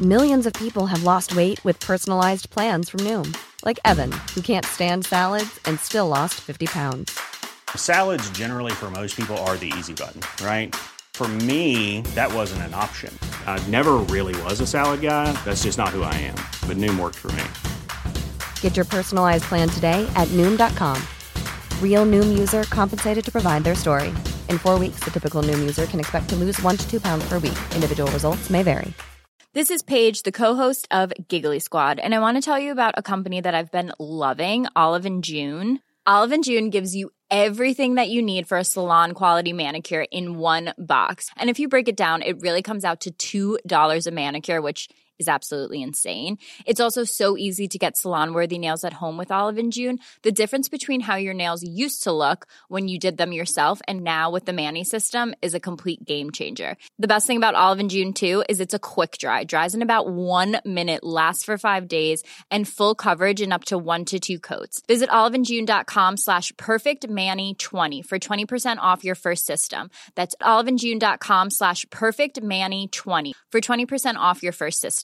Know in people's way ویت پسائز this is page the cuss oh Kuggles Jane gives you everything you need for salon co main a care inks which isn't also so easy to get salon worthy home with alone Jane difference between how your nose silk when you did them yourself and نا what an system is a کمپوئیٹ game changer base about آلوین geons اےک جائے five days and فل اب ٹوٹ it آلوین جینڈا خام ساش پیکٹ مینی چوانی فرتانی پرف یور فرسٹ سسٹم آلوین جینڈا خام ساش perfect me even person of your first system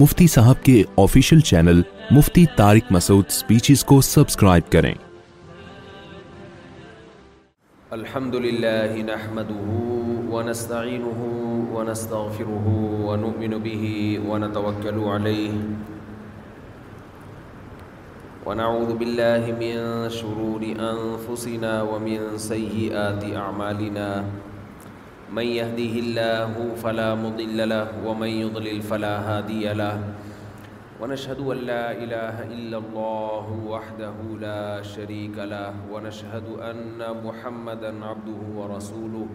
مفتی صاحب کے official channel Mufti Tariq Masood speeches کو سبسکرائب کریں الحمد نحمده ونستغفره ونؤمن به ونعوذ ونعوذ من شرور ومن من يهده الله فلا مضل له ومن يضلل فلا هادي له ونشهد أن لا إله إلا الله وحده لا شريك له ونشهد أن محمدًا عبده ورسوله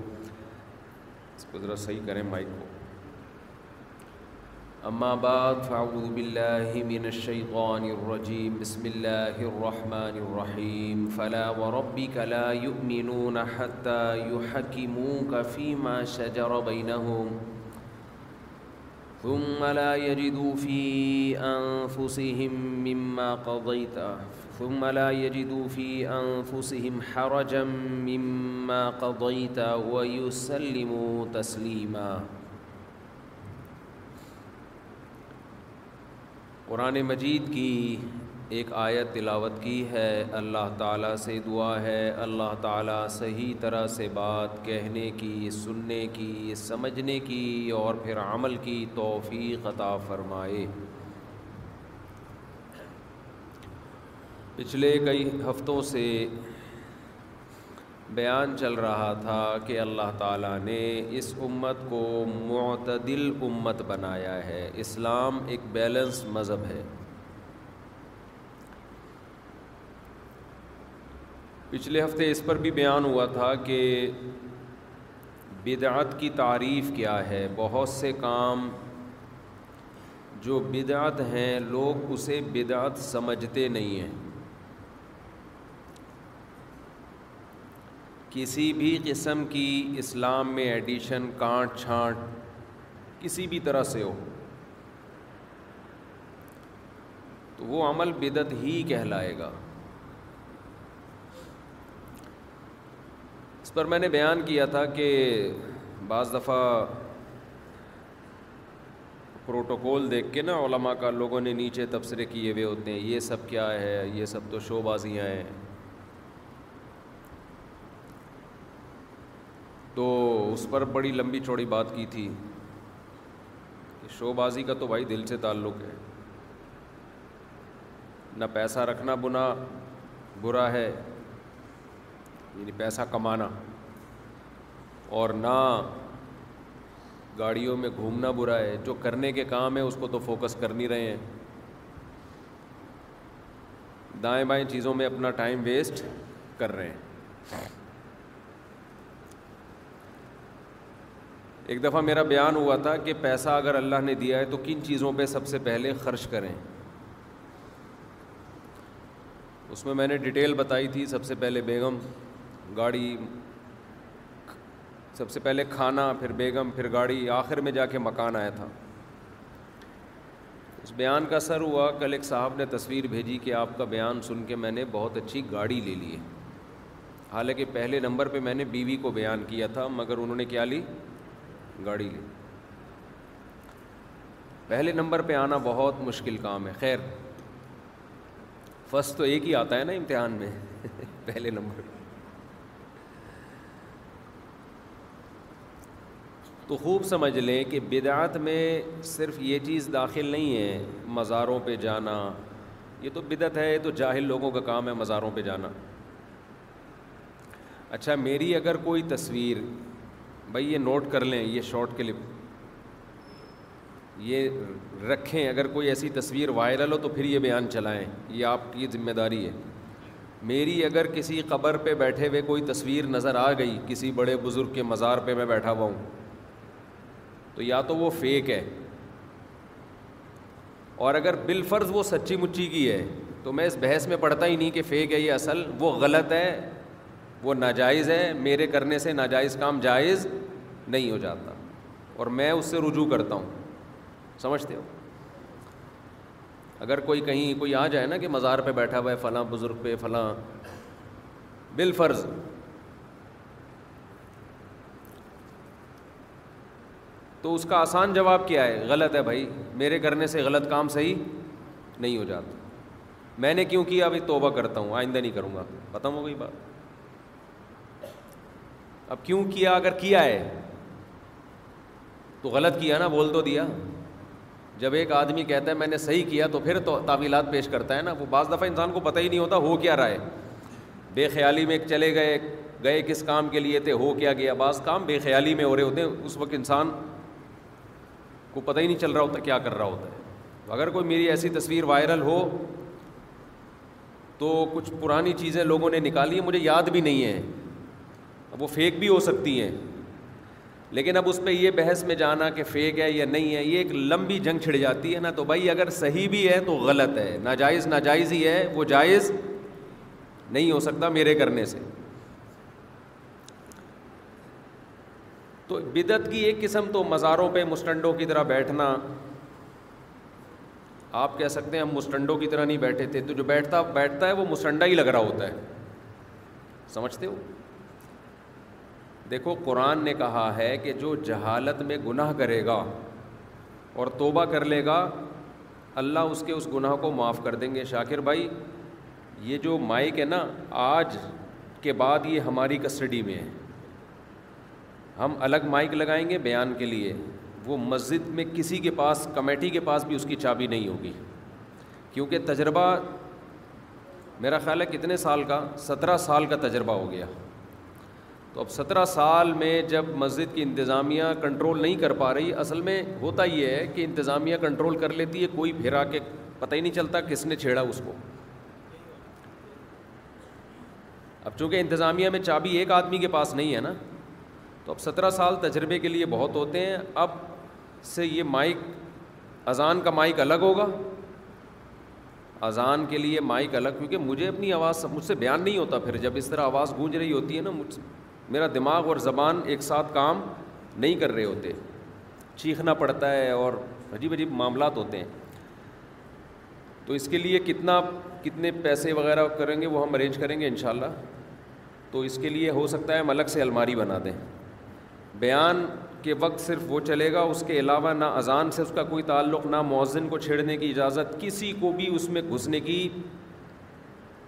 اس کو ذرا صحیح کریں مائک کو اما بعد فاعوذ باللہ من الشیطان الرجیم بسم اللہ الرحمن الرحیم فلا وربک لا یؤمنون حتى يحکموک فيما شجر بینہم ثم لا يجدوا في أنفسهم مما قضيت ثم لا يجدوا في أنفسهم حرجا مما قضيت ويسلموا تسليماً قرآن مجید کی ایک آیت تلاوت کی ہے اللہ تعالیٰ سے دعا ہے اللہ تعالیٰ صحیح طرح سے بات کہنے کی سننے کی سمجھنے کی اور پھر عمل کی توفیق عطا فرمائے پچھلے کئی ہفتوں سے بیان چل رہا تھا کہ اللہ تعالیٰ نے اس امت کو معتدل امت بنایا ہے اسلام ایک بیلنس مذہب ہے پچھلے ہفتے اس پر بھی بیان ہوا تھا کہ بدعت کی تعریف کیا ہے بہت سے کام جو بدعت ہیں لوگ اسے بدعت سمجھتے نہیں ہیں کسی بھی قسم کی اسلام میں ایڈیشن کانٹ چھانٹ کسی بھی طرح سے ہو تو وہ عمل بدت ہی کہلائے گا اس پر میں نے بیان کیا تھا کہ بعض دفعہ پروٹوکول دیکھ کے نا علماء کا لوگوں نے نیچے تبصرے کیے ہوئے ہوتے ہیں یہ سب کیا ہے یہ سب تو شو بازیاں ہیں تو اس پر بڑی لمبی چوڑی بات کی تھی کہ شو بازی کا تو بھائی دل سے تعلق ہے نہ پیسہ رکھنا بنا برا ہے یعنی پیسہ کمانا اور نہ گاڑیوں میں گھومنا برا ہے جو کرنے کے کام ہیں اس کو تو فوکس کر نہیں رہے ہیں دائیں بائیں چیزوں میں اپنا ٹائم ویسٹ کر رہے ہیں ایک دفعہ میرا بیان ہوا تھا کہ پیسہ اگر اللہ نے دیا ہے تو کن چیزوں پہ سب سے پہلے خرچ کریں اس میں میں نے ڈیٹیل بتائی تھی سب سے پہلے بیگم گاڑی سب سے پہلے کھانا پھر بیگم پھر گاڑی آخر میں جا کے مکان آیا تھا اس بیان کا اثر ہوا کل ایک صاحب نے تصویر بھیجی کہ آپ کا بیان سن کے میں نے بہت اچھی گاڑی لے لی ہے حالانکہ پہلے نمبر پہ میں نے بیوی کو بیان کیا تھا مگر انہوں نے کیا لی گاڑی لے پہلے نمبر پہ آنا بہت مشکل کام ہے خیر فسٹ تو ایک ہی آتا ہے نا امتحان میں پہلے نمبر پہ تو خوب سمجھ لیں کہ بدعت میں صرف یہ چیز داخل نہیں ہے مزاروں پہ جانا یہ تو بدعت ہے یہ تو جاہل لوگوں کا کام ہے مزاروں پہ جانا اچھا میری اگر کوئی تصویر بھائی یہ نوٹ کر لیں یہ شارٹ کلپ یہ رکھیں اگر کوئی ایسی تصویر وائرل ہو تو پھر یہ بیان چلائیں یہ آپ کی ذمہ داری ہے میری اگر کسی قبر پہ بیٹھے ہوئے کوئی تصویر نظر آ گئی کسی بڑے بزرگ کے مزار پہ میں بیٹھا ہوا ہوں تو یا تو وہ فیک ہے اور اگر بالفرض وہ سچی مچی کی ہے تو میں اس بحث میں پڑھتا ہی نہیں کہ فیک ہے یہ اصل وہ غلط ہے وہ ناجائز ہے میرے کرنے سے ناجائز کام جائز نہیں ہو جاتا اور میں اس سے رجوع کرتا ہوں سمجھتے ہو اگر کوئی کہیں کوئی آ جائے نا کہ مزار پہ بیٹھا ہوا ہے فلاں بزرگ پہ فلاں بال فرض تو اس کا آسان جواب کیا ہے غلط ہے بھائی میرے کرنے سے غلط کام صحیح نہیں ہو جاتا میں نے کیوں کیا ابھی توبہ کرتا ہوں آئندہ نہیں کروں گا ختم ہو گئی بات اب کیوں کیا اگر کیا ہے تو غلط کیا نا بول تو دیا جب ایک آدمی کہتا ہے میں نے صحیح کیا تو پھر تو تعویلات پیش کرتا ہے نا وہ بعض دفعہ انسان کو پتہ ہی نہیں ہوتا ہو کیا رہا ہے بے خیالی میں چلے گئے گئے کس کام کے لیے تھے ہو کیا گیا بعض کام بے خیالی میں ہو رہے ہوتے ہیں اس وقت انسان کو پتہ ہی نہیں چل رہا ہوتا کیا کر رہا ہوتا ہے اگر کوئی میری ایسی تصویر وائرل ہو تو کچھ پرانی چیزیں لوگوں نے نکالی ہیں مجھے یاد بھی نہیں ہے اب وہ فیک بھی ہو سکتی ہیں لیکن اب اس پہ یہ بحث میں جانا کہ فیک ہے یا نہیں ہے یہ ایک لمبی جنگ چھڑ جاتی ہے نا تو بھائی اگر صحیح بھی ہے تو غلط ہے ناجائز ناجائز ہی ہے وہ جائز نہیں ہو سکتا میرے کرنے سے تو بدعت کی ایک قسم تو مزاروں پہ مسٹنڈوں کی طرح بیٹھنا آپ کہہ سکتے ہیں ہم مسٹنڈوں کی طرح نہیں بیٹھے تھے تو جو بیٹھتا بیٹھتا ہے وہ مسٹنڈا ہی لگ رہا ہوتا ہے سمجھتے ہو دیکھو قرآن نے کہا ہے کہ جو جہالت میں گناہ کرے گا اور توبہ کر لے گا اللہ اس کے اس گناہ کو معاف کر دیں گے شاکر بھائی یہ جو مائک ہے نا آج کے بعد یہ ہماری کسٹڈی میں ہے ہم الگ مائک لگائیں گے بیان کے لیے وہ مسجد میں کسی کے پاس کمیٹی کے پاس بھی اس کی چابی نہیں ہوگی کیونکہ تجربہ میرا خیال ہے کتنے سال کا سترہ سال کا تجربہ ہو گیا تو اب سترہ سال میں جب مسجد کی انتظامیہ کنٹرول نہیں کر پا رہی اصل میں ہوتا یہ ہے کہ انتظامیہ کنٹرول کر لیتی ہے کوئی پھرا کے پتہ ہی نہیں چلتا کس نے چھیڑا اس کو اب چونکہ انتظامیہ میں چابی ایک آدمی کے پاس نہیں ہے نا تو اب سترہ سال تجربے کے لیے بہت ہوتے ہیں اب سے یہ مائک اذان کا مائک الگ ہوگا اذان کے لیے مائک الگ کیونکہ مجھے اپنی آواز مجھ سے بیان نہیں ہوتا پھر جب اس طرح آواز گونج رہی ہوتی ہے نا مجھ سے میرا دماغ اور زبان ایک ساتھ کام نہیں کر رہے ہوتے چیخنا پڑتا ہے اور عجیب عجیب معاملات ہوتے ہیں تو اس کے لیے کتنا کتنے پیسے وغیرہ کریں گے وہ ہم ارینج کریں گے انشاءاللہ تو اس کے لیے ہو سکتا ہے ہم الگ سے الماری بنا دیں بیان کے وقت صرف وہ چلے گا اس کے علاوہ نہ اذان سے اس کا کوئی تعلق نہ مؤذن کو چھیڑنے کی اجازت کسی کو بھی اس میں گھسنے کی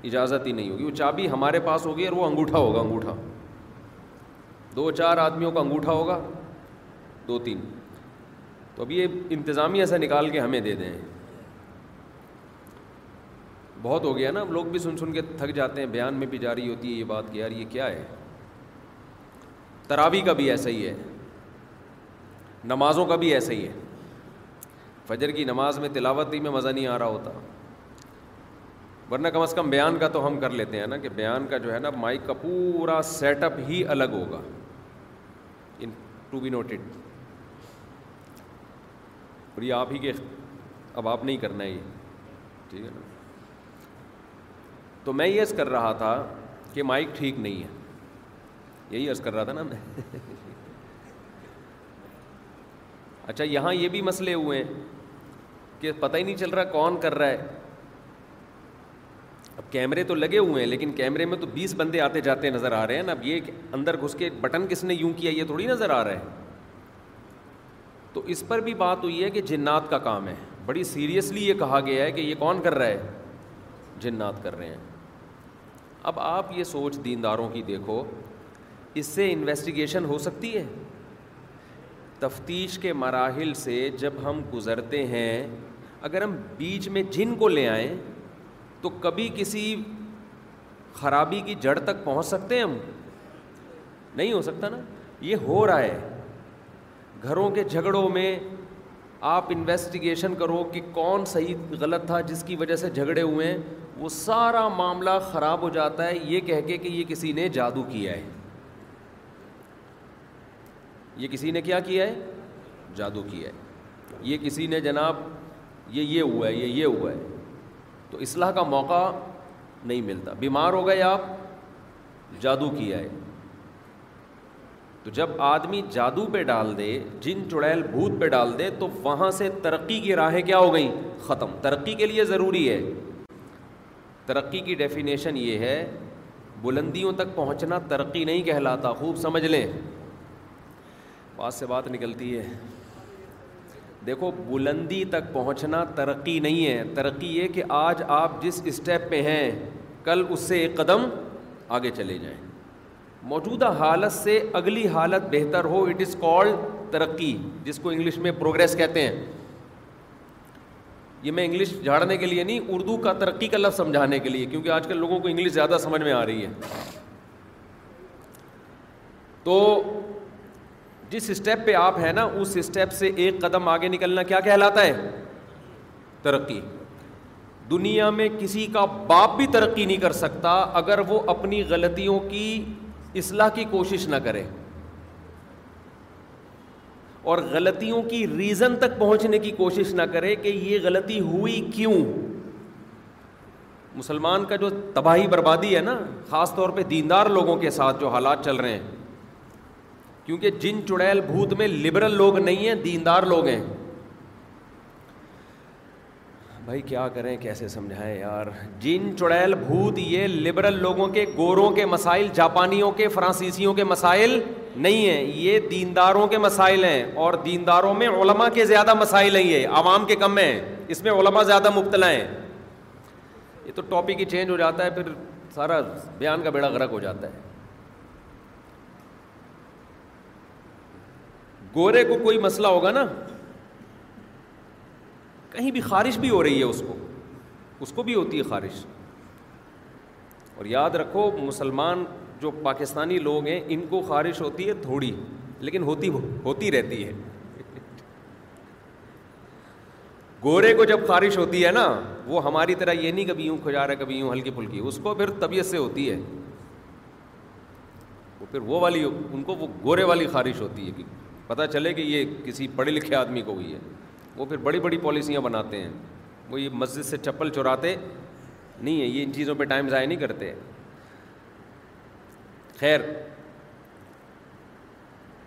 اجازت ہی نہیں ہوگی وہ چابی ہمارے پاس ہوگی اور وہ انگوٹھا ہوگا انگوٹھا دو چار آدمیوں کا انگوٹھا ہوگا دو تین تو اب یہ انتظامیہ سے نکال کے ہمیں دے دیں بہت ہو گیا نا اب لوگ بھی سن سن کے تھک جاتے ہیں بیان میں بھی جاری ہوتی ہے یہ بات کہ یار یہ کیا ہے تراوی کا بھی ایسا ہی ہے نمازوں کا بھی ایسا ہی ہے فجر کی نماز میں تلاوت ہی میں مزہ نہیں آ رہا ہوتا ورنہ کم از کم بیان کا تو ہم کر لیتے ہیں نا کہ بیان کا جو ہے نا مائک کا پورا سیٹ اپ ہی الگ ہوگا ٹو بی نوٹڈ اور یہ آپ ہی کے اب آپ نہیں کرنا ہے یہ ٹھیک ہے نا تو میں یس کر رہا تھا کہ مائک ٹھیک نہیں ہے یہی یس کر رہا تھا نا میں اچھا یہاں یہ بھی مسئلے ہوئے ہیں کہ پتہ ہی نہیں چل رہا کون کر رہا ہے اب کیمرے تو لگے ہوئے ہیں لیکن کیمرے میں تو بیس بندے آتے جاتے نظر آ رہے ہیں نا اب یہ اندر گھس کے بٹن کس نے یوں کیا یہ تھوڑی نظر آ رہا ہے تو اس پر بھی بات ہوئی ہے کہ جنات کا کام ہے بڑی سیریسلی یہ کہا گیا ہے کہ یہ کون کر رہا ہے جنات کر رہے ہیں اب آپ یہ سوچ دینداروں کی دیکھو اس سے انویسٹیگیشن ہو سکتی ہے تفتیش کے مراحل سے جب ہم گزرتے ہیں اگر ہم بیچ میں جن کو لے آئیں تو کبھی کسی خرابی کی جڑ تک پہنچ سکتے ہیں ہم نہیں ہو سکتا نا یہ ہو رہا ہے گھروں کے جھگڑوں میں آپ انویسٹیگیشن کرو کہ کون صحیح غلط تھا جس کی وجہ سے جھگڑے ہوئے ہیں وہ سارا معاملہ خراب ہو جاتا ہے یہ کہہ کے کہ یہ کسی نے جادو کیا ہے یہ کسی نے کیا کیا ہے جادو کیا ہے یہ کسی نے جناب یہ یہ ہوا ہے یہ یہ ہوا ہے تو اصلاح کا موقع نہیں ملتا بیمار ہو گئے آپ جادو کیا ہے تو جب آدمی جادو پہ ڈال دے جن چڑیل بھوت پہ ڈال دے تو وہاں سے ترقی کی راہیں کیا ہو گئیں ختم ترقی کے لیے ضروری ہے ترقی کی ڈیفینیشن یہ ہے بلندیوں تک پہنچنا ترقی نہیں کہلاتا خوب سمجھ لیں بات سے بات نکلتی ہے دیکھو بلندی تک پہنچنا ترقی نہیں ہے ترقی یہ کہ آج آپ جس اسٹیپ پہ ہیں کل اس سے ایک قدم آگے چلے جائیں موجودہ حالت سے اگلی حالت بہتر ہو اٹ از کالڈ ترقی جس کو انگلش میں پروگرس کہتے ہیں یہ میں انگلش جھاڑنے کے لیے نہیں اردو کا ترقی کا لفظ سمجھانے کے لیے کیونکہ آج کل لوگوں کو انگلش زیادہ سمجھ میں آ رہی ہے تو جس اسٹیپ پہ آپ ہیں نا اس اسٹیپ سے ایک قدم آگے نکلنا کیا کہلاتا ہے ترقی دنیا میں کسی کا باپ بھی ترقی نہیں کر سکتا اگر وہ اپنی غلطیوں کی اصلاح کی کوشش نہ کرے اور غلطیوں کی ریزن تک پہنچنے کی کوشش نہ کرے کہ یہ غلطی ہوئی کیوں مسلمان کا جو تباہی بربادی ہے نا خاص طور پہ دیندار لوگوں کے ساتھ جو حالات چل رہے ہیں کیونکہ جن چڑیل بھوت میں لبرل لوگ نہیں ہیں دیندار لوگ ہیں بھائی کیا کریں کیسے سمجھائیں یار جن چڑیل بھوت یہ لبرل لوگوں کے گوروں کے مسائل جاپانیوں کے فرانسیسیوں کے مسائل نہیں ہیں یہ دینداروں کے مسائل ہیں اور دینداروں میں علماء کے زیادہ مسائل ہیں یہ عوام کے کم ہیں اس میں علماء زیادہ مبتلا ہیں یہ تو ٹاپک ہی چینج ہو جاتا ہے پھر سارا بیان کا بیڑا غرق ہو جاتا ہے گورے کو کوئی مسئلہ ہوگا نا کہیں بھی خارش بھی ہو رہی ہے اس کو اس کو بھی ہوتی ہے خارش اور یاد رکھو مسلمان جو پاکستانی لوگ ہیں ان کو خارش ہوتی ہے تھوڑی لیکن ہوتی ہوتی رہتی ہے گورے کو جب خارش ہوتی ہے نا وہ ہماری طرح یہ نہیں کبھی یوں کھجا رہا کبھی یوں ہلکی پھلکی اس کو پھر طبیعت سے ہوتی ہے وہ پھر وہ والی ان کو وہ گورے والی خارش ہوتی ہے کہ پتہ چلے کہ یہ کسی پڑھے لکھے آدمی کو ہوئی ہے وہ پھر بڑی بڑی پالیسیاں بناتے ہیں وہ یہ مسجد سے چپل چراتے نہیں ہے یہ ان چیزوں پہ ٹائم ضائع نہیں کرتے خیر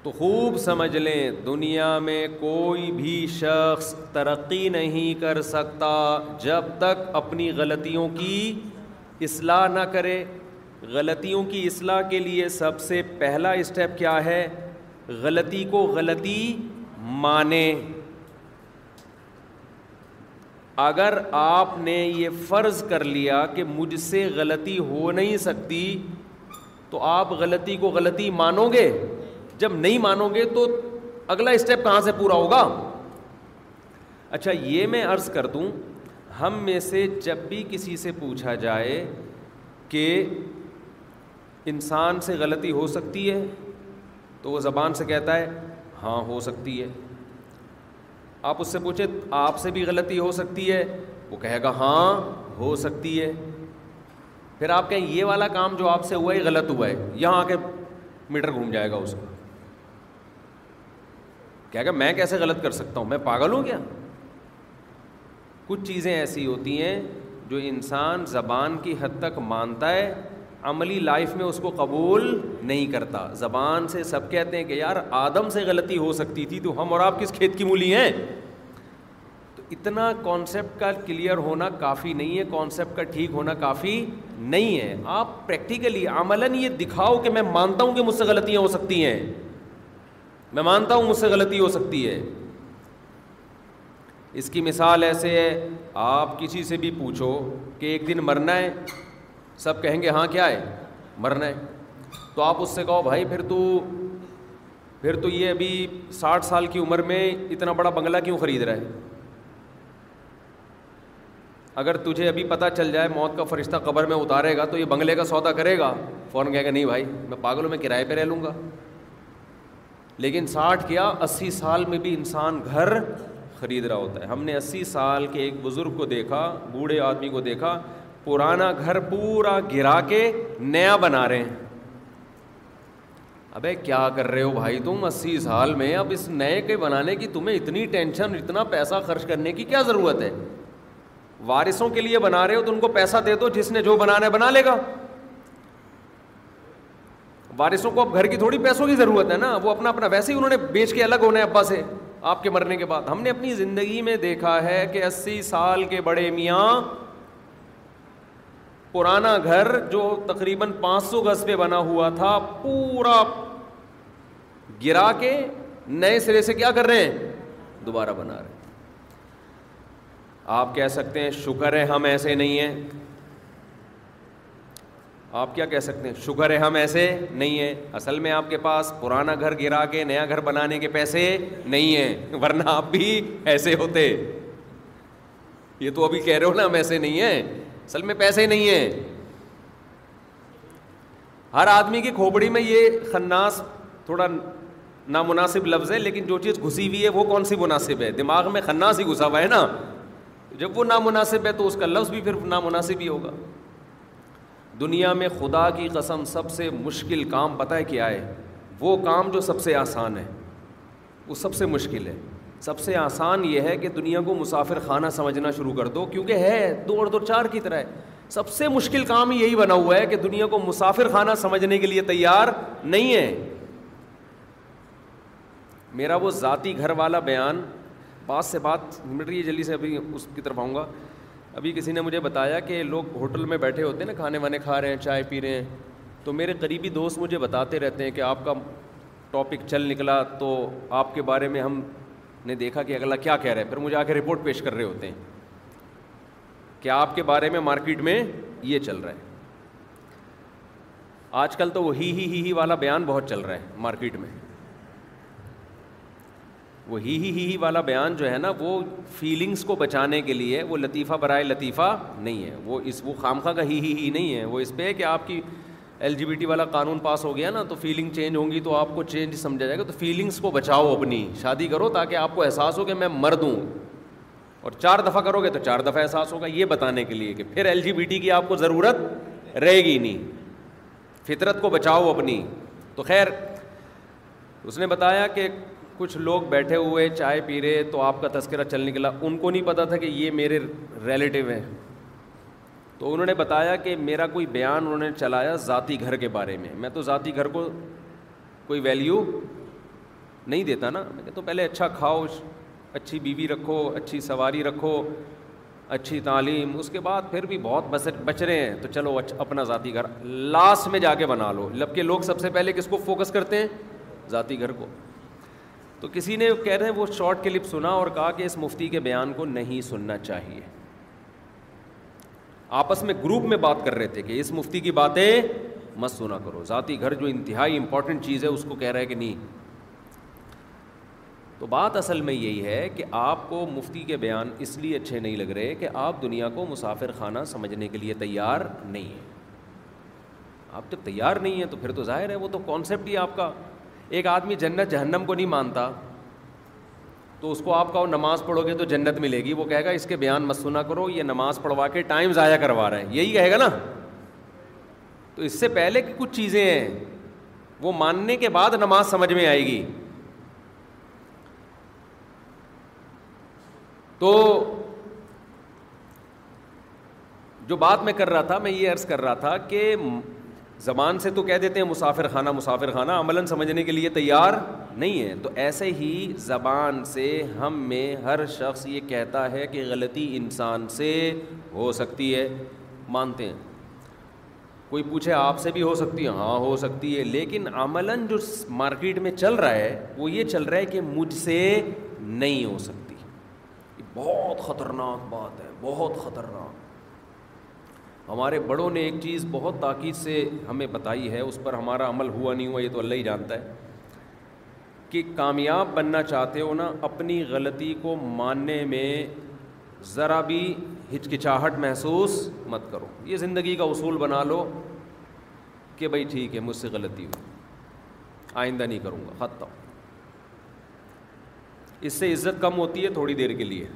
تو خوب سمجھ لیں دنیا میں کوئی بھی شخص ترقی نہیں کر سکتا جب تک اپنی غلطیوں کی اصلاح نہ کرے غلطیوں کی اصلاح کے لیے سب سے پہلا اسٹیپ کیا ہے غلطی کو غلطی مانے اگر آپ نے یہ فرض کر لیا کہ مجھ سے غلطی ہو نہیں سکتی تو آپ غلطی کو غلطی مانو گے جب نہیں مانو گے تو اگلا اسٹیپ کہاں سے پورا ہوگا اچھا یہ میں عرض کر دوں ہم میں سے جب بھی کسی سے پوچھا جائے کہ انسان سے غلطی ہو سکتی ہے تو وہ زبان سے کہتا ہے ہاں ہو سکتی ہے آپ اس سے پوچھے آپ سے بھی غلطی ہو سکتی ہے وہ کہے گا ہاں ہو سکتی ہے پھر آپ کہیں یہ والا کام جو آپ سے ہوا ہے غلط ہوا ہے یہاں آ کے میٹر گھوم جائے گا اس کا کہے گا میں کیسے غلط کر سکتا ہوں میں پاگل ہوں کیا کچھ چیزیں ایسی ہوتی ہیں جو انسان زبان کی حد تک مانتا ہے عملی لائف میں اس کو قبول نہیں کرتا زبان سے سب کہتے ہیں کہ یار آدم سے غلطی ہو سکتی تھی تو ہم اور آپ کس کھیت کی مولی ہیں تو اتنا کانسیپٹ کا کلیئر ہونا کافی نہیں ہے کانسیپٹ کا ٹھیک ہونا کافی نہیں ہے آپ پریکٹیکلی عملاً یہ دکھاؤ کہ میں مانتا ہوں کہ مجھ سے غلطیاں ہو سکتی ہیں میں مانتا ہوں مجھ سے غلطی ہو سکتی ہے اس کی مثال ایسے ہے آپ کسی سے بھی پوچھو کہ ایک دن مرنا ہے سب کہیں گے ہاں کیا ہے مرنا ہے تو آپ اس سے کہو بھائی پھر تو پھر تو یہ ابھی ساٹھ سال کی عمر میں اتنا بڑا بنگلہ کیوں خرید رہا ہے اگر تجھے ابھی پتہ چل جائے موت کا فرشتہ قبر میں اتارے گا تو یہ بنگلے کا سودا کرے گا فوراً کہے گا نہیں بھائی میں پاگلوں میں کرائے پہ رہ لوں گا لیکن ساٹھ کیا اسی سال میں بھی انسان گھر خرید رہا ہوتا ہے ہم نے اسی سال کے ایک بزرگ کو دیکھا بوڑھے آدمی کو دیکھا پرانا گھر پورا گرا کے نیا بنا رہے ہیں ابے کیا کر رہے ہو بھائی تم اسی سال میں اب اس نئے کے بنانے کی تمہیں اتنی ٹینشن اتنا پیسہ خرچ کرنے کی کیا ضرورت ہے وارثوں کے لیے بنا رہے ہو تو ان کو پیسہ دے دو جس نے جو بنانا ہے بنا لے گا وارثوں کو اب گھر کی تھوڑی پیسوں کی ضرورت ہے نا وہ اپنا اپنا ویسے ہی انہوں نے بیچ کے الگ ہونے ابا سے آپ کے مرنے کے بعد ہم نے اپنی زندگی میں دیکھا ہے کہ اسی سال کے بڑے میاں پرانا گھر جو تقریباً پانچ سو گز پہ بنا ہوا تھا پورا گرا کے نئے سرے سے کیا کر رہے ہیں دوبارہ بنا رہے ہیں آپ کہہ سکتے ہیں شکر ہے ہم ایسے نہیں ہیں آپ کیا کہہ سکتے ہیں شکر ہے ہم ایسے نہیں ہیں اصل میں آپ کے پاس پرانا گھر گرا کے نیا گھر بنانے کے پیسے نہیں ہیں ورنہ آپ بھی ایسے ہوتے یہ تو ابھی کہہ رہے ہو نا ہم ایسے نہیں ہیں اصل میں پیسے ہی نہیں ہیں ہر آدمی کی کھوپڑی میں یہ خناس تھوڑا نامناسب لفظ ہے لیکن جو چیز گھسی ہوئی ہے وہ کون سی مناسب ہے دماغ میں خناس ہی گھسا ہوا ہے نا جب وہ نامناسب ہے تو اس کا لفظ بھی پھر نامناسب ہی ہوگا دنیا میں خدا کی قسم سب سے مشکل کام پتہ ہے کیا ہے وہ کام جو سب سے آسان ہے وہ سب سے مشکل ہے سب سے آسان یہ ہے کہ دنیا کو مسافر خانہ سمجھنا شروع کر دو کیونکہ ہے دو اور دو چار کی طرح سب سے مشکل کام یہی بنا ہوا ہے کہ دنیا کو مسافر خانہ سمجھنے کے لیے تیار نہیں ہے میرا وہ ذاتی گھر والا بیان بات سے بات مٹ رہی ہے جلدی سے ابھی اس کی طرف آؤں گا ابھی کسی نے مجھے بتایا کہ لوگ ہوٹل میں بیٹھے ہوتے ہیں نا کھانے وانے کھا رہے ہیں چائے پی رہے ہیں تو میرے قریبی دوست مجھے بتاتے رہتے ہیں کہ آپ کا ٹاپک چل نکلا تو آپ کے بارے میں ہم نے دیکھا کہ اگلا کیا کہہ رہا ہے پھر مجھے آ کے رپورٹ پیش کر رہے ہوتے ہیں کہ آپ کے بارے میں میں مارکیٹ یہ چل رہا ہے آج کل تو وہ ہی ہی ہی والا بیان بہت چل رہا ہے مارکیٹ میں وہ ہی ہی ہی والا بیان جو ہے نا وہ فیلنگس کو بچانے کے لیے وہ لطیفہ برائے لطیفہ نہیں ہے وہ اس وہ خامخواہ کا ہی ہی ہی نہیں ہے وہ اس پہ ہے کہ آپ کی ایل جی بی ٹی والا قانون پاس ہو گیا نا تو فیلنگ چینج ہوں گی تو آپ کو چینج سمجھا جائے گا تو فیلنگس کو بچاؤ اپنی شادی کرو تاکہ آپ کو احساس ہو کہ میں مر دوں اور چار دفعہ کرو گے تو چار دفعہ احساس ہوگا یہ بتانے کے لیے کہ پھر ایل جی بی ٹی کی آپ کو ضرورت رہے گی نہیں فطرت کو بچاؤ اپنی تو خیر اس نے بتایا کہ کچھ لوگ بیٹھے ہوئے چائے پی رہے تو آپ کا تذکرہ چل نکلا ان کو نہیں پتا تھا کہ یہ میرے ریلیٹیو ہیں تو انہوں نے بتایا کہ میرا کوئی بیان انہوں نے چلایا ذاتی گھر کے بارے میں میں تو ذاتی گھر کو کوئی ویلیو نہیں دیتا نا میں کہ تو پہلے اچھا کھاؤ اچھی بیوی رکھو اچھی سواری رکھو اچھی تعلیم اس کے بعد پھر بھی بہت بس بچ رہے ہیں تو چلو اپنا ذاتی گھر لاسٹ میں جا کے بنا لو لب کے لوگ سب سے پہلے کس کو فوکس کرتے ہیں ذاتی گھر کو تو کسی نے کہہ رہے ہیں وہ شارٹ کلپ سنا اور کہا کہ اس مفتی کے بیان کو نہیں سننا چاہیے آپس میں گروپ میں بات کر رہے تھے کہ اس مفتی کی باتیں مت سنا کرو ذاتی گھر جو انتہائی امپورٹنٹ چیز ہے اس کو کہہ رہا ہے کہ نہیں تو بات اصل میں یہی ہے کہ آپ کو مفتی کے بیان اس لیے اچھے نہیں لگ رہے کہ آپ دنیا کو مسافر خانہ سمجھنے کے لیے تیار نہیں ہیں آپ جب تیار نہیں ہیں تو پھر تو ظاہر ہے وہ تو کانسیپٹ ہی آپ کا ایک آدمی جنت جہنم کو نہیں مانتا تو اس کو آپ کہو نماز پڑھو گے تو جنت ملے گی وہ کہے گا اس کے بیان مسونا کرو یہ نماز پڑھوا کے ٹائم ضائع کروا رہا ہے یہی کہے گا نا تو اس سے پہلے کچھ چیزیں ہیں وہ ماننے کے بعد نماز سمجھ میں آئے گی تو جو بات میں کر رہا تھا میں یہ عرض کر رہا تھا کہ زبان سے تو کہہ دیتے ہیں مسافر خانہ مسافر خانہ عملاً سمجھنے کے لیے تیار نہیں ہے تو ایسے ہی زبان سے ہم میں ہر شخص یہ کہتا ہے کہ غلطی انسان سے ہو سکتی ہے مانتے ہیں کوئی پوچھے آپ سے بھی ہو سکتی ہے ہاں ہو سکتی ہے لیکن عملاً جو مارکیٹ میں چل رہا ہے وہ یہ چل رہا ہے کہ مجھ سے نہیں ہو سکتی بہت خطرناک بات ہے بہت خطرناک ہمارے بڑوں نے ایک چیز بہت تاکید سے ہمیں بتائی ہے اس پر ہمارا عمل ہوا نہیں ہوا یہ تو اللہ ہی جانتا ہے کہ کامیاب بننا چاہتے ہو نا اپنی غلطی کو ماننے میں ذرا بھی ہچکچاہٹ محسوس مت کرو یہ زندگی کا اصول بنا لو کہ بھائی ٹھیک ہے مجھ سے غلطی ہو آئندہ نہیں کروں گا خطہ اس سے عزت کم ہوتی ہے تھوڑی دیر کے لیے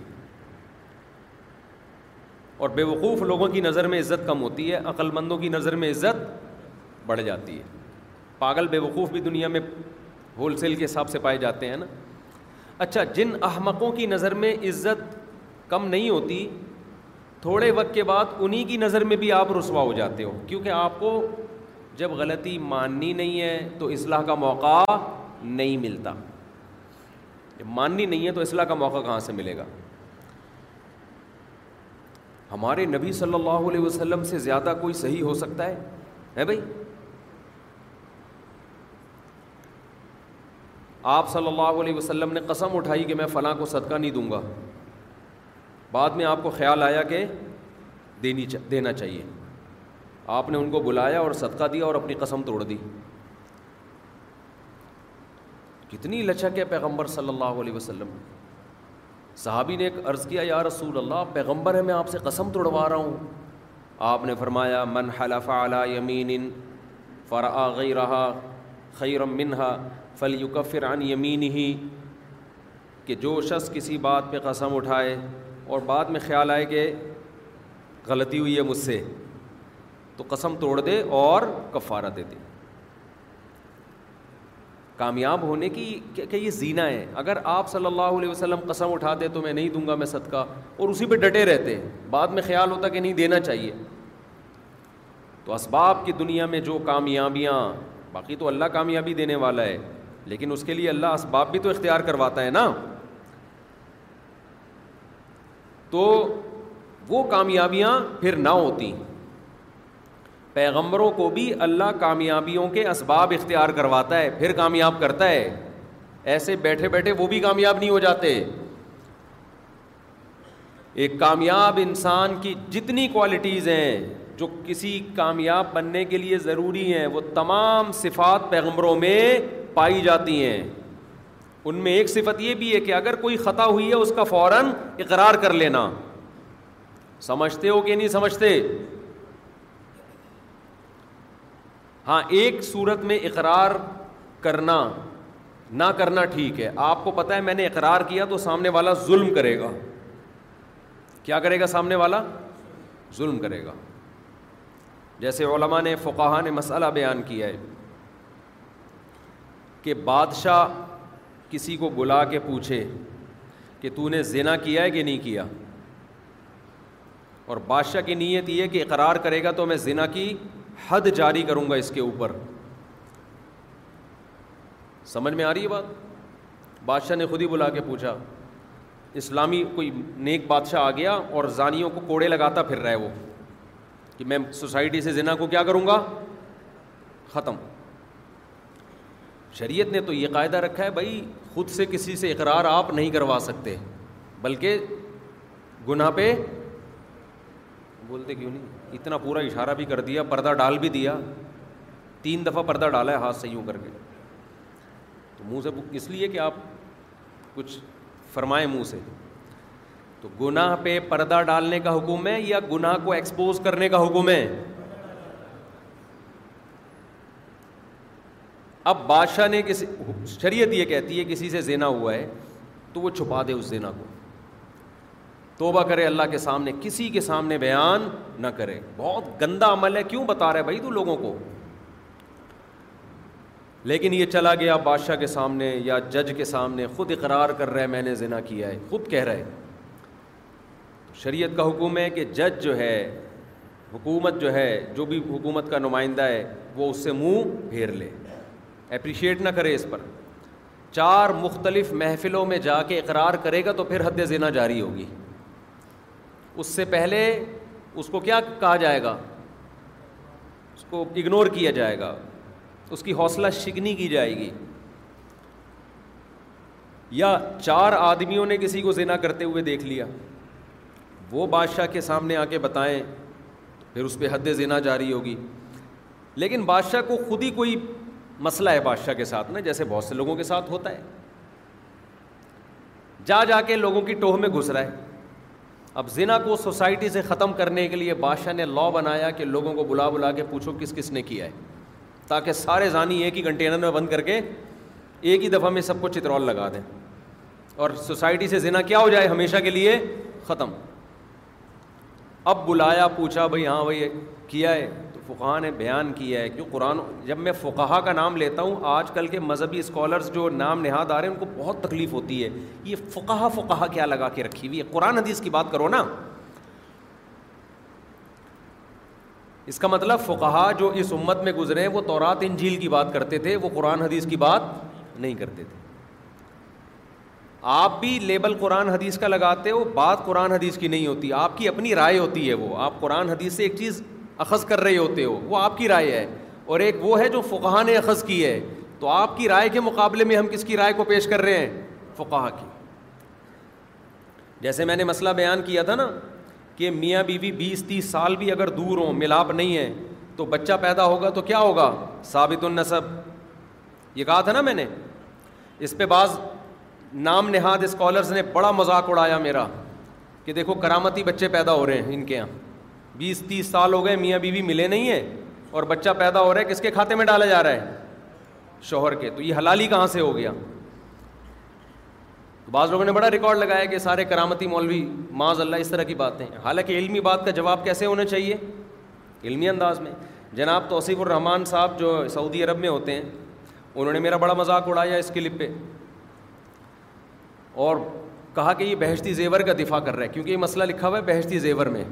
اور بیوقوف لوگوں کی نظر میں عزت کم ہوتی ہے عقل مندوں کی نظر میں عزت بڑھ جاتی ہے پاگل بے وقوف بھی دنیا میں ہول سیل کے حساب سے پائے جاتے ہیں نا اچھا جن احمقوں کی نظر میں عزت کم نہیں ہوتی تھوڑے وقت کے بعد انہی کی نظر میں بھی آپ رسوا ہو جاتے ہو کیونکہ آپ کو جب غلطی ماننی نہیں ہے تو اصلاح کا موقع نہیں ملتا جب ماننی نہیں ہے تو اصلاح کا موقع کہاں سے ملے گا ہمارے نبی صلی اللہ علیہ وسلم سے زیادہ کوئی صحیح ہو سکتا ہے ہے بھائی آپ صلی اللہ علیہ وسلم نے قسم اٹھائی کہ میں فلاں کو صدقہ نہیں دوں گا بعد میں آپ کو خیال آیا کہ دینی چا دینا چاہیے آپ نے ان کو بلایا اور صدقہ دیا اور اپنی قسم توڑ دی کتنی لچک ہے پیغمبر صلی اللہ علیہ وسلم صحابی نے ایک عرض کیا یا رسول اللہ پیغمبر ہے میں آپ سے قسم توڑوا رہا ہوں آپ نے فرمایا من حلف علی یمین فرآغی رہا خیرم منہا فل عن یمین ہی کہ جو شخص کسی بات پہ قسم اٹھائے اور بعد میں خیال آئے کہ غلطی ہوئی ہے مجھ سے تو قسم توڑ دے اور کفارہ دے دے کامیاب ہونے کی کہ یہ زینا ہے اگر آپ صلی اللہ علیہ وسلم قسم اٹھاتے تو میں نہیں دوں گا میں صدقہ اور اسی پہ ڈٹے رہتے ہیں بعد میں خیال ہوتا کہ نہیں دینا چاہیے تو اسباب کی دنیا میں جو کامیابیاں باقی تو اللہ کامیابی دینے والا ہے لیکن اس کے لیے اللہ اسباب بھی تو اختیار کرواتا ہے نا تو وہ کامیابیاں پھر نہ ہیں پیغمبروں کو بھی اللہ کامیابیوں کے اسباب اختیار کرواتا ہے پھر کامیاب کرتا ہے ایسے بیٹھے بیٹھے وہ بھی کامیاب نہیں ہو جاتے ایک کامیاب انسان کی جتنی کوالٹیز ہیں جو کسی کامیاب بننے کے لیے ضروری ہیں وہ تمام صفات پیغمبروں میں پائی جاتی ہیں ان میں ایک صفت یہ بھی ہے کہ اگر کوئی خطا ہوئی ہے اس کا فوراً اقرار کر لینا سمجھتے ہو کہ نہیں سمجھتے ہاں ایک صورت میں اقرار کرنا نہ کرنا ٹھیک ہے آپ کو پتہ ہے میں نے اقرار کیا تو سامنے والا ظلم کرے گا کیا کرے گا سامنے والا ظلم کرے گا جیسے علماء نے فقاہا نے مسئلہ بیان کیا ہے کہ بادشاہ کسی کو بلا کے پوچھے کہ تو نے زنا کیا ہے کہ نہیں کیا اور بادشاہ کی نیت یہ کہ اقرار کرے گا تو میں زنا کی حد جاری کروں گا اس کے اوپر سمجھ میں آ رہی ہے بات بادشاہ نے خود ہی بلا کے پوچھا اسلامی کوئی نیک بادشاہ آ گیا اور زانیوں کو کوڑے لگاتا پھر رہا ہے وہ کہ میں سوسائٹی سے زنا کو کیا کروں گا ختم شریعت نے تو یہ قاعدہ رکھا ہے بھائی خود سے کسی سے اقرار آپ نہیں کروا سکتے بلکہ گناہ پہ بولتے کیوں نہیں اتنا پورا اشارہ بھی کر دیا پردہ ڈال بھی دیا تین دفعہ پردہ ڈالا ہے ہاتھ سے یوں کر کے تو منہ سے اس لیے کہ آپ کچھ فرمائیں منہ سے تو گناہ پہ پردہ ڈالنے کا حکم ہے یا گناہ کو ایکسپوز کرنے کا حکم ہے اب بادشاہ نے کسی شریعت یہ کہتی ہے کسی سے زینا ہوا ہے تو وہ چھپا دے اس زینا کو توبہ کرے اللہ کے سامنے کسی کے سامنے بیان نہ کرے بہت گندا عمل ہے کیوں بتا رہے بھائی تو لوگوں کو لیکن یہ چلا گیا بادشاہ کے سامنے یا جج کے سامنے خود اقرار کر رہے میں نے ذنا کیا ہے خود کہہ رہا ہے شریعت کا حکم ہے کہ جج جو ہے حکومت جو ہے جو بھی حکومت کا نمائندہ ہے وہ اس سے منہ پھیر لے اپریشیٹ نہ کرے اس پر چار مختلف محفلوں میں جا کے اقرار کرے گا تو پھر حد زنا جاری ہوگی اس سے پہلے اس کو کیا کہا جائے گا اس کو اگنور کیا جائے گا اس کی حوصلہ شکنی کی جائے گی یا چار آدمیوں نے کسی کو زنا کرتے ہوئے دیکھ لیا وہ بادشاہ کے سامنے آ کے بتائیں پھر اس پہ حد زنا جاری ہوگی لیکن بادشاہ کو خود ہی کوئی مسئلہ ہے بادشاہ کے ساتھ نا جیسے بہت سے لوگوں کے ساتھ ہوتا ہے جا جا کے لوگوں کی ٹوہ میں گھس رہا ہے اب زنا کو سوسائٹی سے ختم کرنے کے لیے بادشاہ نے لا بنایا کہ لوگوں کو بلا بلا کے پوچھو کس کس نے کیا ہے تاکہ سارے زانی ایک ہی کنٹینر میں بند کر کے ایک ہی دفعہ میں سب کو چترول لگا دیں اور سوسائٹی سے زنا کیا ہو جائے ہمیشہ کے لیے ختم اب بلایا پوچھا بھائی ہاں بھائی کیا ہے فقہ نے بیان کیا ہے کیوں قرآن جب میں فقہ کا نام لیتا ہوں آج کل کے مذہبی اسکالرس جو نام نہاد آ رہے ہیں ان کو بہت تکلیف ہوتی ہے یہ فقہ فقہ کیا لگا کے رکھی ہوئی ہے قرآن حدیث کی بات کرو نا اس کا مطلب فقہ جو اس امت میں گزرے ہیں وہ تورات انجیل ان جھیل کی بات کرتے تھے وہ قرآن حدیث کی بات نہیں کرتے تھے آپ بھی لیبل قرآن حدیث کا لگاتے ہو بات قرآن حدیث کی نہیں ہوتی آپ کی اپنی رائے ہوتی ہے وہ آپ قرآن حدیث سے ایک چیز اخذ کر رہے ہوتے ہو وہ آپ کی رائے ہے اور ایک وہ ہے جو فقہ نے اخذ کی ہے تو آپ کی رائے کے مقابلے میں ہم کس کی رائے کو پیش کر رہے ہیں فقہ کی جیسے میں نے مسئلہ بیان کیا تھا نا کہ میاں بیوی بیس تیس سال بھی اگر دور ہوں ملاپ نہیں ہے تو بچہ پیدا ہوگا تو کیا ہوگا ثابت النصب یہ کہا تھا نا میں نے اس پہ بعض نام نہاد اسکالرس نے بڑا مذاق اڑایا میرا کہ دیکھو کرامتی بچے پیدا ہو رہے ہیں ان کے یہاں بیس تیس سال ہو گئے میاں بیوی بی ملے نہیں ہیں اور بچہ پیدا ہو رہا ہے کس کے کھاتے میں ڈالا جا رہا ہے شوہر کے تو یہ حلال ہی کہاں سے ہو گیا بعض لوگوں نے بڑا ریکارڈ لگایا کہ سارے کرامتی مولوی معاذ اللہ اس طرح کی باتیں حالانکہ علمی بات کا جواب کیسے ہونا چاہیے علمی انداز میں جناب توصیف الرحمان صاحب جو سعودی عرب میں ہوتے ہیں انہوں نے میرا بڑا مذاق اڑایا اس کلپ پہ اور کہا کہ یہ بہشتی زیور کا دفاع کر رہا ہے کیونکہ یہ مسئلہ لکھا ہوا ہے بہشتی زیور میں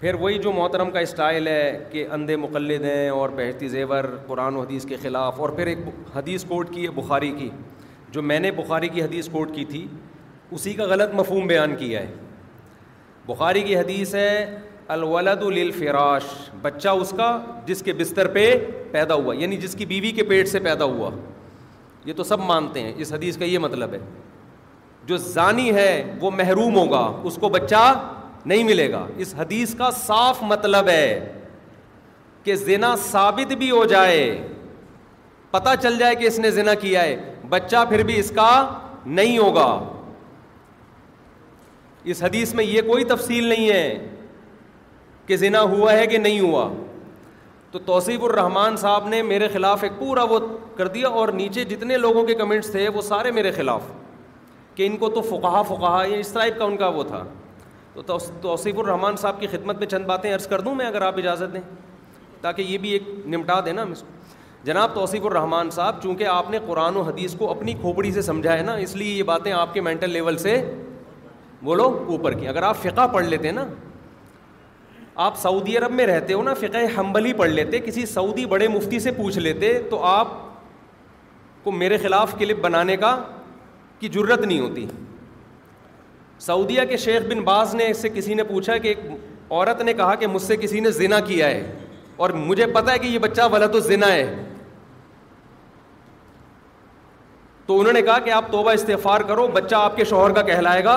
پھر وہی جو محترم کا اسٹائل ہے کہ اندھے مقلد ہیں اور بہشتی زیور قرآن و حدیث کے خلاف اور پھر ایک حدیث کوٹ کی ہے بخاری کی جو میں نے بخاری کی حدیث کوٹ کی تھی اسی کا غلط مفہوم بیان کیا ہے بخاری کی حدیث ہے الولد للفراش بچہ اس کا جس کے بستر پہ پیدا ہوا یعنی جس کی بیوی کے پیٹ سے پیدا ہوا یہ تو سب مانتے ہیں اس حدیث کا یہ مطلب ہے جو زانی ہے وہ محروم ہوگا اس کو بچہ نہیں ملے گا اس حدیث کا صاف مطلب ہے کہ زنا ثابت بھی ہو جائے پتہ چل جائے کہ اس نے زنا کیا ہے بچہ پھر بھی اس کا نہیں ہوگا اس حدیث میں یہ کوئی تفصیل نہیں ہے کہ زنا ہوا ہے کہ نہیں ہوا تو توصیف الرحمان صاحب نے میرے خلاف ایک پورا وہ کر دیا اور نیچے جتنے لوگوں کے کمنٹس تھے وہ سارے میرے خلاف کہ ان کو تو فقہ فقہ یہ اس ٹائپ کا ان کا وہ تھا تو توصیف الرحمان صاحب کی خدمت میں چند باتیں عرض کر دوں میں اگر آپ اجازت دیں تاکہ یہ بھی ایک نمٹا دیں اس کو جناب توصیف الرحمان صاحب چونکہ آپ نے قرآن و حدیث کو اپنی کھوپڑی سے سمجھا ہے نا اس لیے یہ باتیں آپ کے مینٹل لیول سے بولو اوپر کی اگر آپ فقہ پڑھ لیتے نا آپ سعودی عرب میں رہتے ہو نا فقہ حمبلی پڑھ لیتے کسی سعودی بڑے مفتی سے پوچھ لیتے تو آپ کو میرے خلاف کلپ بنانے کا کی ضرورت نہیں ہوتی سعودیہ کے شیخ بن باز نے سے کسی نے پوچھا کہ ایک عورت نے کہا کہ مجھ سے کسی نے زنا کیا ہے اور مجھے پتا ہے کہ یہ بچہ تو زنا ہے تو انہوں نے کہا کہ آپ توبہ استفار کرو بچہ آپ کے شوہر کا کہلائے گا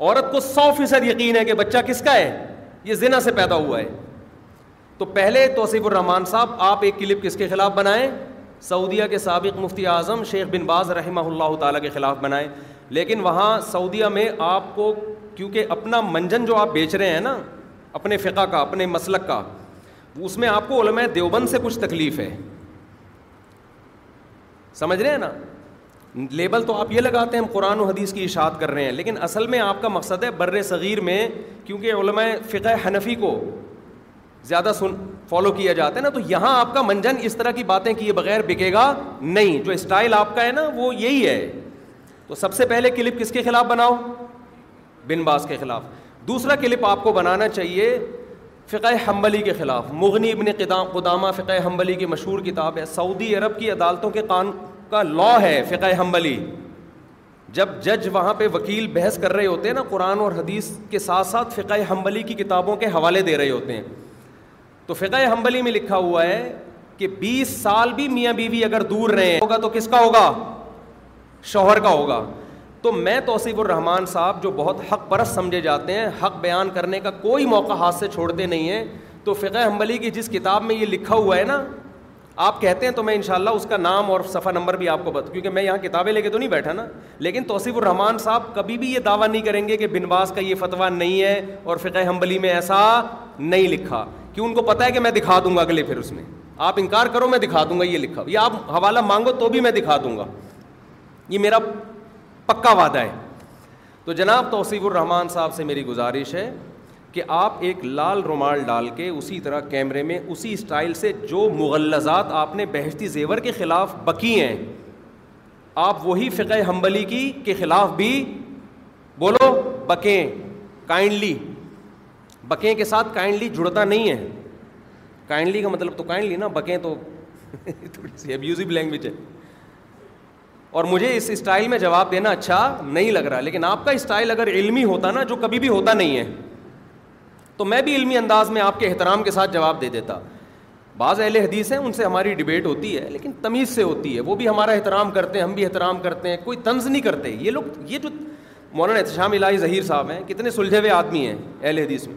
عورت کو سو فیصد یقین ہے کہ بچہ کس کا ہے یہ زنا سے پیدا ہوا ہے تو پہلے توصیف الرحمان صاحب آپ ایک کلپ کس کے خلاف بنائیں سعودیہ کے سابق مفتی اعظم شیخ بن باز رحمہ اللہ تعالیٰ کے خلاف بنائیں لیکن وہاں سعودیہ میں آپ کو کیونکہ اپنا منجن جو آپ بیچ رہے ہیں نا اپنے فقہ کا اپنے مسلک کا اس میں آپ کو علماء دیوبند سے کچھ تکلیف ہے سمجھ رہے ہیں نا لیبل تو آپ یہ لگاتے ہیں ہم قرآن و حدیث کی اشاعت کر رہے ہیں لیکن اصل میں آپ کا مقصد ہے بر صغیر میں کیونکہ علماء فقہ حنفی کو زیادہ سن فالو کیا جاتا ہے نا تو یہاں آپ کا منجن اس طرح کی باتیں کیے بغیر بکے گا نہیں جو اسٹائل آپ کا ہے نا وہ یہی ہے تو سب سے پہلے کلپ کس کے خلاف بناؤ بن باز کے خلاف دوسرا کلپ آپ کو بنانا چاہیے فقہ حنبلی کے خلاف مغنی ابن قدامہ فقہ حنبلی کی مشہور کتاب ہے سعودی عرب کی عدالتوں کے قانون کا لا ہے فقہ حنبلی جب جج وہاں پہ وکیل بحث کر رہے ہوتے ہیں نا قرآن اور حدیث کے ساتھ ساتھ فقہ حنبلی کی کتابوں کے حوالے دے رہے ہوتے ہیں تو فقہ حنبلی میں لکھا ہوا ہے کہ بیس سال بھی میاں بیوی اگر دور رہے ہوگا تو کس کا ہوگا شوہر کا ہوگا تو میں توصیف الرحمان صاحب جو بہت حق پرست سمجھے جاتے ہیں حق بیان کرنے کا کوئی موقع ہاتھ سے چھوڑتے نہیں ہیں تو فقہ حمبلی کی جس کتاب میں یہ لکھا ہوا ہے نا آپ کہتے ہیں تو میں انشاءاللہ اس کا نام اور صفحہ نمبر بھی آپ کو بتاؤں کیونکہ میں یہاں کتابیں لے کے تو نہیں بیٹھا نا لیکن توصیف الرحمان صاحب کبھی بھی یہ دعویٰ نہیں کریں گے کہ بنواس کا یہ فتویٰ نہیں ہے اور فقہ حمبلی میں ایسا نہیں لکھا کیوں ان کو پتا ہے کہ میں دکھا دوں گا اگلے پھر اس میں آپ انکار کرو میں دکھا دوں گا یہ لکھا یا آپ حوالہ مانگو تو بھی میں دکھا دوں گا یہ میرا پکا وعدہ ہے تو جناب توصیف الرحمان صاحب سے میری گزارش ہے کہ آپ ایک لال رومال ڈال کے اسی طرح کیمرے میں اسی اسٹائل سے جو مغلزات آپ نے بہشتی زیور کے خلاف بکی ہیں آپ وہی فقہ حنبلی کی کے خلاف بھی بولو بکیں کائنڈلی بکیں کے ساتھ کائنڈلی جڑتا نہیں ہے کائنڈلی کا مطلب تو کائنڈلی نا بکیں تو تھوڑی سی لینگویج ہے اور مجھے اس اسٹائل میں جواب دینا اچھا نہیں لگ رہا لیکن آپ کا اسٹائل اگر علمی ہوتا نا جو کبھی بھی ہوتا نہیں ہے تو میں بھی علمی انداز میں آپ کے احترام کے ساتھ جواب دے دیتا بعض اہل حدیث ہیں ان سے ہماری ڈبیٹ ہوتی ہے لیکن تمیز سے ہوتی ہے وہ بھی ہمارا احترام کرتے ہیں ہم بھی احترام کرتے ہیں کوئی طنز نہیں کرتے یہ لوگ یہ جو مولانا احتشام الہی ظہیر صاحب ہیں کتنے سلجھے ہوئے آدمی ہیں اہل حدیث میں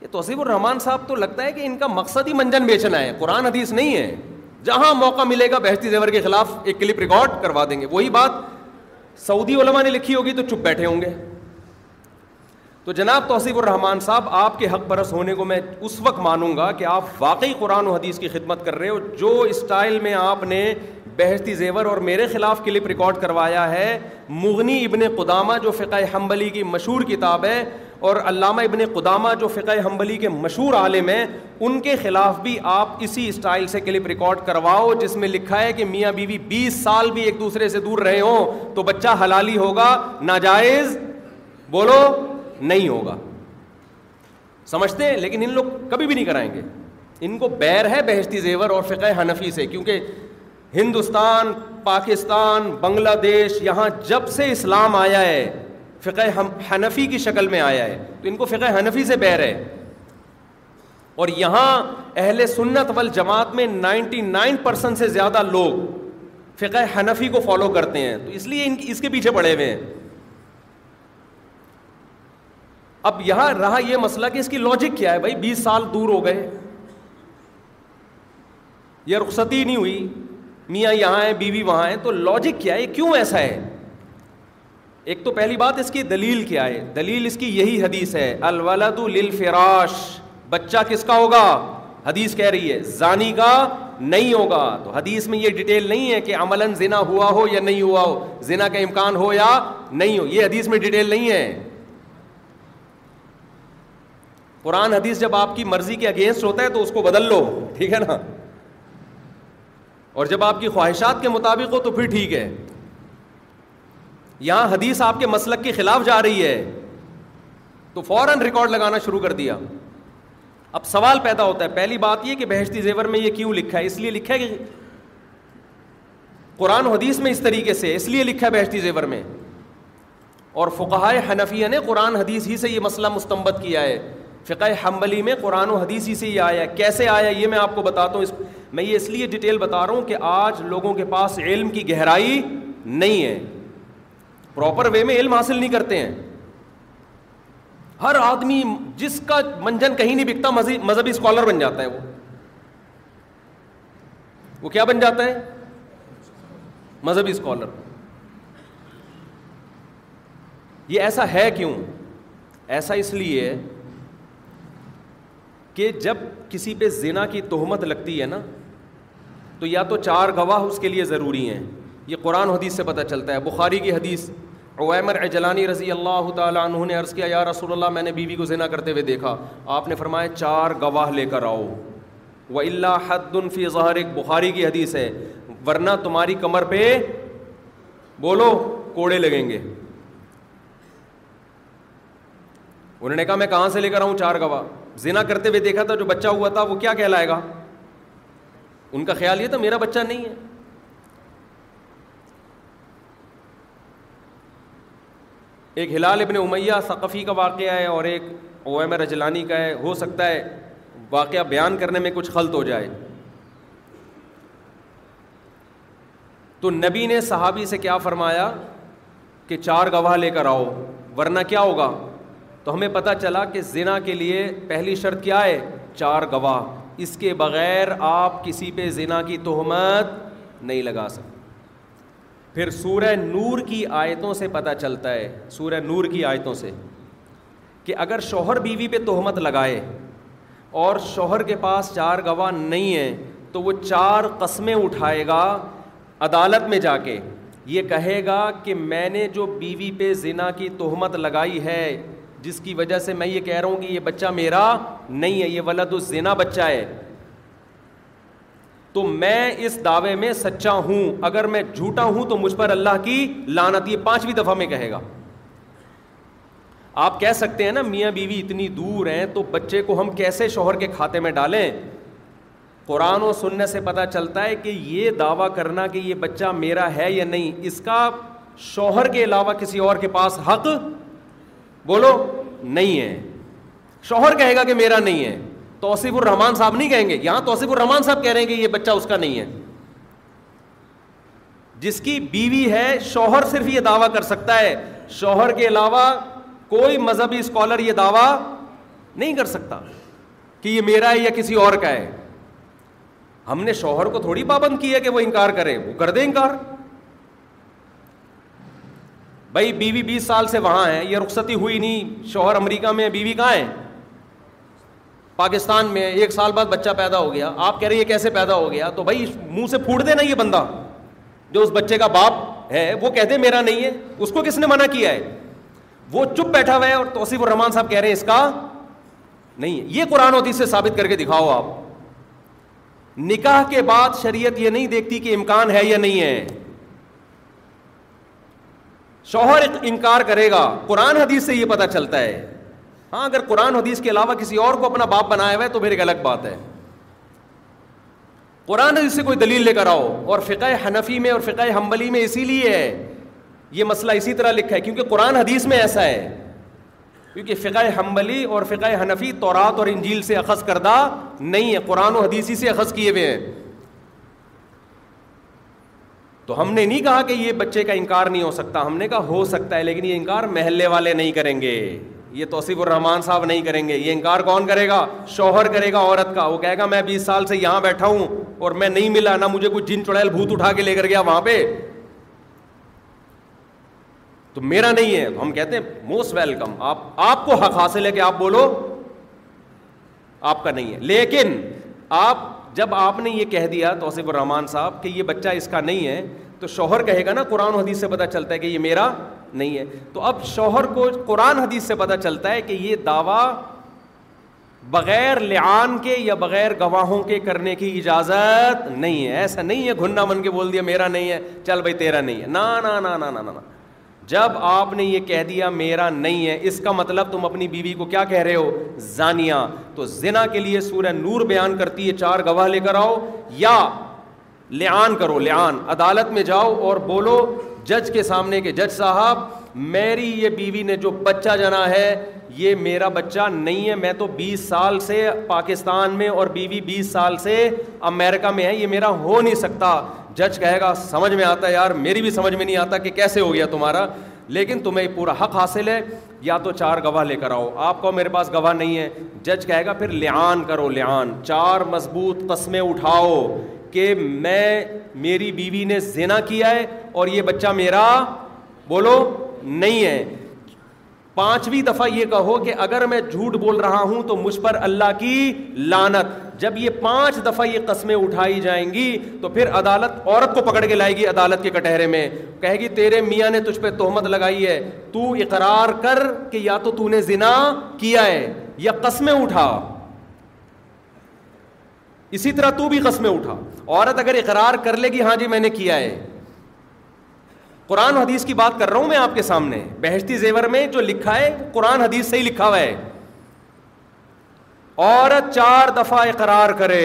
یہ توصیب الرحمان صاحب تو لگتا ہے کہ ان کا مقصد ہی منجن بیچنا ہے قرآن حدیث نہیں ہے جہاں موقع ملے گا بحشتی زیور کے خلاف ایک کلپ ریکارڈ کروا دیں گے وہی بات سعودی علماء نے لکھی ہوگی تو چپ بیٹھے ہوں گے تو جناب توصیف الرحمان صاحب آپ کے حق برس ہونے کو میں اس وقت مانوں گا کہ آپ واقعی قرآن و حدیث کی خدمت کر رہے ہو جو اسٹائل میں آپ نے بہشتی زیور اور میرے خلاف کلپ ریکارڈ کروایا ہے مغنی ابن قدامہ جو فقہ حنبلی کی مشہور کتاب ہے اور علامہ ابن قدامہ جو فقہ حنبلی کے مشہور عالم ہیں ان کے خلاف بھی آپ اسی اسٹائل سے کلپ ریکارڈ کرواؤ جس میں لکھا ہے کہ میاں بیوی بیس سال بھی ایک دوسرے سے دور رہے ہوں تو بچہ حلالی ہوگا ناجائز بولو نہیں ہوگا سمجھتے ہیں لیکن ان لوگ کبھی بھی نہیں کرائیں گے ان کو بیر ہے بہشتی زیور اور فقہ حنفی سے کیونکہ ہندوستان پاکستان بنگلہ دیش یہاں جب سے اسلام آیا ہے فقہ حنفی کی شکل میں آیا ہے تو ان کو فقہ حنفی سے بہر ہے اور یہاں اہل سنت وال جماعت میں نائنٹی نائن پرسینٹ سے زیادہ لوگ فقہ حنفی کو فالو کرتے ہیں تو اس لیے ان اس کے پیچھے پڑے ہوئے ہیں اب یہاں رہا یہ مسئلہ کہ اس کی لاجک کیا ہے بھائی بیس سال دور ہو گئے یہ رخصتی نہیں ہوئی میاں یہاں ہیں بیوی وہاں ہیں تو لاجک کیا ہے یہ کیوں ایسا ہے ایک تو پہلی بات اس کی دلیل کیا ہے دلیل اس کی یہی حدیث ہے الولد للفراش بچہ کس کا ہوگا حدیث کہہ رہی ہے زانی کا کا نہیں نہیں نہیں ہوگا تو حدیث میں یہ ڈیٹیل ہے کہ زنا زنا ہوا ہوا ہو ہو یا امکان ہو یا نہیں ہو یہ حدیث میں ڈیٹیل نہیں ہے قرآن حدیث جب آپ کی مرضی کے اگینسٹ ہوتا ہے تو اس کو بدل لو ٹھیک ہے نا اور جب آپ کی خواہشات کے مطابق ہو تو پھر ٹھیک ہے یہاں حدیث آپ کے مسلک کے خلاف جا رہی ہے تو فوراً ریکارڈ لگانا شروع کر دیا اب سوال پیدا ہوتا ہے پہلی بات یہ کہ بحشتی زیور میں یہ کیوں لکھا ہے اس لیے لکھا ہے کہ قرآن حدیث میں اس طریقے سے اس لیے لکھا ہے بحشتی زیور میں اور فقہ حنفیہ نے قرآن حدیث ہی سے یہ مسئلہ مستمبت کیا ہے فقہ حمبلی میں قرآن و حدیث ہی سے یہ آیا ہے کیسے آیا یہ میں آپ کو بتاتا ہوں اس میں یہ اس لیے ڈیٹیل بتا رہا ہوں کہ آج لوگوں کے پاس علم کی گہرائی نہیں ہے پراپر وے میں علم حاصل نہیں کرتے ہیں ہر آدمی جس کا منجن کہیں نہیں بکتا مذہبی اسکالر بن جاتا ہے وہ وہ کیا بن جاتا ہے مذہبی اسکالر یہ ایسا ہے کیوں ایسا اس لیے کہ جب کسی پہ زینا کی تہمت لگتی ہے نا تو یا تو چار گواہ اس کے لیے ضروری ہیں یہ قرآن حدیث سے پتہ چلتا ہے بخاری کی حدیث عویمر عجلانی رضی اللہ تعالیٰ عنہ نے عرض کیا یا رسول اللہ میں نے بیوی بی کو زنا کرتے ہوئے دیکھا آپ نے فرمایا چار گواہ لے کر آؤ و اللہ حد الفی ظہر ایک بخاری کی حدیث ہے ورنہ تمہاری کمر پہ بولو کوڑے لگیں گے انہوں نے کہا میں کہاں سے لے کر آؤں چار گواہ زنا کرتے ہوئے دیکھا تھا جو بچہ ہوا تھا وہ کیا کہلائے گا ان کا خیال یہ تھا میرا بچہ نہیں ہے ایک ہلال ابن امیہ ثقفی کا واقعہ ہے اور ایک اوم رجلانی کا ہے ہو سکتا ہے واقعہ بیان کرنے میں کچھ خلط ہو جائے تو نبی نے صحابی سے کیا فرمایا کہ چار گواہ لے کر آؤ ورنہ کیا ہوگا تو ہمیں پتہ چلا کہ زنا کے لیے پہلی شرط کیا ہے چار گواہ اس کے بغیر آپ کسی پہ زنا کی تہمت نہیں لگا سکتے پھر سورہ نور کی آیتوں سے پتہ چلتا ہے سورہ نور کی آیتوں سے کہ اگر شوہر بیوی پہ تہمت لگائے اور شوہر کے پاس چار گواہ نہیں ہیں تو وہ چار قسمیں اٹھائے گا عدالت میں جا کے یہ کہے گا کہ میں نے جو بیوی پہ زنا کی تہمت لگائی ہے جس کی وجہ سے میں یہ کہہ رہا ہوں کہ یہ بچہ میرا نہیں ہے یہ ولد الزنا بچہ ہے تو میں اس دعوے میں سچا ہوں اگر میں جھوٹا ہوں تو مجھ پر اللہ کی لانت یہ پانچویں دفعہ میں کہے گا آپ کہہ سکتے ہیں نا میاں بیوی اتنی دور ہیں تو بچے کو ہم کیسے شوہر کے کھاتے میں ڈالیں قرآن و سننے سے پتا چلتا ہے کہ یہ دعویٰ کرنا کہ یہ بچہ میرا ہے یا نہیں اس کا شوہر کے علاوہ کسی اور کے پاس حق بولو نہیں ہے شوہر کہے گا کہ میرا نہیں ہے توصیف الرحمان صاحب نہیں کہیں گے یہاں توصیف الرحمان صاحب کہہ رہے ہیں کہ یہ بچہ اس کا نہیں ہے جس کی بیوی ہے شوہر صرف یہ دعویٰ کر سکتا ہے شوہر کے علاوہ کوئی مذہبی اسکالر یہ دعویٰ نہیں کر سکتا کہ یہ میرا ہے یا کسی اور کا ہے ہم نے شوہر کو تھوڑی پابند کی ہے کہ وہ انکار کرے وہ کر دے انکار بھائی بیوی بیس سال سے وہاں ہے یہ رخصتی ہوئی نہیں شوہر امریکہ میں بیوی کہاں ہے پاکستان میں ایک سال بعد بچہ پیدا ہو گیا آپ کہہ رہے یہ کیسے پیدا ہو گیا تو بھائی منہ سے پھوٹ نا یہ بندہ جو اس بچے کا باپ ہے وہ کہتے میرا نہیں ہے اس کو کس نے منع کیا ہے وہ چپ بیٹھا ہوا ہے اور توصیف الرحمان صاحب کہہ رہے ہیں اس کا نہیں ہے یہ قرآن ہوتی حدیث سے ثابت کر کے دکھاؤ آپ نکاح کے بعد شریعت یہ نہیں دیکھتی کہ امکان ہے یا نہیں ہے شوہر انکار کرے گا قرآن حدیث سے یہ پتہ چلتا ہے ہاں اگر قرآن حدیث کے علاوہ کسی اور کو اپنا باپ بنایا ہوا ہے تو پھر ایک الگ بات ہے قرآن حدیث سے کوئی دلیل لے کر آؤ اور فقہ حنفی میں اور فقہ حمبلی میں اسی لیے ہے یہ مسئلہ اسی طرح لکھا ہے کیونکہ قرآن حدیث میں ایسا ہے کیونکہ فقہ حمبلی اور فقہ حنفی تورات اور انجیل سے اخذ کردہ نہیں ہے قرآن و حدیثی سے اخذ کیے ہوئے ہیں تو ہم نے نہیں کہا کہ یہ بچے کا انکار نہیں ہو سکتا ہم نے کہا ہو سکتا ہے لیکن یہ انکار محلے والے نہیں کریں گے یہ توصیف الرحمان صاحب نہیں کریں گے یہ انکار کون کرے گا شوہر کرے گا عورت کا وہ کہے گا میں بیس سال سے یہاں بیٹھا ہوں اور میں نہیں ملا نہ مجھے جن چڑیل بھوت اٹھا کے لے کر گیا وہاں پہ تو میرا نہیں ہے ہم کہتے ہیں موسٹ ویلکم آپ آپ کو حق حاصل ہے کہ آپ بولو آپ کا نہیں ہے لیکن آپ جب آپ نے یہ کہہ دیا توصیف الرحمان صاحب کہ یہ بچہ اس کا نہیں ہے تو شوہر کہے گا نا قرآن حدیث سے پتا چلتا ہے کہ یہ میرا نہیں ہے تو اب شوہر کو قرآن حدیث سے پتہ چلتا ہے کہ یہ دعویٰ بغیر لعان کے یا بغیر گواہوں کے کرنے کی اجازت نہیں ہے ایسا نہیں ہے من کے بول دیا میرا نہیں نہیں ہے ہے چل بھائی تیرا نا نا نا نا نا نا جب آپ نے یہ کہہ دیا میرا نہیں ہے اس کا مطلب تم اپنی بیوی کو کیا کہہ رہے ہو زانیا تو زنا کے لیے سورہ نور بیان کرتی ہے چار گواہ لے کر آؤ یا لعان کرو لعان عدالت میں جاؤ اور بولو جج کے سامنے کے جج صاحب میری یہ بیوی نے جو بچہ جنا ہے یہ میرا بچہ نہیں ہے میں تو بیس سال سے پاکستان میں اور بیوی بیس سال سے امیرکا میں ہے یہ میرا ہو نہیں سکتا جج کہے گا سمجھ میں آتا ہے یار میری بھی سمجھ میں نہیں آتا کہ کیسے ہو گیا تمہارا لیکن تمہیں پورا حق حاصل ہے یا تو چار گواہ لے کر آؤ آپ کو میرے پاس گواہ نہیں ہے جج کہے گا پھر لعان کرو لعان چار مضبوط قسمیں اٹھاؤ کہ میں میری بیوی نے زنا کیا ہے اور یہ بچہ میرا بولو نہیں ہے پانچویں دفعہ یہ کہو کہ اگر میں جھوٹ بول رہا ہوں تو مجھ پر اللہ کی لانت جب یہ پانچ دفعہ یہ قسمیں اٹھائی جائیں گی تو پھر عدالت عورت کو پکڑ کے لائے گی عدالت کے کٹہرے میں کہے گی تیرے میاں نے تجھ پہ تہمت لگائی ہے تو اقرار کر کہ یا تو تو نے زنا کیا ہے یا قسمیں اٹھا اسی طرح تو بھی قسمیں اٹھا عورت اگر اقرار کر لے گی ہاں جی میں نے کیا ہے قرآن حدیث کی بات کر رہا ہوں میں آپ کے سامنے بہشتی زیور میں جو لکھا ہے قرآن حدیث سے ہی لکھا ہوا ہے عورت چار دفعہ اقرار کرے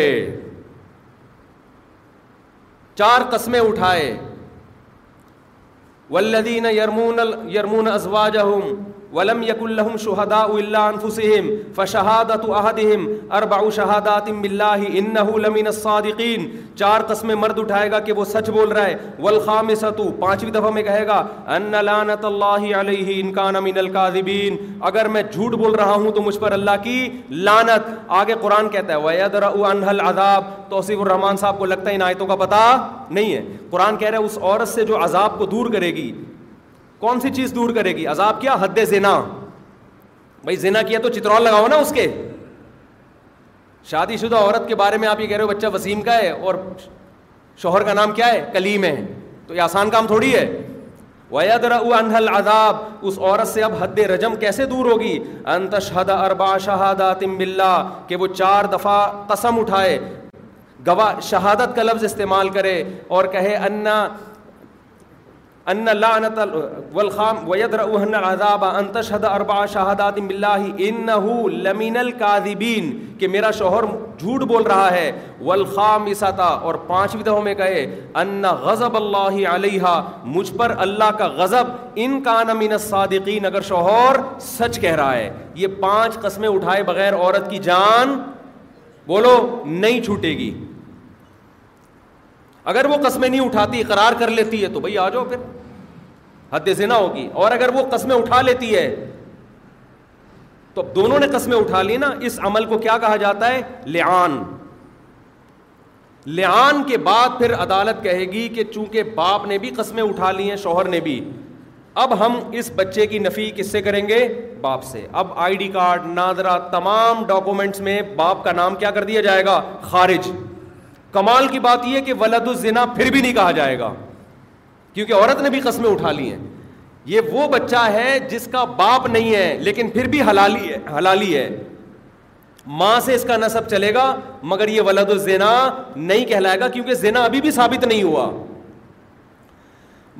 چار قسمیں اٹھائے ولدین یرمون یرمون ازواج ولم يكن لهم شهداء الا انفسهم فشهاده احدهم اربع شهادات بالله انه لمن الصادقین چار قسمیں مرد اٹھائے گا کہ وہ سچ بول رہا ہے والخامسه پانچویں دفعہ میں کہے گا ان لعنت اللہ علیہ ان کان من الكاذبین اگر میں جھوٹ بول رہا ہوں تو مجھ پر اللہ کی لعنت آگے قرآن کہتا ہے ویدرا عنہ العذاب توصیف الرحمان صاحب کو لگتا ہے ان آیتوں کا پتہ نہیں ہے قرآن کہہ رہا ہے اس عورت سے جو عذاب کو دور کرے گی کون سی چیز دور کرے گی عذاب کیا حد زنا بھائی زنا کیا تو چترول لگاؤ نا اس کے شادی شدہ عورت کے بارے میں آپ یہ کہہ رہے ہو بچہ وسیم کا ہے اور شوہر کا نام کیا ہے کلیم ہے تو یہ آسان کام تھوڑی ہے ویدر انہل عذاب اس عورت سے اب حد رجم کیسے دور ہوگی انتشہد اربا شہادات باللہ کہ وہ چار دفعہ قسم اٹھائے گواہ شہادت کا لفظ استعمال کرے اور کہے انّا ان لعنت والخام ويدرؤهن عذاب ان تشهد اربع شهادات بالله انه لمن الكاذبين کہ میرا شوہر جھوٹ بول رہا ہے والخامسۃ اور پانچویں دہوں میں کہے ان غضب اللہ علیہا مجھ پر اللہ کا غضب ان کان من الصادقین اگر شوہر سچ کہہ رہا ہے یہ پانچ قسمیں اٹھائے بغیر عورت کی جان بولو نہیں چھوٹے گی اگر وہ قسمیں نہیں اٹھاتی اقرار کر لیتی ہے تو بھائی آ جاؤ پھر حد زنا ہوگی اور اگر وہ قسمیں اٹھا لیتی ہے تو اب دونوں نے قسمیں اٹھا لی نا اس عمل کو کیا کہا جاتا ہے لعان لعان کے بعد پھر عدالت کہے گی کہ چونکہ باپ نے بھی قسمیں اٹھا لی ہیں شوہر نے بھی اب ہم اس بچے کی نفی کس سے کریں گے باپ سے اب آئی ڈی کارڈ نادرا تمام ڈاکومنٹس میں باپ کا نام کیا کر دیا جائے گا خارج کمال کی بات یہ کہ ولد الزنا پھر بھی نہیں کہا جائے گا کیونکہ عورت نے بھی قسمیں اٹھا لی ہیں یہ وہ بچہ ہے جس کا باپ نہیں ہے لیکن پھر بھی حلالی ہے حلالی ہے ماں سے اس کا نصب چلے گا مگر یہ ولد الزنا نہیں کہلائے گا کیونکہ زنا ابھی بھی ثابت نہیں ہوا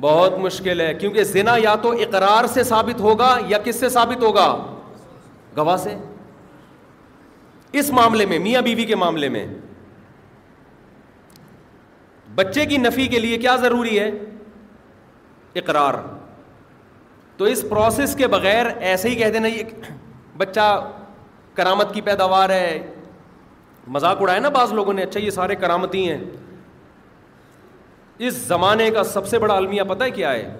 بہت مشکل ہے کیونکہ زنا یا تو اقرار سے ثابت ہوگا یا کس سے ثابت ہوگا گواہ سے اس معاملے میں میاں بیوی کے معاملے میں بچے کی نفی کے لیے کیا ضروری ہے اقرار تو اس پروسیس کے بغیر ایسے ہی کہہ دینا یہ بچہ کرامت کی پیداوار ہے مذاق اڑایا نا بعض لوگوں نے اچھا یہ سارے کرامتی ہیں اس زمانے کا سب سے بڑا المیہ پتہ ہے کیا ہے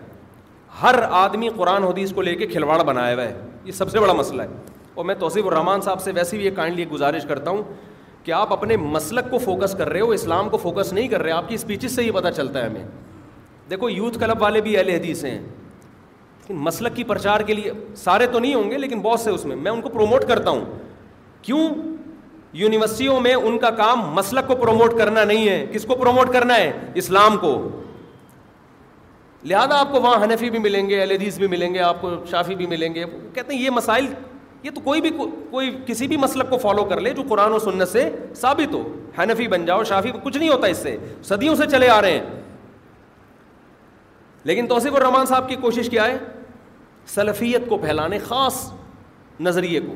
ہر آدمی قرآن حدیث کو لے کے کھلواڑ بنایا ہوا ہے یہ سب سے بڑا مسئلہ ہے اور میں توصیف الرحمان صاحب سے ویسے بھی کائنڈلی گزارش کرتا ہوں کہ آپ اپنے مسلک کو فوکس کر رہے ہو اسلام کو فوکس نہیں کر رہے آپ کی اسپیچز سے ہی پتہ چلتا ہے ہمیں دیکھو یوتھ کلب والے بھی اہل حدیث ہیں لیکن مسلک کی پرچار کے لیے سارے تو نہیں ہوں گے لیکن بہت سے اس میں میں ان کو پروموٹ کرتا ہوں کیوں یونیورسٹیوں میں ان کا کام مسلک کو پروموٹ کرنا نہیں ہے کس کو پروموٹ کرنا ہے اسلام کو لہذا آپ کو وہاں حنفی بھی ملیں گے حدیث بھی ملیں گے آپ کو شافی بھی ملیں گے کہتے ہیں یہ مسائل یہ تو کوئی بھی کوئی کسی بھی مسلب کو فالو کر لے جو قرآن و سنت سے ثابت ہو حنفی بن جاؤ شافی کچھ نہیں ہوتا اس سے صدیوں سے چلے آ رہے ہیں لیکن توصیف الرحمان صاحب کی کوشش کیا ہے سلفیت کو پھیلانے خاص نظریے کو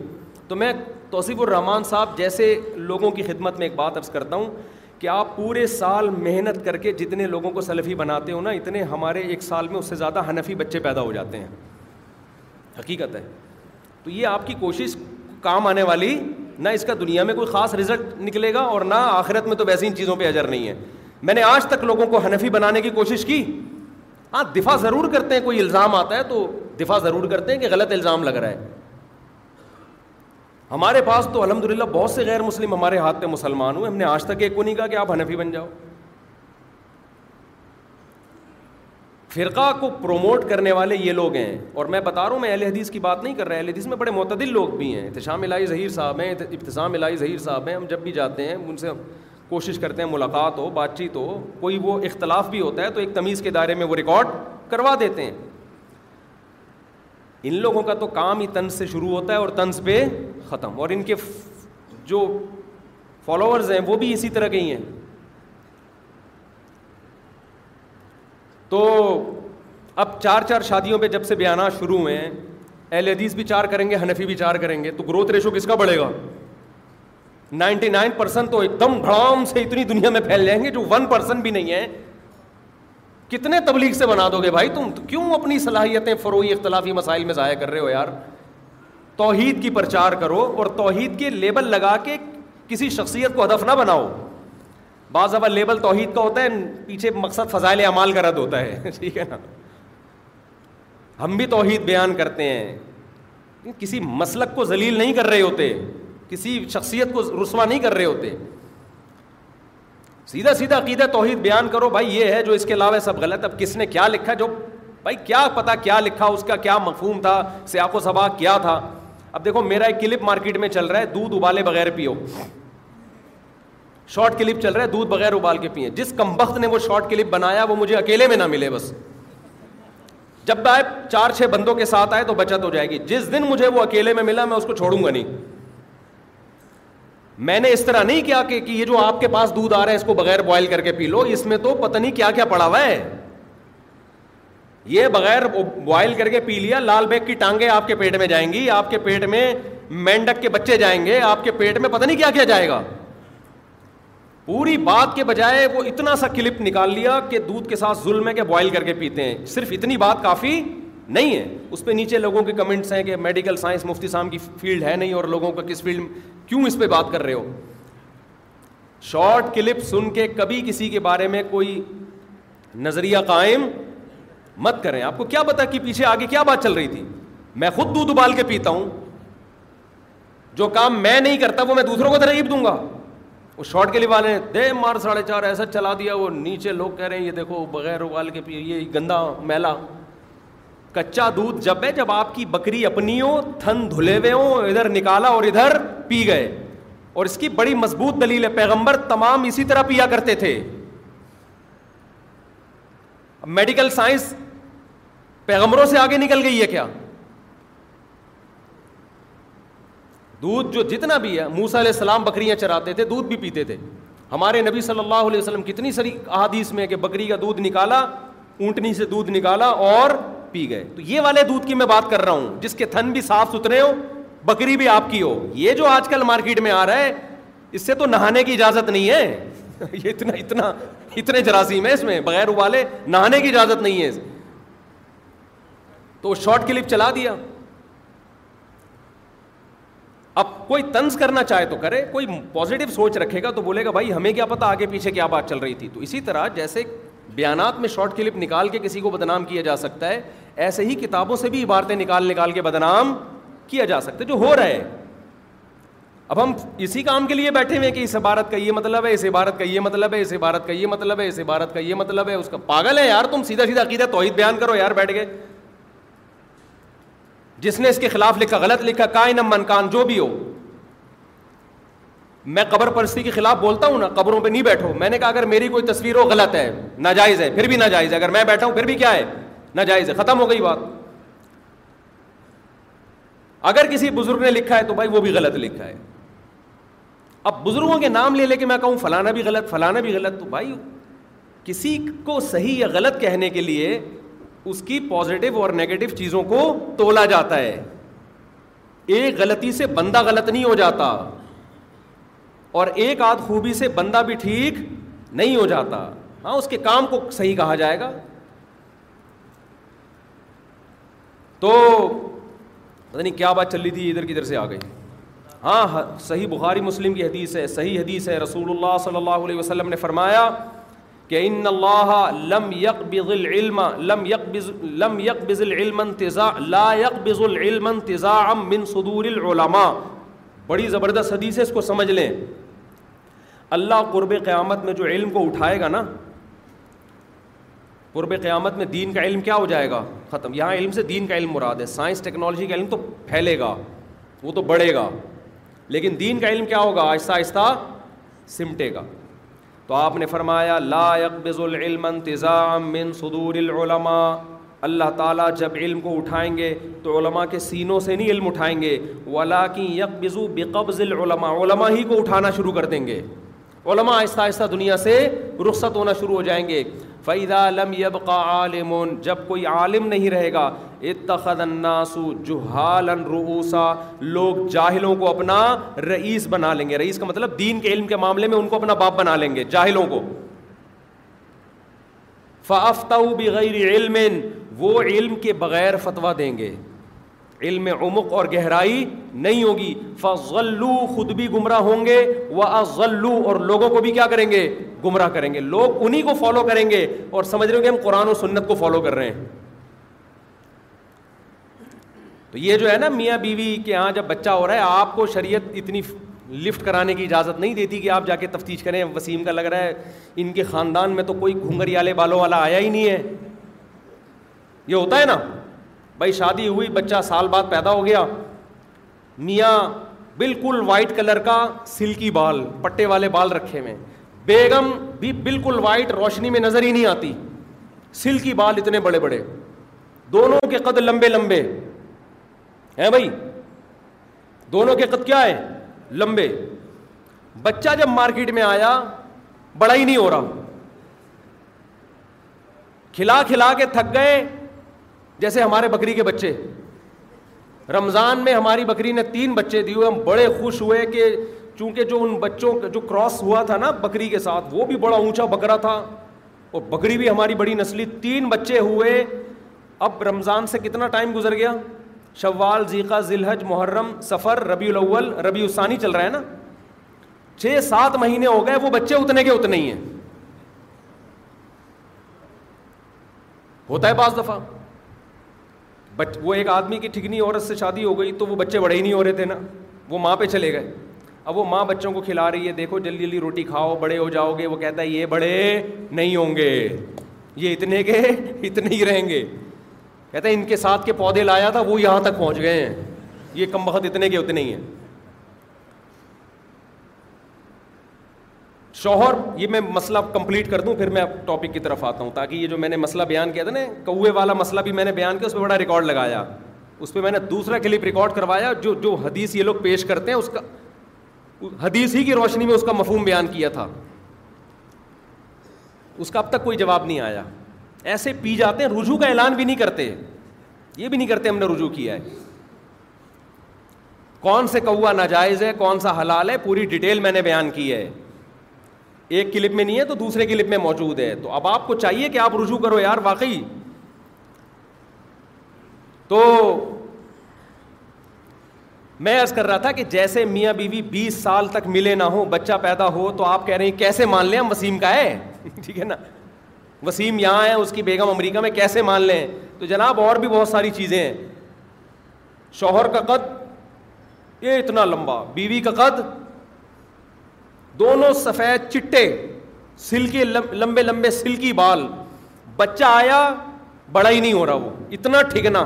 تو میں توصیف الرحمان صاحب جیسے لوگوں کی خدمت میں ایک بات عرض کرتا ہوں کہ آپ پورے سال محنت کر کے جتنے لوگوں کو سلفی بناتے ہو نا اتنے ہمارے ایک سال میں اس سے زیادہ حنفی بچے پیدا ہو جاتے ہیں حقیقت ہے تو یہ آپ کی کوشش کام آنے والی نہ اس کا دنیا میں کوئی خاص رزلٹ نکلے گا اور نہ آخرت میں تو ویسے ان چیزوں پہ اجر نہیں ہے میں نے آج تک لوگوں کو حنفی بنانے کی کوشش کی ہاں دفاع ضرور کرتے ہیں کوئی الزام آتا ہے تو دفاع ضرور کرتے ہیں کہ غلط الزام لگ رہا ہے ہمارے پاس تو الحمد للہ بہت سے غیر مسلم ہمارے ہاتھ پہ مسلمان ہوئے ہم نے آج تک ایک کو نہیں کہا کہ آپ حنفی بن جاؤ فرقہ کو پروموٹ کرنے والے یہ لوگ ہیں اور میں بتا رہا ہوں میں اہل حدیث کی بات نہیں کر رہا اہل حدیث میں بڑے معتدل لوگ بھی ہیں احتشام الہی ظہیر صاحب ہیں ابتسام الہی ظہیر صاحب ہیں ہم جب بھی جاتے ہیں ان سے کوشش کرتے ہیں ملاقات ہو بات چیت ہو کوئی وہ اختلاف بھی ہوتا ہے تو ایک تمیز کے دائرے میں وہ ریکارڈ کروا دیتے ہیں ان لوگوں کا تو کام ہی طنز سے شروع ہوتا ہے اور طنز پہ ختم اور ان کے جو فالوورز ہیں وہ بھی اسی طرح کے ہی ہیں تو اب چار چار شادیوں پہ جب سے بیانات شروع ہوئے ہیں اہل حدیث بھی چار کریں گے حنفی بھی چار کریں گے تو گروتھ ریشو کس کا بڑھے گا نائنٹی نائن پرسن تو ایک دم بھڑام سے اتنی دنیا میں پھیل جائیں گے جو ون پرسن بھی نہیں ہے کتنے تبلیغ سے بنا دو گے بھائی تم کیوں اپنی صلاحیتیں فروئی اختلافی مسائل میں ضائع کر رہے ہو یار توحید کی پرچار کرو اور توحید کے لیبل لگا کے کسی شخصیت کو ہدف نہ بناؤ بعض اب لیبل توحید کا ہوتا ہے پیچھے مقصد فضائل اعمال کا رد ہوتا ہے ٹھیک ہے نا ہم بھی توحید بیان کرتے ہیں کسی مسلک کو ذلیل نہیں کر رہے ہوتے کسی شخصیت کو رسوا نہیں کر رہے ہوتے سیدھا سیدھا عقیدہ توحید بیان کرو بھائی یہ ہے جو اس کے علاوہ سب غلط اب کس نے کیا لکھا جو بھائی کیا پتا کیا لکھا اس کا کیا مفہوم تھا سیاق و سباق کیا تھا اب دیکھو میرا ایک کلپ مارکیٹ میں چل رہا ہے دودھ ابالے بغیر پیو شارٹ کلپ چل رہا ہے دودھ بغیر ابال کے پیئیں جس کم وقت نے وہ شارٹ کلپ بنایا وہ مجھے اکیلے میں نہ ملے بس جب آئے چار چھ بندوں کے ساتھ آئے تو بچت ہو جائے گی جس دن مجھے وہ اکیلے میں ملا میں اس کو چھوڑوں گا نہیں میں نے اس طرح نہیں کیا کہ یہ جو آپ کے پاس دودھ آ رہا ہے اس کو بغیر بوائل کر کے پی لو اس میں تو پتہ نہیں کیا کیا پڑا ہوا ہے یہ بغیر بوائل کر کے پی لیا لال بیگ کی ٹانگے آپ کے پیٹ میں جائیں گی آپ کے پیٹ میں مینڈک کے بچے جائیں گے آپ کے پیٹ میں پتہ نہیں کیا کیا جائے گا پوری بات کے بجائے وہ اتنا سا کلپ نکال لیا کہ دودھ کے ساتھ ظلم ہے کہ بوائل کر کے پیتے ہیں صرف اتنی بات کافی نہیں ہے اس پہ نیچے لوگوں کے کمنٹس ہیں کہ میڈیکل سائنس مفتی صاحب کی فیلڈ ہے نہیں اور لوگوں کا کس فیلڈ کیوں اس پہ بات کر رہے ہو شارٹ کلپ سن کے کبھی کسی کے بارے میں کوئی نظریہ قائم مت کریں آپ کو کیا پتا کہ کی پیچھے آگے کیا بات چل رہی تھی میں خود دودھ ابال کے پیتا ہوں جو کام میں نہیں کرتا وہ میں دوسروں کو ترغیب دوں گا وہ شارٹ کے لیے والے دے مار ساڑھے چار ایسا چلا دیا وہ نیچے لوگ کہہ رہے ہیں یہ دیکھو بغیر ابال کے یہ گندا میلا کچا دودھ جب ہے جب آپ کی بکری اپنی ہو تھن دھلے ہوئے ہوں ادھر نکالا اور ادھر پی گئے اور اس کی بڑی مضبوط دلیل ہے پیغمبر تمام اسی طرح پیا کرتے تھے میڈیکل سائنس پیغمبروں سے آگے نکل گئی ہے کیا دودھ جو جتنا بھی ہے موسا علیہ السلام بکریاں چراتے تھے دودھ بھی پیتے تھے ہمارے نبی صلی اللہ علیہ وسلم کتنی ساری احادیث میں کہ بکری کا دودھ نکالا اونٹنی سے دودھ نکالا اور پی گئے تو یہ والے دودھ کی میں بات کر رہا ہوں جس کے تھن بھی صاف ستھرے ہو بکری بھی آپ کی ہو یہ جو آج کل مارکیٹ میں آ رہا ہے اس سے تو نہانے کی اجازت نہیں ہے یہ اتنا اتنا اتنے جراثیم ہے اس میں بغیر ابالے نہانے کی اجازت نہیں ہے تو شارٹ کلپ چلا دیا اب کوئی طنز کرنا چاہے تو کرے کوئی پازیٹو سوچ رکھے گا تو بولے گا بھائی ہمیں کیا پتا آگے پیچھے کیا بات چل رہی تھی تو اسی طرح جیسے بیانات میں شارٹ کلپ نکال کے کسی کو بدنام کیا جا سکتا ہے ایسے ہی کتابوں سے بھی عبارتیں نکال نکال کے بدنام کیا جا سکتا ہے جو ہو رہے ہے اب ہم اسی کام کے لیے بیٹھے ہوئے ہیں کہ اس عبارت کا یہ مطلب ہے اس عبارت کا یہ مطلب ہے اس عبارت کا یہ مطلب ہے اس عبارت کا یہ مطلب ہے اس کا پاگل ہے یار تم سیدھا سیدھا عقیدہ توحید بیان کرو یار بیٹھ گئے جس نے اس کے خلاف لکھا غلط لکھا کائن جو بھی ہو میں قبر پرستی کے خلاف بولتا ہوں نا قبروں پہ نہیں بیٹھو میں نے کہا اگر میری کوئی تصویر ہو غلط ہے ناجائز ہے پھر بھی ناجائز ہے اگر میں بیٹھا ہوں پھر بھی کیا ہے ناجائز ہے ختم ہو گئی بات اگر کسی بزرگ نے لکھا ہے تو بھائی وہ بھی غلط لکھا ہے اب بزرگوں کے نام لے لے کے میں کہوں فلانا بھی غلط فلانا بھی غلط تو بھائی کسی کو صحیح یا غلط کہنے کے لیے اس کی پوزیٹو اور نیگیٹو چیزوں کو تولا جاتا ہے ایک غلطی سے بندہ غلط نہیں ہو جاتا اور ایک آدھ خوبی سے بندہ بھی ٹھیک نہیں ہو جاتا ہاں اس کے کام کو صحیح کہا جائے گا تو نہیں کیا بات چل رہی تھی ادھر کدھر سے آ گئی ہاں صحیح بخاری مسلم کی حدیث ہے صحیح حدیث ہے رسول اللہ صلی اللہ علیہ وسلم نے فرمایا کہ ان اللہ لم لم العلم العلم العلم انتزاع لا من صدور العلماء بڑی زبردست حدیث ہے اس کو سمجھ لیں اللہ قرب قیامت میں جو علم کو اٹھائے گا نا قرب قیامت میں دین کا علم کیا ہو جائے گا ختم یہاں علم سے دین کا علم مراد ہے سائنس ٹیکنالوجی کا علم تو پھیلے گا وہ تو بڑھے گا لیکن دین کا علم کیا ہوگا آہستہ آہستہ سمٹے گا تو آپ نے فرمایا لا يقبض العلم انتظام من صدور العلماء اللہ تعالیٰ جب علم کو اٹھائیں گے تو علماء کے سینوں سے نہیں علم اٹھائیں گے ولاں یک بقبض العلماء علماء ہی کو اٹھانا شروع کر دیں گے علماء آہستہ آہستہ دنیا سے رخصت ہونا شروع ہو جائیں گے لم یب کا عالم جب کوئی عالم نہیں رہے گا رؤوسا لوگ جاہلوں کو اپنا رئیس بنا لیں گے رئیس کا مطلب دین کے علم کے معاملے میں ان کو اپنا باپ بنا لیں گے جاہلوں کو بغیر علم وہ علم کے بغیر فتویٰ دیں گے علم عمق اور گہرائی نہیں ہوگی فضلو خود بھی گمراہ ہوں گے وہ ازلو اور لوگوں کو بھی کیا کریں گے گمراہ کریں گے لوگ انہیں کو فالو کریں گے اور سمجھ رہے ہو کہ ہم قرآن و سنت کو فالو کر رہے ہیں تو یہ جو ہے نا میاں بیوی کے ہاں جب بچہ ہو رہا ہے آپ کو شریعت اتنی لفٹ کرانے کی اجازت نہیں دیتی کہ آپ جا کے تفتیش کریں وسیم کا لگ رہا ہے ان کے خاندان میں تو کوئی گھنگریالے بالوں والا آیا ہی نہیں ہے یہ ہوتا ہے نا بھائی شادی ہوئی بچہ سال بعد پیدا ہو گیا میاں بالکل وائٹ کلر کا سلکی بال پٹے والے بال رکھے میں بیگم بھی بالکل وائٹ روشنی میں نظر ہی نہیں آتی سلکی بال اتنے بڑے بڑے دونوں کے قد لمبے لمبے ہیں بھائی دونوں کے قد کیا ہے لمبے بچہ جب مارکیٹ میں آیا بڑا ہی نہیں ہو رہا کھلا کھلا کے تھک گئے جیسے ہمارے بکری کے بچے رمضان میں ہماری بکری نے تین بچے دیے ہوئے ہم بڑے خوش ہوئے کہ چونکہ جو ان بچوں کا جو کراس ہوا تھا نا بکری کے ساتھ وہ بھی بڑا اونچا بکرا تھا اور بکری بھی ہماری بڑی نسلی تین بچے ہوئے اب رمضان سے کتنا ٹائم گزر گیا شوال ذیقہ ذلحج محرم سفر ربیع الاول ربیع الثانی چل رہا ہے نا چھ سات مہینے ہو گئے وہ بچے اتنے کے اتنے ہی ہیں ہوتا ہے بعض دفعہ بچ وہ ایک آدمی کی ٹھکنی عورت سے شادی ہو گئی تو وہ بچے بڑے ہی نہیں ہو رہے تھے نا وہ ماں پہ چلے گئے اب وہ ماں بچوں کو کھلا رہی ہے دیکھو جلدی جلدی روٹی کھاؤ بڑے ہو جاؤ گے وہ کہتا ہے یہ بڑے نہیں ہوں گے یہ اتنے کے اتنے ہی رہیں گے کہتا ہے ان کے ساتھ کے پودے لایا تھا وہ یہاں تک پہنچ گئے ہیں یہ کم بہت اتنے کے اتنے ہی ہیں شوہر یہ میں مسئلہ کمپلیٹ کر دوں پھر میں ٹاپک کی طرف آتا ہوں تاکہ یہ جو میں نے مسئلہ بیان کیا تھا نا کوے والا مسئلہ بھی میں نے بیان کیا اس پہ بڑا ریکارڈ لگایا اس پہ میں نے دوسرا کلپ ریکارڈ کروایا جو جو حدیث یہ لوگ پیش کرتے ہیں اس کا حدیث ہی کی روشنی میں اس کا مفہوم بیان کیا تھا اس کا اب تک کوئی جواب نہیں آیا ایسے پی جاتے ہیں رجوع کا اعلان بھی نہیں کرتے یہ بھی نہیں کرتے ہم نے رجوع کیا ہے کون سے کوا ناجائز ہے کون سا حلال ہے پوری ڈیٹیل میں نے بیان کی ہے ایک کلپ میں نہیں ہے تو دوسرے کلپ میں موجود ہے تو اب آپ کو چاہیے کہ آپ رجوع کرو یار واقعی تو میں عرض کر رہا تھا کہ جیسے میاں بیوی بیس سال تک ملے نہ ہو بچہ پیدا ہو تو آپ کہہ رہے ہیں کیسے مان لیں ہم وسیم کا ہے ٹھیک ہے نا وسیم یہاں ہے اس کی بیگم امریکہ میں کیسے مان لیں تو جناب اور بھی بہت ساری چیزیں ہیں شوہر کا قد یہ اتنا لمبا بیوی کا قد دونوں سفید چٹے سلکی لمبے لمبے سلکی بال بچہ آیا بڑا ہی نہیں ہو رہا وہ اتنا ٹھگنا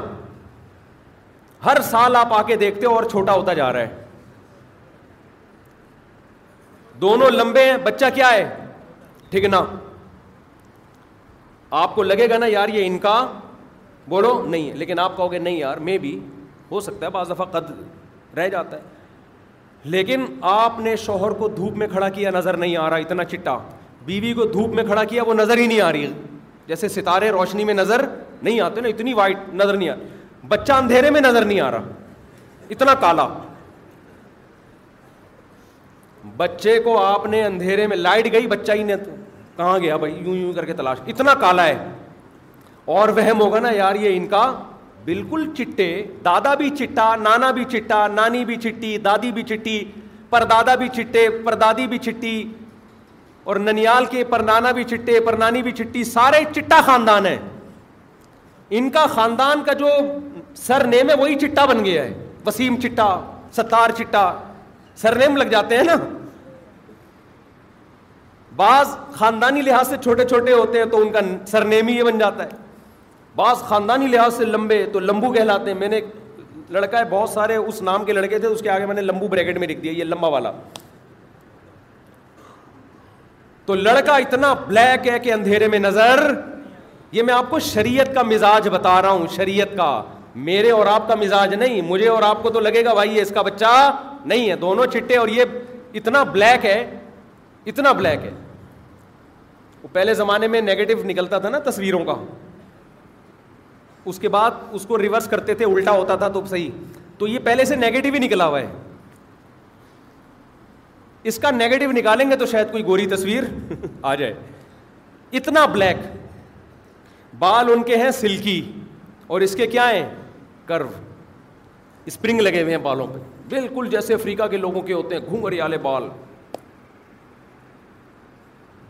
ہر سال آپ آ کے دیکھتے ہو اور چھوٹا ہوتا جا رہا ہے دونوں لمبے ہیں بچہ کیا ہے ٹھگنا آپ کو لگے گا نا یار یہ ان کا بولو نہیں لیکن آپ کہو گے نہیں یار میں بھی ہو سکتا ہے بعض دفعہ قد رہ جاتا ہے لیکن آپ نے شوہر کو دھوپ میں کھڑا کیا نظر نہیں آ رہا اتنا چٹا بیوی کو دھوپ میں کھڑا کیا وہ نظر ہی نہیں آ رہی جیسے ستارے روشنی میں نظر نہیں آتے نا اتنی وائٹ نظر نہیں آ رہی بچہ اندھیرے میں نظر نہیں آ رہا اتنا کالا بچے کو آپ نے اندھیرے میں لائٹ گئی بچہ ہی نہیں تو کہاں گیا بھائی یوں یوں کر کے تلاش اتنا کالا ہے اور وہم ہوگا نا یار یہ ان کا بالکل چٹے دادا بھی چٹا نانا بھی چٹا نانی بھی چٹی دادی بھی چٹی پر دادا بھی چٹے پر دادی بھی چٹی اور ننیال کے پر نانا بھی چٹے پر نانی بھی چٹی سارے چٹا خاندان ہے ان کا خاندان کا جو سر نیم ہے وہی چٹا بن گیا ہے وسیم چٹا ستار چٹا سر نیم لگ جاتے ہیں نا بعض خاندانی لحاظ سے چھوٹے چھوٹے ہوتے ہیں تو ان کا سر نیم ہی یہ بن جاتا ہے بعض خاندانی لحاظ سے لمبے تو لمبو کہلاتے ہیں میں نے لڑکا ہے بہت سارے اس نام کے لڑکے تھے اس کے آگے میں میں نے لمبو بریکٹ لکھ دیا یہ لمبا والا تو لڑکا اتنا بلیک ہے کہ اندھیرے میں نظر یہ میں آپ کو شریعت کا مزاج بتا رہا ہوں شریعت کا میرے اور آپ کا مزاج نہیں مجھے اور آپ کو تو لگے گا بھائی اس کا بچہ نہیں ہے دونوں چٹے اور یہ اتنا بلیک ہے اتنا بلیک ہے پہلے زمانے میں نیگیٹو نکلتا تھا نا تصویروں کا اس کے بعد اس کو ریورس کرتے تھے الٹا ہوتا تھا تو صحیح تو یہ پہلے سے نیگیٹو ہی نکلا ہوا ہے اس کا نیگیٹو نکالیں گے تو شاید کوئی گوری تصویر آ جائے اتنا بلیک بال ان کے ہیں سلکی اور اس کے کیا ہیں کرو اسپرنگ لگے ہوئے ہیں بالوں پہ بالکل جیسے افریقہ کے لوگوں کے ہوتے ہیں گونگھر والے بال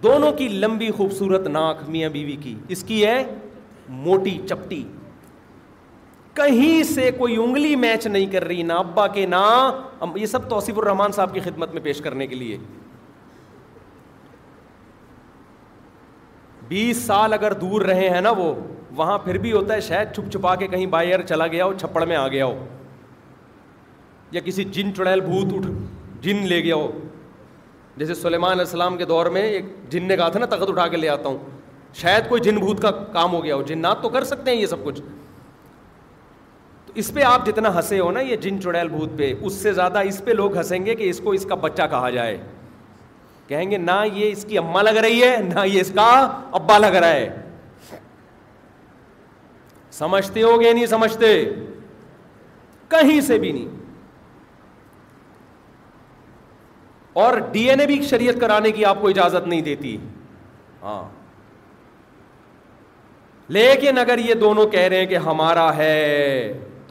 دونوں کی لمبی خوبصورت ناک میاں بیوی کی اس کی ہے موٹی چپٹی کہیں سے کوئی انگلی میچ نہیں کر رہی نہ ابا کے نہ یہ سب توصیف الرحمان صاحب کی خدمت میں پیش کرنے کے لیے بیس سال اگر دور رہے ہیں نا وہ وہاں پھر بھی ہوتا ہے شاید چھپ چھپا کے کہیں بائی ایئر چلا گیا ہو چھپڑ میں آ گیا ہو یا کسی جن چڑیل بھوت اٹھ جن لے گیا ہو جیسے سلیمان علیہ السلام کے دور میں ایک جن نے کہا تھا نا تخت اٹھا کے لے آتا ہوں شاید کوئی جن بھوت کا کام ہو گیا ہو جنات تو کر سکتے ہیں یہ سب کچھ اس پہ آپ جتنا ہنسے ہو نا یہ جن چڑیل بھوت پہ اس سے زیادہ اس پہ لوگ ہنسیں گے کہ اس کو اس کا بچہ کہا جائے کہیں گے نہ یہ اس کی اما لگ رہی ہے نہ یہ اس کا ابا لگ رہا ہے سمجھتے ہو گے نہیں سمجھتے کہیں سے بھی نہیں اور ڈی این اے بھی شریعت کرانے کی آپ کو اجازت نہیں دیتی ہاں لیکن اگر یہ دونوں کہہ رہے ہیں کہ ہمارا ہے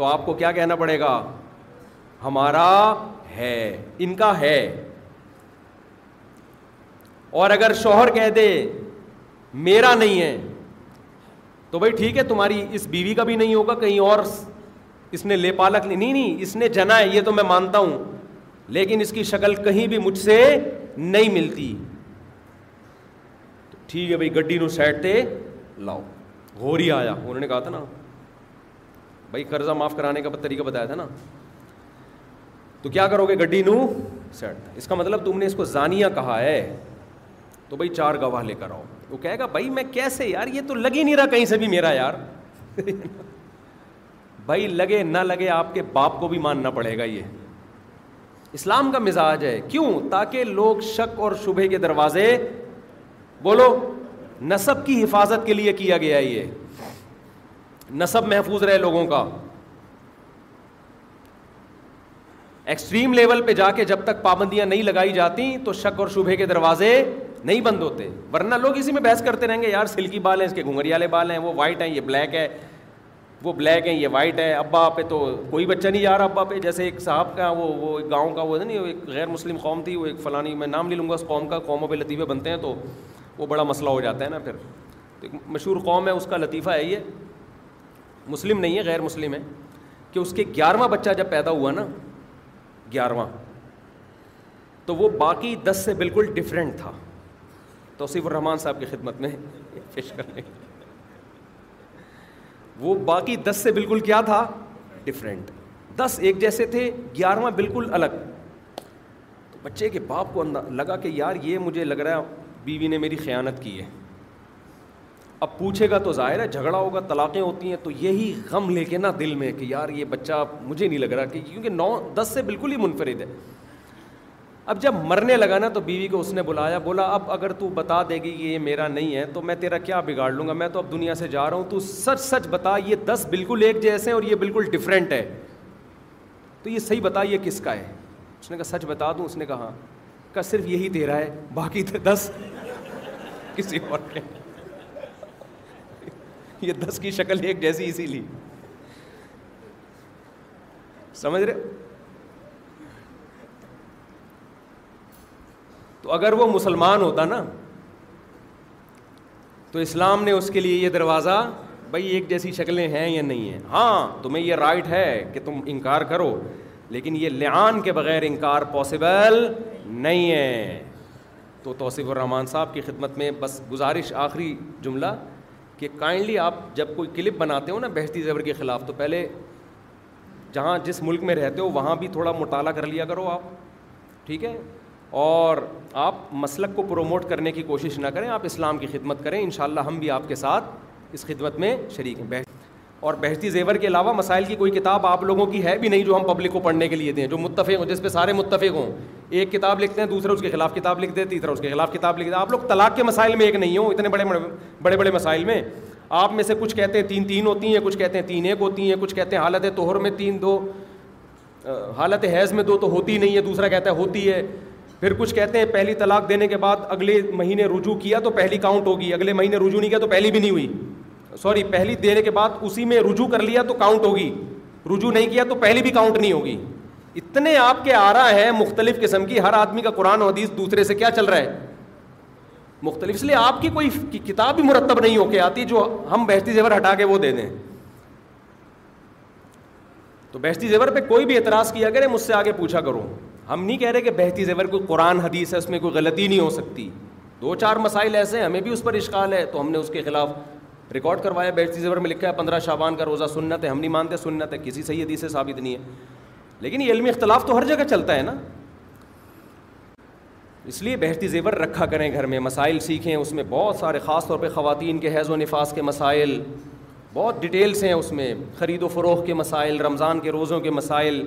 تو آپ کو کیا کہنا پڑے گا ہمارا ہے ان کا ہے اور اگر شوہر کہہ دے میرا نہیں ہے تو بھائی ٹھیک ہے تمہاری اس بیوی کا بھی نہیں ہوگا کہیں اور اس نے لے پالک نہیں نہیں اس نے جنا ہے یہ تو میں مانتا ہوں لیکن اس کی شکل کہیں بھی مجھ سے نہیں ملتی ٹھیک ہے بھائی گڈی نو سیٹ تے لاؤ گوری آیا انہوں نے کہا تھا نا بھائی قرضہ معاف کرانے کا طریقہ بتایا تھا نا تو کیا کرو گے گڈی نو سیٹ اس کا مطلب تم نے اس کو زانیہ کہا ہے تو بھائی چار گواہ لے کر آؤ وہ کہے گا بھائی میں کیسے یار یہ تو لگ ہی نہیں رہا کہیں سے بھی میرا یار بھائی لگے نہ لگے آپ کے باپ کو بھی ماننا پڑے گا یہ اسلام کا مزاج ہے کیوں تاکہ لوگ شک اور شبہ کے دروازے بولو نصب کی حفاظت کے لیے کیا گیا یہ نصب محفوظ رہے لوگوں کا ایکسٹریم لیول پہ جا کے جب تک پابندیاں نہیں لگائی جاتی تو شک اور شبہ کے دروازے نہیں بند ہوتے ورنہ لوگ اسی میں بحث کرتے رہیں گے یار سلکی بال ہیں اس کے گھنگریالے والے بال ہیں وہ وائٹ ہیں یہ بلیک ہے وہ بلیک ہیں یہ وائٹ ہے ابا پہ تو کوئی بچہ نہیں جا رہا ابا پہ جیسے ایک صاحب کا وہ وہ ایک گاؤں کا وہ ہے نا وہ ایک غیر مسلم قوم تھی وہ ایک فلانی میں نام لے لوں گا اس قوم کا قوموں پہ لطیفے بنتے ہیں تو وہ بڑا مسئلہ ہو جاتا ہے نا پھر تو مشہور قوم ہے اس کا لطیفہ ہے یہ مسلم نہیں ہے غیر مسلم ہے کہ اس کے گیارہواں بچہ جب پیدا ہوا نا گیارہواں تو وہ باقی دس سے بالکل ڈفرینٹ تھا توصیف الرحمان صاحب کی خدمت میں پیش وہ باقی دس سے بالکل کیا تھا ڈفرینٹ دس ایک جیسے تھے گیارہواں بالکل الگ تو بچے کے باپ کو لگا کہ یار یہ مجھے لگ رہا ہے بیوی نے میری خیانت کی ہے اب پوچھے گا تو ظاہر ہے جھگڑا ہوگا طلاقیں ہوتی ہیں تو یہی غم لے کے نا دل میں کہ یار یہ بچہ مجھے نہیں لگ رہا کہ کیونکہ نو دس سے بالکل ہی منفرد ہے اب جب مرنے لگا نا تو بیوی کو اس نے بلایا بولا اب اگر تو بتا دے گی کہ یہ میرا نہیں ہے تو میں تیرا کیا بگاڑ لوں گا میں تو اب دنیا سے جا رہا ہوں تو سچ سچ بتا یہ دس بالکل ایک جیسے ہیں اور یہ بالکل ڈفرینٹ ہے تو یہ صحیح بتا یہ کس کا ہے اس نے کہا سچ بتا دوں اس نے کہا ہاں۔ کہ صرف یہی تیرا ہے باقی تھے دس کسی اور کے یہ دس کی شکل ایک جیسی اسی لیے تو اگر وہ مسلمان ہوتا نا تو اسلام نے اس کے لیے یہ دروازہ بھائی ایک جیسی شکلیں ہیں یا نہیں ہیں ہاں تمہیں یہ رائٹ ہے کہ تم انکار کرو لیکن یہ لعان کے بغیر انکار پاسبل نہیں ہے تو توصیف الرحمان صاحب کی خدمت میں بس گزارش آخری جملہ کہ کائنڈلی آپ جب کوئی کلپ بناتے ہو نا بہشتی زبر کے خلاف تو پہلے جہاں جس ملک میں رہتے ہو وہاں بھی تھوڑا مطالعہ کر لیا کرو آپ ٹھیک ہے اور آپ مسلک کو پروموٹ کرنے کی کوشش نہ کریں آپ اسلام کی خدمت کریں انشاءاللہ ہم بھی آپ کے ساتھ اس خدمت میں شریک ہیں بہت اور بہشتی زیور کے علاوہ مسائل کی کوئی کتاب آپ لوگوں کی ہے بھی نہیں جو ہم پبلک کو پڑھنے کے لیے دیں جو متفق ہوں جس پہ سارے متفق ہوں ایک کتاب لکھتے ہیں دوسرے اس کے خلاف کتاب لکھ دیں تیسرا اس کے خلاف کتاب لکھ دیں آپ لوگ طلاق کے مسائل میں ایک نہیں ہوں اتنے بڑے بڑے بڑے مسائل میں آپ میں سے کچھ کہتے ہیں تین تین ہوتی ہیں کچھ کہتے ہیں تین ایک ہوتی ہیں کچھ کہتے ہیں حالت توہر میں تین دو حالت حیض میں دو تو ہوتی نہیں ہے دوسرا کہتا ہے ہوتی ہے پھر کچھ کہتے ہیں پہلی طلاق دینے کے بعد اگلے مہینے رجوع کیا تو پہلی کاؤنٹ ہوگی اگلے مہینے رجوع نہیں کیا تو پہلی بھی نہیں ہوئی سوری پہلی دینے کے بعد اسی میں رجوع کر لیا تو کاؤنٹ ہوگی رجوع نہیں کیا تو پہلی بھی کاؤنٹ نہیں ہوگی اتنے آپ کے رہا ہے مختلف مختلف قسم کی کی ہر آدمی کا قرآن و حدیث دوسرے سے کیا چل اس لیے آپ کوئی کتاب بھی مرتب نہیں ہو کے آتی جو ہم بہشتی زیور ہٹا کے وہ دے دیں تو بہشتی زیور پہ کوئی بھی اعتراض کیا کرے مجھ سے آگے پوچھا کرو ہم نہیں کہہ رہے کہ بہتی زیور کوئی قرآن حدیث ہے اس میں کوئی غلطی نہیں ہو سکتی دو چار مسائل ایسے ہیں ہمیں بھی اس پر اشکال ہے تو ہم نے اس کے خلاف ریکارڈ کروایا بیٹھتی زیور میں لکھا ہے پندرہ شابان کا روزہ سنت ہے ہم نہیں مانتے سنت ہے کسی صحیح حدیث سے ثابت نہیں ہے لیکن یہ علمی اختلاف تو ہر جگہ چلتا ہے نا اس لیے بہتی زیور رکھا کریں گھر میں مسائل سیکھیں اس میں بہت سارے خاص طور پہ خواتین کے حیض و نفاس کے مسائل بہت ڈیٹیلس ہیں اس میں خرید و فروغ کے مسائل رمضان کے روزوں کے مسائل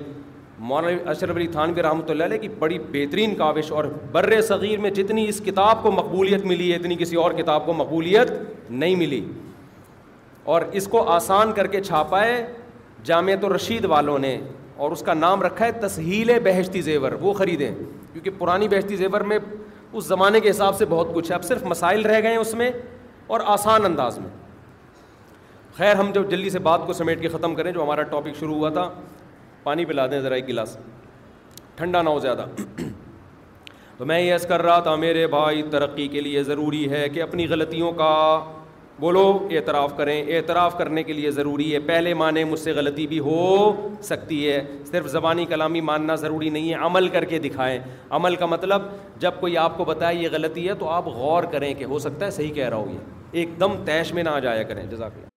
مولانا اشرف علی تھانوی رحمۃ اللہ علیہ کی بڑی بہترین کاوش اور بر صغیر میں جتنی اس کتاب کو مقبولیت ملی ہے اتنی کسی اور کتاب کو مقبولیت نہیں ملی اور اس کو آسان کر کے چھاپا ہے جامعہ رشید والوں نے اور اس کا نام رکھا ہے تسہیل بہشتی زیور وہ خریدیں کیونکہ پرانی بہشتی زیور میں اس زمانے کے حساب سے بہت کچھ ہے اب صرف مسائل رہ گئے ہیں اس میں اور آسان انداز میں خیر ہم جب جلدی سے بات کو سمیٹ کے ختم کریں جو ہمارا ٹاپک شروع ہوا تھا پانی پلا دیں ذرا ایک گلاس ٹھنڈا نہ ہو زیادہ تو میں یہ عرض کر رہا تھا میرے بھائی ترقی کے لیے ضروری ہے کہ اپنی غلطیوں کا بولو اعتراف کریں اعتراف کرنے کے لیے ضروری ہے پہلے مانے مجھ سے غلطی بھی ہو سکتی ہے صرف زبانی کلامی ماننا ضروری نہیں ہے عمل کر کے دکھائیں عمل کا مطلب جب کوئی آپ کو بتائے یہ غلطی ہے تو آپ غور کریں کہ ہو سکتا ہے صحیح کہہ رہا ہو یہ ایک دم تیش میں نہ آ جایا کریں جزاک اللہ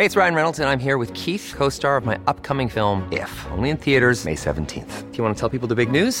Hey, it's news?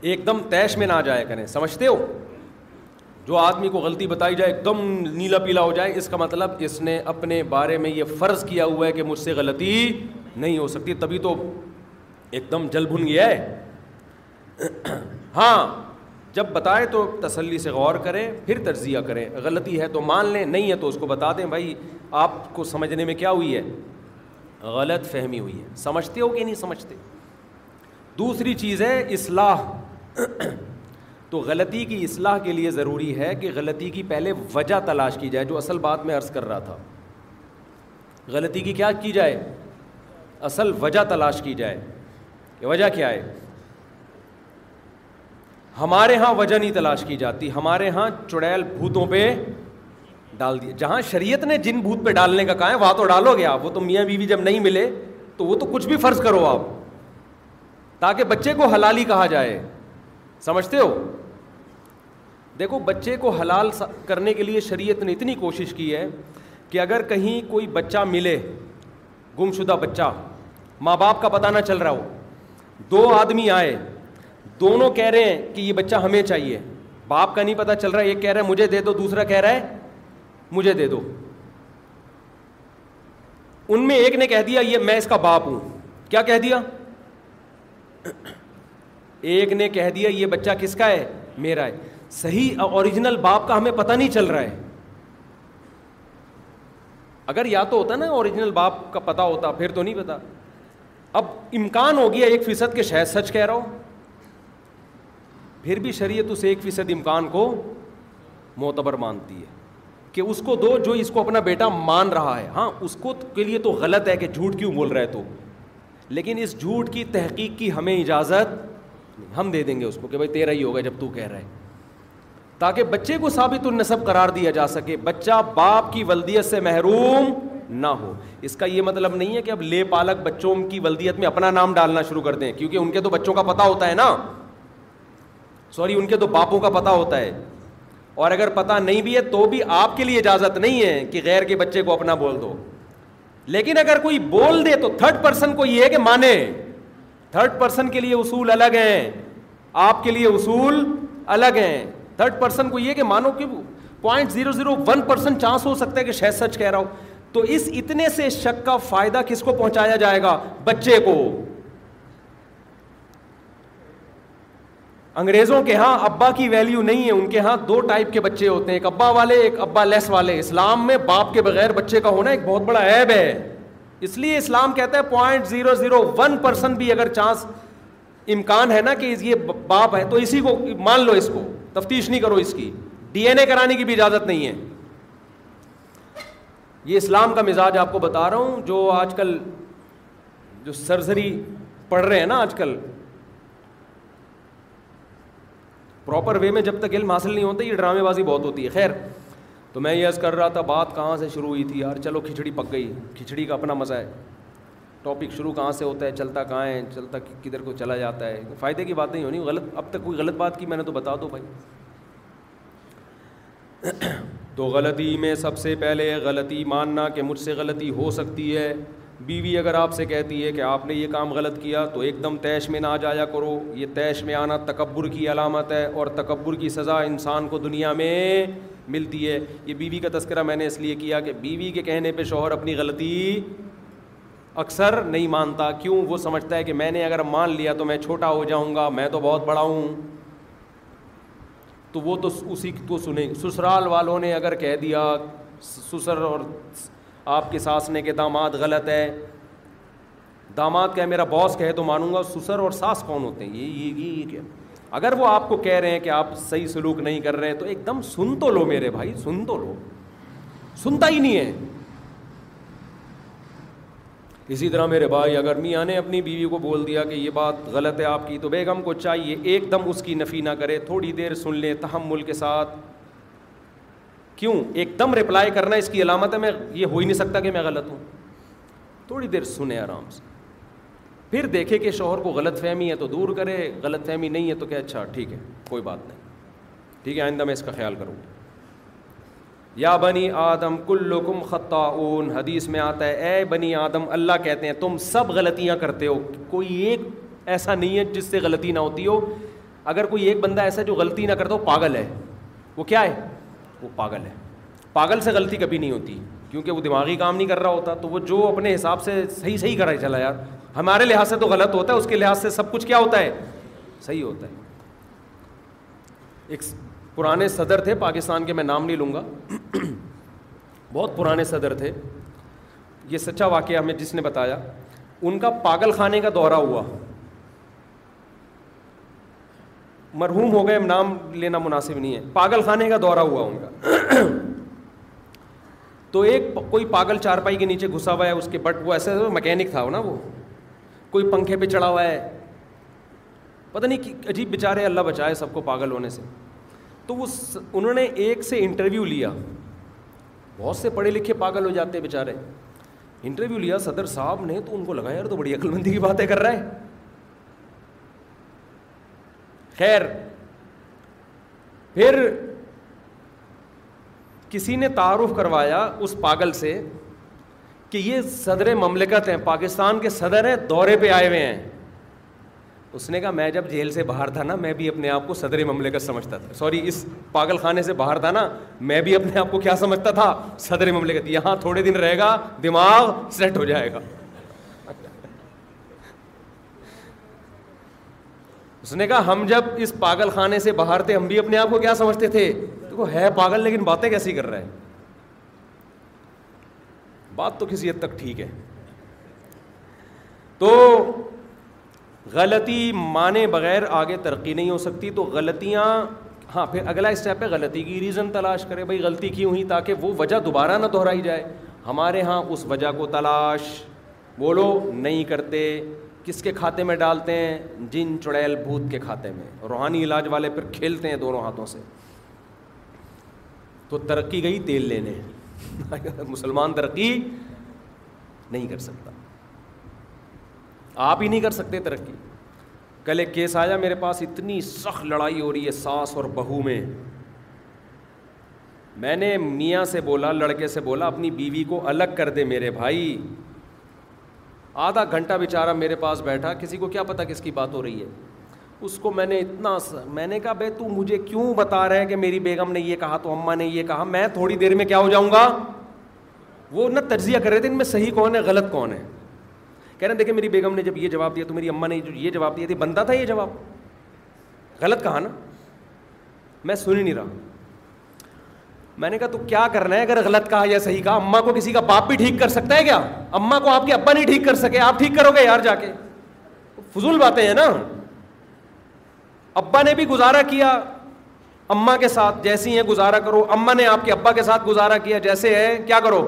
ایک دم تیش میں نہ جایا جائے کریں سمجھتے ہو جو آدمی کو غلطی بتائی جائے ایک دم نیلا پیلا ہو جائے اس کا مطلب اس نے اپنے بارے میں یہ فرض کیا ہوا ہے کہ مجھ سے غلطی نہیں ہو سکتی تبھی تو ایک دم جل بھن گیا ہے ہاں جب بتائے تو تسلی سے غور کریں پھر تجزیہ کریں غلطی ہے تو مان لیں نہیں ہے تو اس کو بتا دیں بھائی آپ کو سمجھنے میں کیا ہوئی ہے غلط فہمی ہوئی ہے سمجھتے ہو کہ نہیں سمجھتے دوسری چیز ہے اصلاح تو غلطی کی اصلاح کے لیے ضروری ہے کہ غلطی کی پہلے وجہ تلاش کی جائے جو اصل بات میں عرض کر رہا تھا غلطی کی کیا کی جائے اصل وجہ تلاش کی جائے کہ وجہ کیا ہے ہمارے ہاں وجہ نہیں تلاش کی جاتی ہمارے ہاں چڑیل بھوتوں پہ ڈال دیا جہاں شریعت نے جن بھوت پہ ڈالنے کا کہا ہے وہاں تو ڈالو گے آپ وہ تو میاں بیوی جب نہیں ملے تو وہ تو کچھ بھی فرض کرو آپ تاکہ بچے کو حلالی کہا جائے سمجھتے ہو دیکھو بچے کو حلال کرنے کے لیے شریعت نے اتنی کوشش کی ہے کہ اگر کہیں کوئی بچہ ملے گم شدہ بچہ ماں باپ کا پتہ نہ چل رہا ہو دو آدمی آئے دونوں کہہ رہے ہیں کہ یہ بچہ ہمیں چاہیے باپ کا نہیں پتا چل رہا ایک کہہ رہا ہے مجھے دے دو دوسرا کہہ رہا ہے مجھے دے دو ان میں ایک نے کہہ دیا یہ میں اس کا باپ ہوں کیا کہہ دیا ایک نے کہہ دیا یہ بچہ کس کا ہے میرا ہے صحیح اوریجنل باپ کا ہمیں پتہ نہیں چل رہا ہے اگر یا تو ہوتا نا اوریجنل باپ کا پتہ ہوتا پھر تو نہیں پتا اب امکان ہو گیا ایک فیصد کے شاید سچ کہہ رہا ہو پھر بھی شریعت اس ایک فیصد امکان کو معتبر مانتی ہے کہ اس کو دو جو اس کو اپنا بیٹا مان رہا ہے ہاں اس کو کے لیے تو غلط ہے کہ جھوٹ کیوں بول رہا ہے تو لیکن اس جھوٹ کی تحقیق کی ہمیں اجازت ہم دے دیں گے اس کو کہ بھائی تیرا ہی ہوگا جب تو کہہ رہا ہے تاکہ بچے کو ثابت النصب قرار دیا جا سکے بچہ باپ کی ولدیت سے محروم نہ ہو اس کا یہ مطلب نہیں ہے کہ اب لے پالک بچوں کی ولدیت میں اپنا نام ڈالنا شروع کر دیں کیونکہ ان کے تو بچوں کا پتا ہوتا ہے نا سوری ان کے تو باپوں کا پتا ہوتا ہے اور اگر پتا نہیں بھی ہے تو بھی آپ کے لیے اجازت نہیں ہے کہ غیر کے بچے کو اپنا بول دو لیکن اگر کوئی بول دے تو تھرڈ پرسن کو یہ ہے کہ مانے تھرڈ پرسن کے لیے اصول الگ ہیں آپ کے لیے اصول الگ ہیں تھرڈ پرسن کو یہ کہ مانو کہ کہ point zero zero one chance ہو سکتا ہے سچ کہہ رہا ہو تو اس اتنے سے شک کا فائدہ کس کو پہنچایا جائے گا بچے کو انگریزوں کے ہاں ابا کی ویلیو نہیں ہے ان کے ہاں دو ٹائپ کے بچے ہوتے ہیں ایک ابا والے ایک ابا لیس والے اسلام میں باپ کے بغیر بچے کا ہونا ایک بہت بڑا عیب ہے اس لیے اسلام کہتا ہے point zero zero one percent بھی اگر چانس امکان ہے نا کہ یہ باپ ہے تو اسی کو مان لو اس کو تفتیش نہیں کرو اس کی ڈی این اے کرانے کی بھی اجازت نہیں ہے یہ اسلام کا مزاج آپ کو بتا رہا ہوں جو آج کل جو سرجری پڑھ رہے ہیں نا آج کل پراپر وے میں جب تک علم حاصل نہیں ہوتا یہ ڈرامے بازی بہت ہوتی ہے خیر تو میں یس کر رہا تھا بات کہاں سے شروع ہوئی تھی یار چلو کھچڑی پک گئی کھچڑی کا اپنا مزہ ہے ٹاپک شروع کہاں سے ہوتا ہے چلتا کہاں ہے چلتا کدھر کو چلا جاتا ہے فائدے کی بات نہیں ہونی غلط اب تک کوئی غلط بات کی میں نے تو بتا دو بھائی تو غلطی میں سب سے پہلے غلطی ماننا کہ مجھ سے غلطی ہو سکتی ہے بیوی اگر آپ سے کہتی ہے کہ آپ نے یہ کام غلط کیا تو ایک دم تیش میں نہ جایا کرو یہ تیش میں آنا تکبر کی علامت ہے اور تکبر کی سزا انسان کو دنیا میں ملتی ہے یہ بیوی کا تذکرہ میں نے اس لیے کیا کہ بیوی کے کہنے پہ شوہر اپنی غلطی اکثر نہیں مانتا کیوں وہ سمجھتا ہے کہ میں نے اگر مان لیا تو میں چھوٹا ہو جاؤں گا میں تو بہت بڑا ہوں تو وہ تو اسی کو سنیں سسرال والوں نے اگر کہہ دیا سسر اور آپ کے ساس نے کہ داماد غلط ہے داماد کہ میرا باس کہے تو مانوں گا سسر اور ساس کون ہوتے ہیں یہ یہ یہ کہ اگر وہ آپ کو کہہ رہے ہیں کہ آپ صحیح سلوک نہیں کر رہے ہیں تو ایک دم سن تو لو میرے بھائی سن تو لو سنتا ہی نہیں ہے اسی طرح میرے بھائی اگر میاں نے اپنی بیوی کو بول دیا کہ یہ بات غلط ہے آپ کی تو بیگم کو چاہیے ایک دم اس کی نفی نہ کرے تھوڑی دیر سن لیں تحمل کے ساتھ کیوں ایک دم رپلائی کرنا اس کی علامت ہے میں یہ ہو ہی نہیں سکتا کہ میں غلط ہوں تھوڑی دیر سنیں آرام سے پھر دیکھے کہ شوہر کو غلط فہمی ہے تو دور کرے غلط فہمی نہیں ہے تو کہ اچھا ٹھیک ہے کوئی بات نہیں ٹھیک ہے آئندہ میں اس کا خیال کروں یا بنی آدم کلکم خطہ اون حدیث میں آتا ہے اے بنی آدم اللہ کہتے ہیں تم سب غلطیاں کرتے ہو کوئی ایک ایسا نہیں ہے جس سے غلطی نہ ہوتی ہو اگر کوئی ایک بندہ ایسا ہے جو غلطی نہ کرتا ہو پاگل ہے وہ کیا ہے وہ پاگل ہے پاگل سے غلطی کبھی نہیں ہوتی کیونکہ وہ دماغی کام نہیں کر رہا ہوتا تو وہ جو اپنے حساب سے صحیح صحیح کرا یار ہمارے لحاظ سے تو غلط ہوتا ہے اس کے لحاظ سے سب کچھ کیا ہوتا ہے صحیح ہوتا ہے ایک پرانے صدر تھے پاکستان کے میں نام نہیں لوں گا بہت پرانے صدر تھے یہ سچا واقعہ ہمیں جس نے بتایا ان کا پاگل خانے کا دورہ ہوا مرحوم ہو گئے نام لینا مناسب نہیں ہے پاگل خانے کا دورہ ہوا ان کا تو ایک کوئی پاگل چارپائی کے نیچے گھسا ہوا ہے اس کے بٹ وہ ایسا مکینک تھا نا وہ کوئی پنکھے پہ چڑھا ہوا ہے پتہ نہیں کہ عجیب بیچارے اللہ بچائے سب کو پاگل ہونے سے تو وہ انہوں نے ایک سے انٹرویو لیا بہت سے پڑھے لکھے پاگل ہو جاتے بیچارے انٹرویو لیا صدر صاحب نے تو ان کو لگا یار تو بڑی عقل مندی کی باتیں کر رہا ہے خیر پھر کسی نے تعارف کروایا اس پاگل سے کہ یہ صدر مملکت ہیں پاکستان کے صدر ہیں دورے پہ آئے ہوئے ہیں اس نے کہا میں جب جیل سے باہر تھا نا میں بھی اپنے آپ کو صدر مملکت سمجھتا تھا سوری اس پاگل خانے سے باہر تھا نا میں بھی اپنے آپ کو کیا سمجھتا تھا صدر مملکت یہاں تھوڑے دن رہے گا دماغ سیٹ ہو جائے گا اس نے کہا ہم جب اس پاگل خانے سے باہر تھے ہم بھی اپنے آپ کو کیا سمجھتے تھے تو ہے پاگل لیکن باتیں کیسی کر رہے ہیں بات تو کسی حد تک ٹھیک ہے تو غلطی مانے بغیر آگے ترقی نہیں ہو سکتی تو غلطیاں ہاں پھر اگلا اسٹیپ ہے غلطی کی ریزن تلاش کرے بھائی غلطی کیوں ہوئی تاکہ وہ وجہ دوبارہ نہ دہرائی جائے ہمارے ہاں اس وجہ کو تلاش بولو نہیں کرتے کس کے کھاتے میں ڈالتے ہیں جن چڑیل بھوت کے کھاتے میں روحانی علاج والے پھر کھیلتے ہیں دونوں ہاتھوں سے تو ترقی گئی تیل لینے مسلمان ترقی نہیں کر سکتا آپ ہی نہیں کر سکتے ترقی کل ایک کیس آیا میرے پاس اتنی سخت لڑائی ہو رہی ہے ساس اور بہو میں میں نے میاں سے بولا لڑکے سے بولا اپنی بیوی کو الگ کر دے میرے بھائی آدھا گھنٹہ بیچارہ میرے پاس بیٹھا کسی کو کیا پتا کس کی بات ہو رہی ہے اس کو میں نے اتنا س... میں نے کہا بھائی تو مجھے کیوں بتا رہے ہیں کہ میری بیگم نے یہ کہا تو اماں نے یہ کہا میں تھوڑی دیر میں کیا ہو جاؤں گا وہ نہ تجزیہ کر رہے تھے ان میں صحیح کون ہے غلط کون ہے کہہ رہے ہیں دیکھے میری بیگم نے جب یہ جواب دیا تو میری اماں نے یہ جواب دیا تھی بنتا تھا یہ جواب غلط کہا نا میں سن ہی نہیں رہا میں نے کہا تو کیا کرنا ہے اگر غلط کہا یا صحیح کہا اماں کو کسی کا باپ بھی ٹھیک کر سکتا ہے کیا اماں کو آپ کے ابا نہیں ٹھیک کر سکے آپ ٹھیک کرو گے یار جا کے فضول باتیں ہیں نا ابا نے بھی گزارا کیا اماں کے ساتھ جیسی ہیں گزارا کرو اما نے آپ کے ابا کے ساتھ گزارا کیا جیسے ہے کیا کرو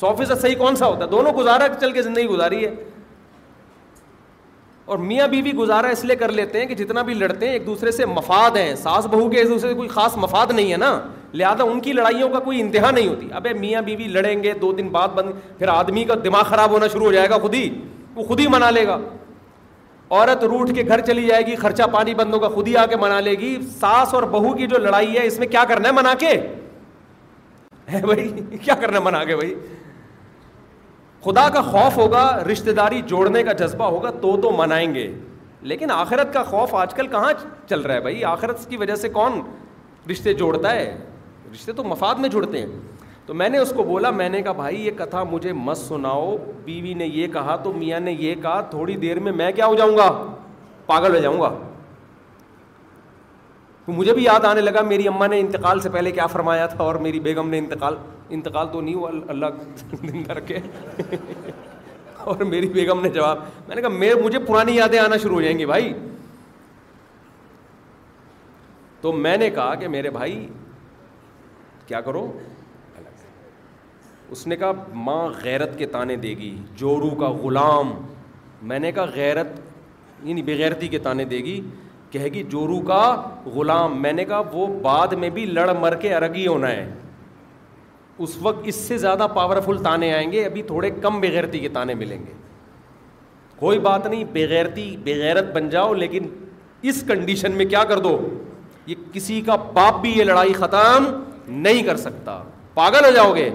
سو فیصد صحیح کون سا ہوتا ہے دونوں گزارا چل کے زندگی گزاری ہے اور میاں بیوی بی گزارا اس لیے کر لیتے ہیں کہ جتنا بھی لڑتے ہیں ایک دوسرے سے مفاد ہیں ساس بہو کے ایک دوسرے سے کوئی خاص مفاد نہیں ہے نا لہٰذا ان کی لڑائیوں کا کوئی انتہا نہیں ہوتی ابے میاں بیوی بی لڑیں گے دو دن بعد بند پھر آدمی کا دماغ خراب ہونا شروع ہو جائے گا خود ہی وہ خود ہی منا لے گا عورت روٹ کے گھر چلی جائے گی خرچہ پانی بندوں کا خود ہی آ کے منا لے گی ساس اور بہو کی جو لڑائی ہے اس میں کیا کرنا ہے منا کے بھائی کیا کرنا ہے منا کے بھائی خدا کا خوف ہوگا رشتے داری جوڑنے کا جذبہ ہوگا تو تو منائیں گے لیکن آخرت کا خوف آج کل کہاں چل رہا ہے بھائی آخرت کی وجہ سے کون رشتے جوڑتا ہے رشتے تو مفاد میں جڑتے ہیں تو میں نے اس کو بولا میں نے کہا بھائی یہ کتھا مجھے مس سناؤ بیوی نے یہ کہا تو میاں نے یہ کہا تھوڑی دیر میں میں کیا ہو جاؤں گا پاگل ہو جاؤں گا مجھے بھی یاد آنے لگا میری اماں نے انتقال سے پہلے کیا فرمایا تھا اور میری بیگم نے انتقال انتقال تو نہیں ہوا اللہ کر کے اور میری بیگم نے جواب میں نے کہا مجھے پرانی یادیں آنا شروع ہو جائیں گی بھائی تو میں نے کہا کہ میرے بھائی کیا کرو اس نے کہا ماں غیرت کے تانے دے گی جورو کا غلام میں نے کہا غیرت یعنی بغیرتی کے تانے دے گی کہے گی جورو کا غلام میں نے کہا وہ بعد میں بھی لڑ مر کے ارگ ہی ہونا ہے اس وقت اس سے زیادہ پاورفل تانے آئیں گے ابھی تھوڑے کم بغیرتی کے تانے ملیں گے کوئی بات نہیں بغیرتی بغیرت بن جاؤ لیکن اس کنڈیشن میں کیا کر دو یہ کسی کا باپ بھی یہ لڑائی ختم نہیں کر سکتا پاگل ہو جاؤ گے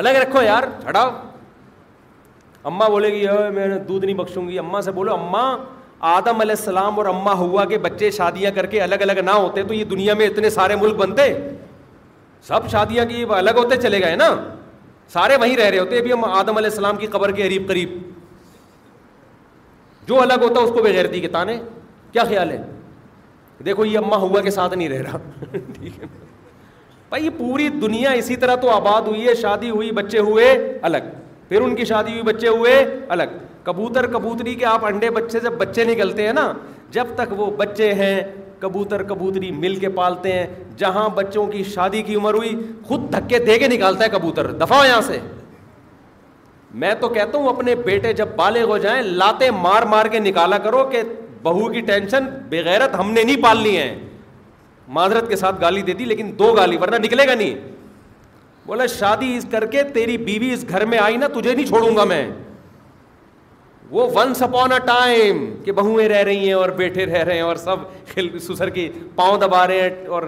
الگ رکھو یار ہٹاؤ اماں بولے گی یار میں دودھ نہیں بخشوں گی اماں سے بولو اماں آدم علیہ السلام اور اماں ہوا کے بچے شادیاں کر کے الگ الگ نہ ہوتے تو یہ دنیا میں اتنے سارے ملک بنتے سب شادیاں کی الگ ہوتے چلے گئے نا سارے وہیں رہ رہے ہوتے ابھی ہم آدم علیہ السلام کی قبر کے قریب قریب جو الگ ہوتا اس کو بغیرتی کے تانے کیا خیال ہے دیکھو یہ اماں ہوا کے ساتھ نہیں رہ رہا ٹھیک ہے بھائی یہ پوری دنیا اسی طرح تو آباد ہوئی ہے شادی ہوئی بچے ہوئے الگ پھر ان کی شادی ہوئی بچے ہوئے الگ کبوتر کبوتری کے آپ انڈے بچے جب بچے نکلتے ہیں نا جب تک وہ بچے ہیں کبوتر کبوتری مل کے پالتے ہیں جہاں بچوں کی شادی کی عمر ہوئی خود دھکے دے کے نکالتا ہے کبوتر دفاع یہاں سے میں تو کہتا ہوں اپنے بیٹے جب بالغ ہو جائیں لاتے مار مار کے نکالا کرو کہ بہو کی ٹینشن بغیرت ہم نے نہیں پالنی ہے معذرت کے ساتھ گالی دے دی لیکن دو گالی ورنہ نکلے گا نہیں بولا شادی اس کر کے تیری بیوی اس گھر میں آئی نا تجھے نہیں چھوڑوں گا میں وہ ونس اپون اے ٹائم کہ بہویں رہ رہی ہیں اور بیٹھے رہ رہے ہیں اور سب سسر کی پاؤں دبا رہے ہیں اور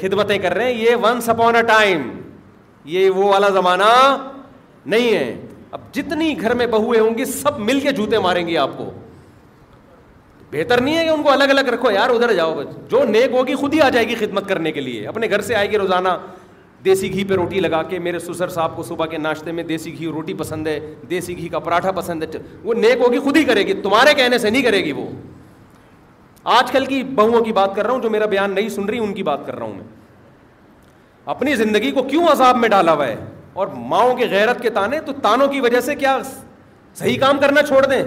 خدمتیں کر رہے ہیں یہ ونس اپون اے ٹائم یہ وہ والا زمانہ نہیں ہے اب جتنی گھر میں بہویں ہوں گی سب مل کے جوتے ماریں گی آپ کو بہتر نہیں ہے کہ ان کو الگ الگ رکھو یار ادھر جاؤ جو نیک ہوگی خود ہی آ جائے گی خدمت کرنے کے لیے اپنے گھر سے آئے گی روزانہ دیسی گھی پہ روٹی لگا کے میرے سسر صاحب کو صبح کے ناشتے میں دیسی گھی روٹی پسند ہے دیسی گھی کا پراٹھا پسند ہے وہ نیک ہوگی خود ہی کرے گی تمہارے کہنے سے نہیں کرے گی وہ آج کل کی بہوؤں کی بات کر رہا ہوں جو میرا بیان نہیں سن رہی ان کی بات کر رہا ہوں میں اپنی زندگی کو کیوں عذاب میں ڈالا ہوا ہے اور ماؤں کے غیرت کے تانے تو تانوں کی وجہ سے کیا صحیح کام کرنا چھوڑ دیں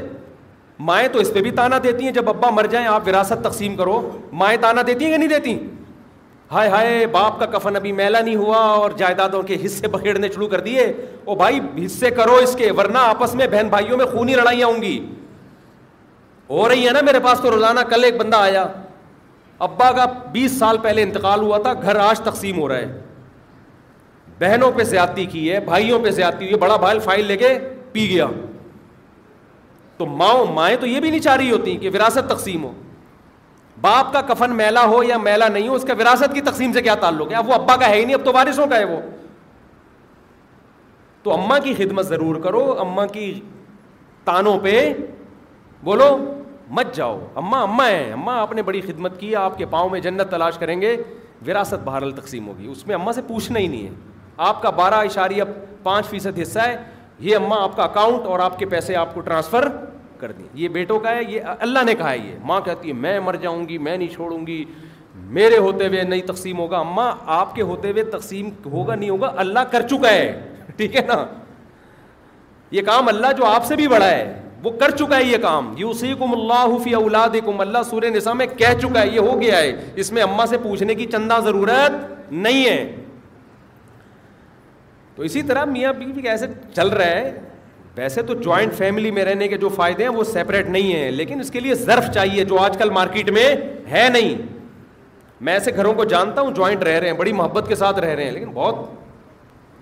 مائیں تو اس پہ بھی تانا دیتی ہیں جب ابا مر جائیں آپ وراثت تقسیم کرو مائیں تانا دیتی ہیں یا نہیں دیتی ہائے ہائے باپ کا کفن ابھی میلا نہیں ہوا اور جائیدادوں کے حصے بکھیڑنے شروع کر دیے او بھائی حصے کرو اس کے ورنہ آپس میں بہن بھائیوں میں خونی لڑائیاں ہوں گی ہو رہی ہے نا میرے پاس تو روزانہ کل ایک بندہ آیا ابا کا بیس سال پہلے انتقال ہوا تھا گھر آج تقسیم ہو رہا ہے بہنوں پہ زیادتی کی ہے بھائیوں پہ زیادتی ہوئی ہے بڑا بھائی فائل لے کے پی گیا تو ماؤں مائیں تو یہ بھی نہیں چاہ رہی ہوتی کہ وراثت تقسیم ہو باپ کا کفن میلا ہو یا میلا نہیں ہو اس کا وراثت کی تقسیم سے کیا تعلق ہے اب وہ ابا کا ہے ہی نہیں اب تو وارثوں کا ہے وہ تو اما کی خدمت ضرور کرو اماں کی تانوں پہ بولو مت جاؤ اما اما ہے اما آپ نے بڑی خدمت کی آپ کے پاؤں میں جنت تلاش کریں گے وراثت بہرحال تقسیم ہوگی اس میں اما سے پوچھنا ہی نہیں ہے آپ کا بارہ اشاریہ پانچ فیصد حصہ ہے یہ اما آپ کا اکاؤنٹ اور آپ کے پیسے آپ کو ٹرانسفر کر دیں یہ بیٹوں کا ہے یہ اللہ نے کہا ہے یہ ماں کہتی ہے میں مر جاؤں گی میں نہیں چھوڑوں گی میرے ہوتے ہوئے نہیں تقسیم ہوگا اما آپ کے ہوتے ہوئے تقسیم ہوگا نہیں ہوگا اللہ کر چکا ہے ٹھیک ہے نا یہ کام اللہ جو آپ سے بھی بڑا ہے وہ کر چکا ہے یہ کام یوسی کم اللہ فی اولاد کم اللہ سورہ نسا میں کہہ چکا ہے یہ ہو گیا ہے اس میں اما سے پوچھنے کی چندہ ضرورت نہیں ہے تو اسی طرح میاں بیوی بی ایسے چل رہا ہے ویسے تو جوائنٹ فیملی میں رہنے کے جو فائدے ہیں وہ سیپریٹ نہیں ہیں لیکن اس کے لیے ظرف چاہیے جو آج کل مارکیٹ میں ہے نہیں میں ایسے گھروں کو جانتا ہوں جوائنٹ رہ رہے ہیں بڑی محبت کے ساتھ رہ رہے ہیں لیکن بہت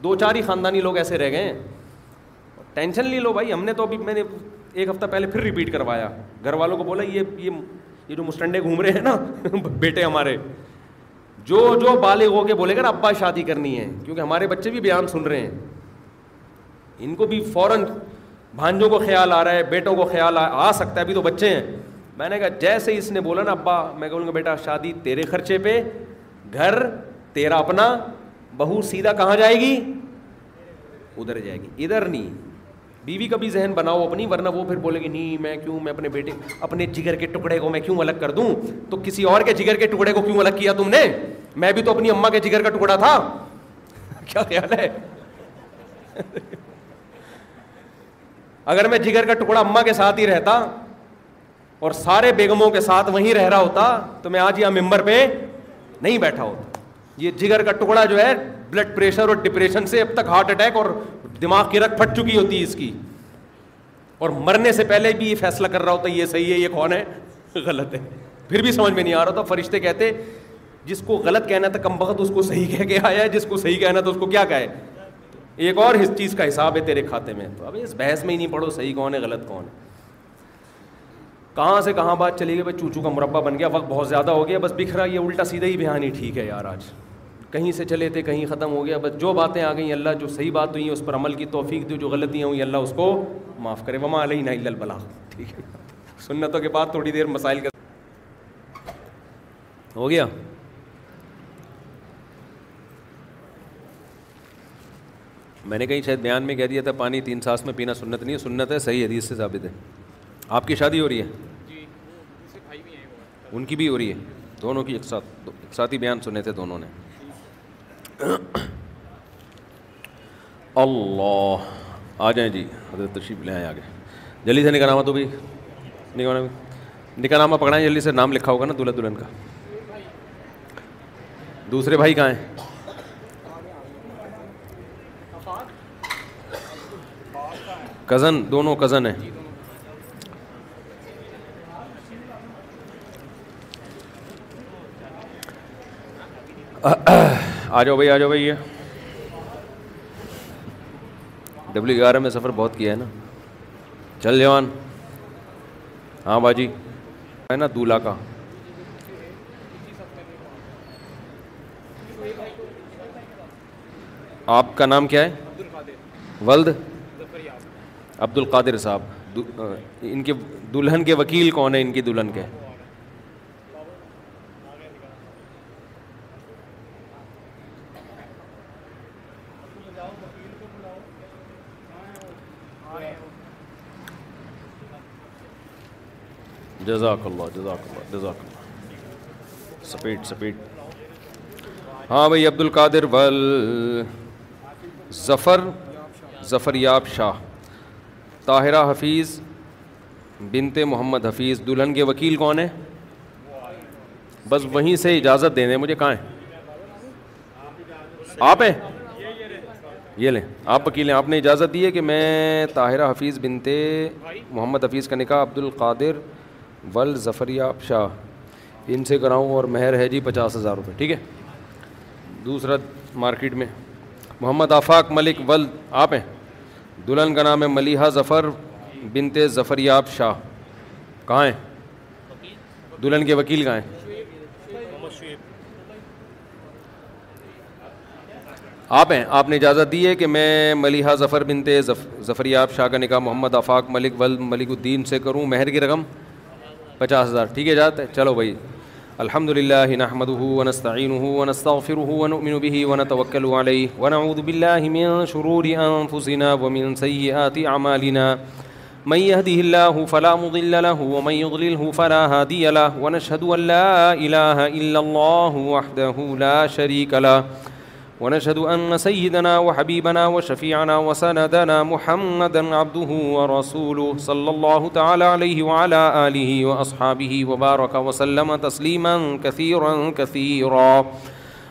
دو چار ہی خاندانی لوگ ایسے رہ گئے ہیں ٹینشن لے لو بھائی ہم نے تو ابھی میں نے ایک ہفتہ پہلے پھر ریپیٹ کروایا گھر والوں کو بولا یہ یہ جو مسٹنڈے گھوم رہے ہیں نا بیٹے ہمارے جو جو بالغ ہو کے بولے گا نا ابا شادی کرنی ہے کیونکہ ہمارے بچے بھی بیان سن رہے ہیں ان کو بھی فوراً بھانجوں کو خیال آ رہا ہے بیٹوں کو خیال آ سکتا ہے ابھی تو بچے ہیں میں نے کہا جیسے اس نے بولا نا ابا میں کہوں گا بیٹا شادی تیرے خرچے پہ گھر تیرا اپنا بہو سیدھا کہاں جائے گی ادھر جائے گی ادھر نہیں بیوی کا بھی ذہن بناؤ اپنی ورنہ وہ پھر بولے گی نہیں میں کیوں میں اپنے بیٹے اپنے جگر کے ٹکڑے کو میں کیوں الگ کر دوں تو کسی اور کے جگر کے ٹکڑے کو کیوں الگ کیا تم نے میں بھی تو اپنی اماں کے جگر کا ٹکڑا تھا کیا خیال ہے اگر میں جگر کا ٹکڑا اماں کے ساتھ ہی رہتا اور سارے بیگموں کے ساتھ وہیں رہ رہا ہوتا تو میں آج یہاں ممبر پہ نہیں بیٹھا ہوتا یہ جگر کا ٹکڑا جو ہے بلڈ پریشر اور ڈپریشن سے اب تک ہارٹ اٹیک اور دماغ کی رکھ پھٹ چکی ہوتی ہے اس کی اور مرنے سے پہلے بھی یہ فیصلہ کر رہا ہوتا ہے یہ صحیح ہے یہ کون ہے غلط ہے پھر بھی سمجھ میں نہیں آ رہا تھا فرشتے کہتے جس کو غلط کہنا تھا کم بخت اس کو صحیح کہہ کے آیا ہے جس کو صحیح کہنا تھا اس کو کیا کہے ایک اور اس چیز کا حساب ہے تیرے کھاتے میں تو اب اس بحث میں ہی نہیں پڑھو صحیح کون ہے غلط کون ہے کہاں سے کہاں بات چلی گئی بھائی چوچو کا مربع بن گیا وقت بہت زیادہ ہو گیا بس بکھرا یہ الٹا سیدھا ہی ہی ٹھیک ہے یار آج کہیں سے چلے تھے کہیں ختم ہو گیا بس جو باتیں آ گئیں اللہ جو صحیح بات ہوئی ہے اس پر عمل کی توفیق کی جو غلطیاں ہوئیں اللہ اس کو معاف کرے وما علیہ نہ ٹھیک ہے سنتوں کے بعد تھوڑی دیر مسائل ہو گیا میں نے کہیں شاید بیان میں کہہ دیا تھا پانی تین سانس میں پینا سنت نہیں ہے سنت ہے صحیح حدیث سے ثابت ہے آپ کی شادی ہو رہی ہے جی، ان کی بھی ہو رہی ہے دونوں کی ایک ساتھ ایک ساتھ ہی بیان سنے تھے دونوں نے اللہ آ جائیں جی حضرت تشریف لے آئیں آگے جلدی سے نکاح نامہ تو نکاح نامہ پکڑا جلدی سے نام لکھا ہوگا نا دلہ دلہن کا دوسرے بھائی کہاں ہیں کزن دونوں کزن ہیں آ جاؤ بھائی آ جاؤ بھائی گیارہ میں سفر بہت کیا ہے نا چل جوان ہاں باجی ہے نا دولہا کا آپ کا نام کیا ہے ولد عبد القادر صاحب ان کے دلہن کے وکیل کون ہیں ان کی دلہن کے جزاک اللہ جزاک اللہ جزاک اللہ سپیٹ سپیٹ ہاں بھائی عبد القادر بل ظفر ظفر یاب شاہ طاہرہ حفیظ بنتے محمد حفیظ دلہن کے وکیل کون ہیں بس وہیں سے اجازت دے دیں مجھے کہاں ہیں آپ ہیں یہ لیں آپ وکیل ہیں آپ نے اجازت دی ہے کہ میں طاہرہ حفیظ بنتے محمد حفیظ کا نکاح عبد القادر ول ظفریاب شاہ ان سے کراؤں اور مہر ہے جی پچاس ہزار روپے ٹھیک ہے دوسرا مارکیٹ میں محمد آفاق ملک ول آپ ہیں دلہن کا نام ہے ملیحہ ظفر بنتے ظفریاب شاہ کہاں ہیں دلہن کے وکیل کہاں ہیں آپ ہیں آپ نے اجازت دی ہے کہ میں ملیحہ ظفر بنتے ظفریاب شاہ کا نکاح محمد آفاق ملک ول ملک الدین سے کروں مہر کی رقم پچاس ہزار ٹھیک ہے جاتے چلو بھائی الحمد للہ نحمد ونستعین ونستغفر ونؤمن به ونتوکل علیہ ونعوذ باللہ من شرور انفسنا ومن سیئات اعمالنا من يهده الله فلا مضل له ومن يضلله فلا هادي له ونشهد ان لا اله الا الله وحده لا شريك له ونشهد أن سيدنا وحبيبنا وشفيعنا وسندنا محمدا عبده ورسوله صلى الله تعالى عليه وعلى آله وأصحابه وبارك وسلم تسليما كثيرا كثيرا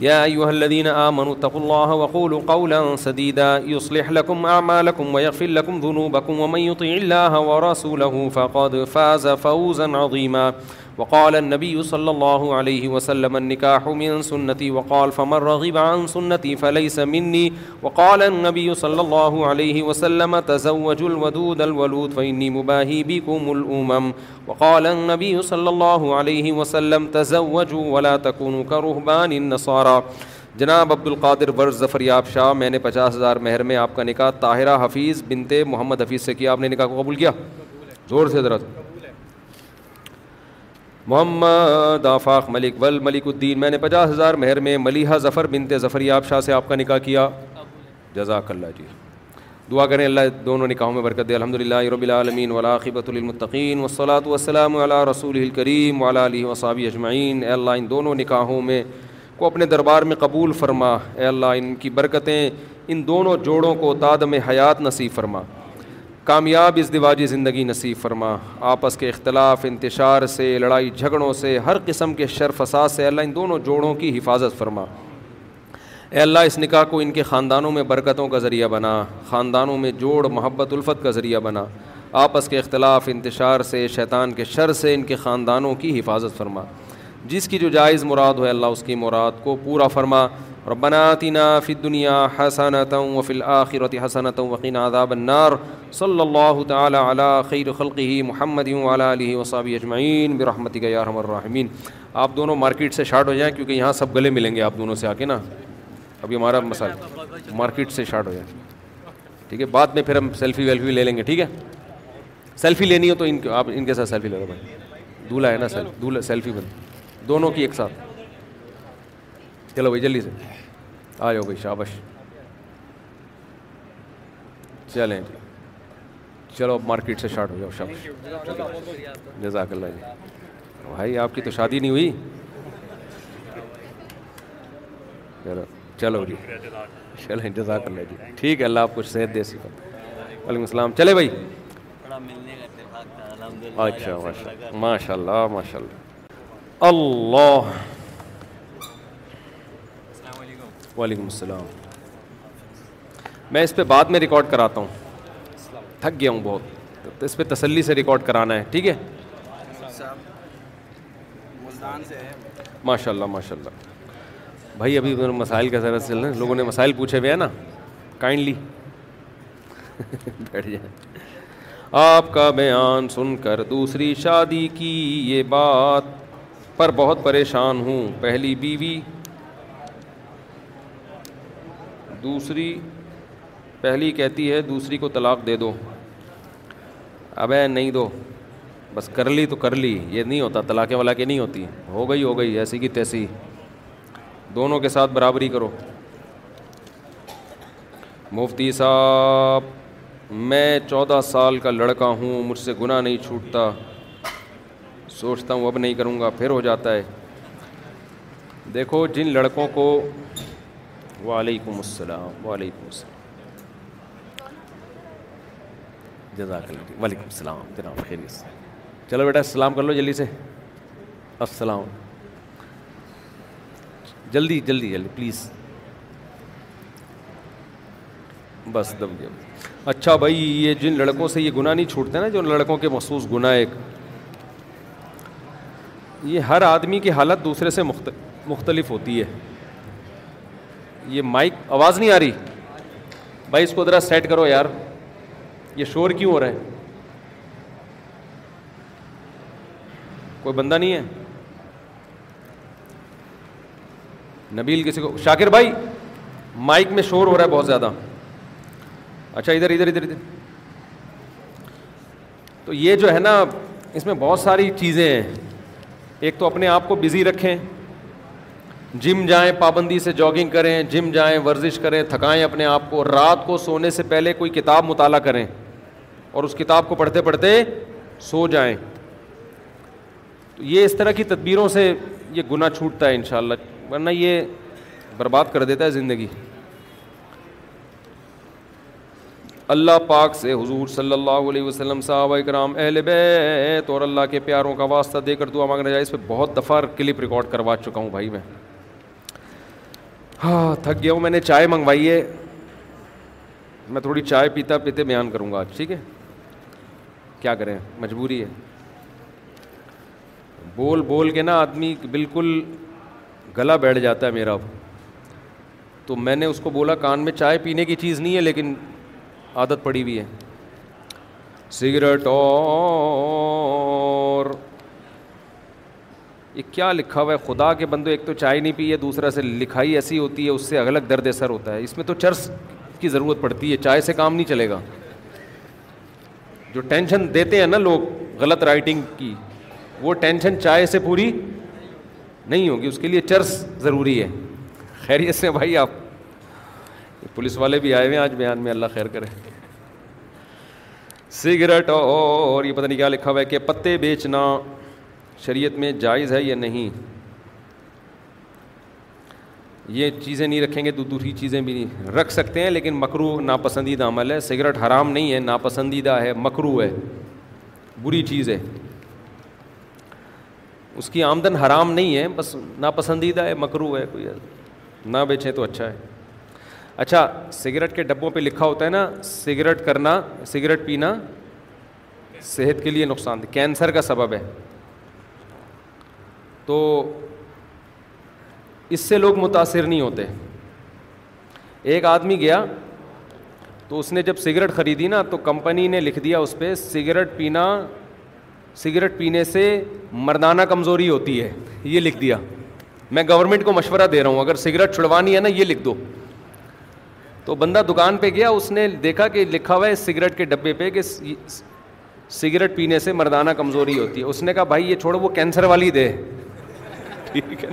يا أيها الذين آمنوا اتقوا الله وقولوا قولا سديدا يصلح لكم أعمالكم ويغفر لكم ذنوبكم ومن يطيع الله ورسوله فقد فاز فوزا عظيما وقال النبي صلى الله عليه وسلم النكاح من سنتي وقال فمن رغب عن سنتي فليس مني وقال النبي صلى الله عليه وسلم تزوج الودود الولود فإني مباهي بكم الأمم وقال النبي صلى الله عليه وسلم تزوجوا ولا تكونوا كرهبان النصارى جناب عبد القادر ور ظفریاب شاہ میں نے پچاس ہزار مہر میں آپ کا نکاح طاہرہ حفیظ بنتے محمد حفیظ سے کیا آپ نے نکاح کو قبول کیا زور سے درد محمد آفاق ملک ول ملک الدین میں نے پچاس ہزار مہر میں ملیحہ ظفر بنتے ظفریب شاہ سے آپ کا نکاح کیا جزاک اللہ جی دعا کریں اللہ دونوں نکاحوں میں برکت دے الحمد للہ رب العالمین ولاقبۃ المطقین وصلاۃ وسلاۃ وسلم علیہ رسول الکریم ولا علیہ وصابی اجمعین اے اللہ ان دونوں نکاحوں میں کو اپنے دربار میں قبول فرما اے اللہ ان کی برکتیں ان دونوں جوڑوں کو تادم حیات نصیب فرما کامیاب ازدواجی زندگی نصیب فرما آپس کے اختلاف انتشار سے لڑائی جھگڑوں سے ہر قسم کے شر فساد سے اللہ ان دونوں جوڑوں کی حفاظت فرما اے اللہ اس نکاح کو ان کے خاندانوں میں برکتوں کا ذریعہ بنا خاندانوں میں جوڑ محبت الفت کا ذریعہ بنا آپس کے اختلاف انتشار سے شیطان کے شر سے ان کے خاندانوں کی حفاظت فرما جس کی جو جائز مراد ہو اللہ اس کی مراد کو پورا فرما ربنا آتنا في الدنيا حسنة وفي الآخرة حسنة وقنا عذاب النار صلى صلی اللہ على خير خیر محمد وعلى آله وصحبه اجمعین برحمتی کے یارحم الرحمین آپ دونوں مارکیٹ سے شارٹ ہو جائیں کیونکہ یہاں سب گلے ملیں گے آپ دونوں سے آ کے نا ابھی ہمارا مسئلہ مارکیٹ سے شارٹ ہو جائیں ٹھیک ہے بعد میں پھر ہم سیلفی ویلفی لے لیں گے ٹھیک ہے سیلفی لینی ہو تو آپ ان کے ساتھ سیلفی لے لو بھائی دولہا ہے نا سیلفی دولہا سیلفی بند دونوں کی ایک ساتھ چلو بھائی جلدی سے آ جاؤ بھائی شابش چلیں جی چلو مارکیٹ سے شارٹ ہو جاؤ شابش جزاک اللہ جی بھائی آپ کی تو شادی نہیں ہوئی چلو چلو جی چلیں جزاک اللہ جی ٹھیک ہے اللہ آپ کچھ صحت دے سکتا وعلیکم السلام چلے بھائی اچھا ماشاء اللہ ماشاء اللہ اللہ وعلیکم السلام میں اس پہ بعد میں ریکارڈ کراتا ہوں تھک گیا ہوں بہت اس پہ تسلی سے ریکارڈ کرانا ہے ٹھیک ہے ماشاء اللہ ماشاء اللہ بھائی ابھی مسائل کا ذرا سل لوگوں نے مسائل پوچھے ہوئے ہیں نا کائنڈلی بیٹھ جائیں آپ کا بیان سن کر دوسری شادی کی یہ بات پر بہت پریشان ہوں پہلی بیوی دوسری پہلی کہتی ہے دوسری کو طلاق دے دو ابے نہیں دو بس کر لی تو کر لی یہ نہیں ہوتا طلاقیں کے نہیں ہوتی ہو گئی ہو گئی ایسی کی تیسی دونوں کے ساتھ برابری کرو مفتی صاحب میں چودہ سال کا لڑکا ہوں مجھ سے گناہ نہیں چھوٹتا سوچتا ہوں اب نہیں کروں گا پھر ہو جاتا ہے دیکھو جن لڑکوں کو وعلیکم السلام وعلیکم السلام جزاک اللہ وعلیکم السلام جناب حیوث چلو بیٹا السلام کر لو جلدی سے السلام جلدی جلدی جلدی پلیز بس دم اچھا بھائی یہ جن لڑکوں سے یہ گناہ نہیں چھوٹتے نا جو لڑکوں کے مخصوص گناہ ایک یہ ہر آدمی کی حالت دوسرے سے مختلف ہوتی ہے یہ مائک آواز نہیں آ رہی بھائی اس کو ذرا سیٹ کرو یار یہ شور کیوں ہو رہا ہے کوئی بندہ نہیں ہے نبیل کسی کو شاکر بھائی مائک میں شور ہو رہا ہے بہت زیادہ اچھا ادھر ادھر ادھر ادھر تو یہ جو ہے نا اس میں بہت ساری چیزیں ہیں ایک تو اپنے آپ کو بزی رکھیں جم جائیں پابندی سے جاگنگ کریں جم جائیں ورزش کریں تھکائیں اپنے آپ کو رات کو سونے سے پہلے کوئی کتاب مطالعہ کریں اور اس کتاب کو پڑھتے پڑھتے سو جائیں تو یہ اس طرح کی تدبیروں سے یہ گناہ چھوٹتا ہے انشاءاللہ شاء ورنہ یہ برباد کر دیتا ہے زندگی اللہ پاک سے حضور صلی اللہ علیہ وسلم صاحب کرام اہل تو اللہ کے پیاروں کا واسطہ دے کر دعا مانگنا جائے اس پہ بہت دفعہ کلپ ریکارڈ کروا چکا ہوں بھائی میں ہاں تھک گیا ہوں میں نے چائے منگوائی ہے میں تھوڑی چائے پیتا پیتے بیان کروں گا آج ٹھیک ہے کیا کریں مجبوری ہے بول بول کے نا آدمی بالکل گلا بیٹھ جاتا ہے میرا اب تو میں نے اس کو بولا کان میں چائے پینے کی چیز نہیں ہے لیکن عادت پڑی ہوئی ہے سگریٹ اور یہ کیا لکھا ہوا ہے خدا کے بندوں ایک تو چائے نہیں پی ہے سے لکھائی ایسی ہوتی ہے اس سے الگ درد اثر ہوتا ہے اس میں تو چرس کی ضرورت پڑتی ہے چائے سے کام نہیں چلے گا جو ٹینشن دیتے ہیں نا لوگ غلط رائٹنگ کی وہ ٹینشن چائے سے پوری نہیں ہوگی اس کے لیے چرس ضروری ہے خیریت سے بھائی آپ پولیس والے بھی آئے ہوئے ہیں آج بیان میں اللہ خیر کرے سگریٹ اور یہ پتہ نہیں کیا لکھا ہوا ہے کہ پتے بیچنا شریعت میں جائز ہے یا نہیں یہ چیزیں نہیں رکھیں گے تو دوسری چیزیں بھی نہیں رکھ سکتے ہیں لیکن مکرو ناپسندیدہ عمل ہے سگریٹ حرام نہیں ہے ناپسندیدہ ہے مکرو ہے بری چیز ہے اس کی آمدن حرام نہیں ہے بس ناپسندیدہ ہے مکرو ہے کوئی نہ بیچیں تو اچھا ہے اچھا سگریٹ کے ڈبوں پہ لکھا ہوتا ہے نا سگریٹ کرنا سگریٹ پینا صحت کے لیے نقصان کینسر کا سبب ہے تو اس سے لوگ متاثر نہیں ہوتے ایک آدمی گیا تو اس نے جب سگریٹ خریدی نا تو کمپنی نے لکھ دیا اس پہ سگریٹ پینا سگریٹ پینے سے مردانہ کمزوری ہوتی ہے یہ لکھ دیا میں گورنمنٹ کو مشورہ دے رہا ہوں اگر سگریٹ چھڑوانی ہے نا یہ لکھ دو تو بندہ دکان پہ گیا اس نے دیکھا کہ لکھا ہوا ہے سگریٹ کے ڈبے پہ کہ سگریٹ پینے سے مردانہ کمزوری ہوتی ہے اس نے کہا بھائی یہ چھوڑو وہ کینسر والی دے ٹھیک ہے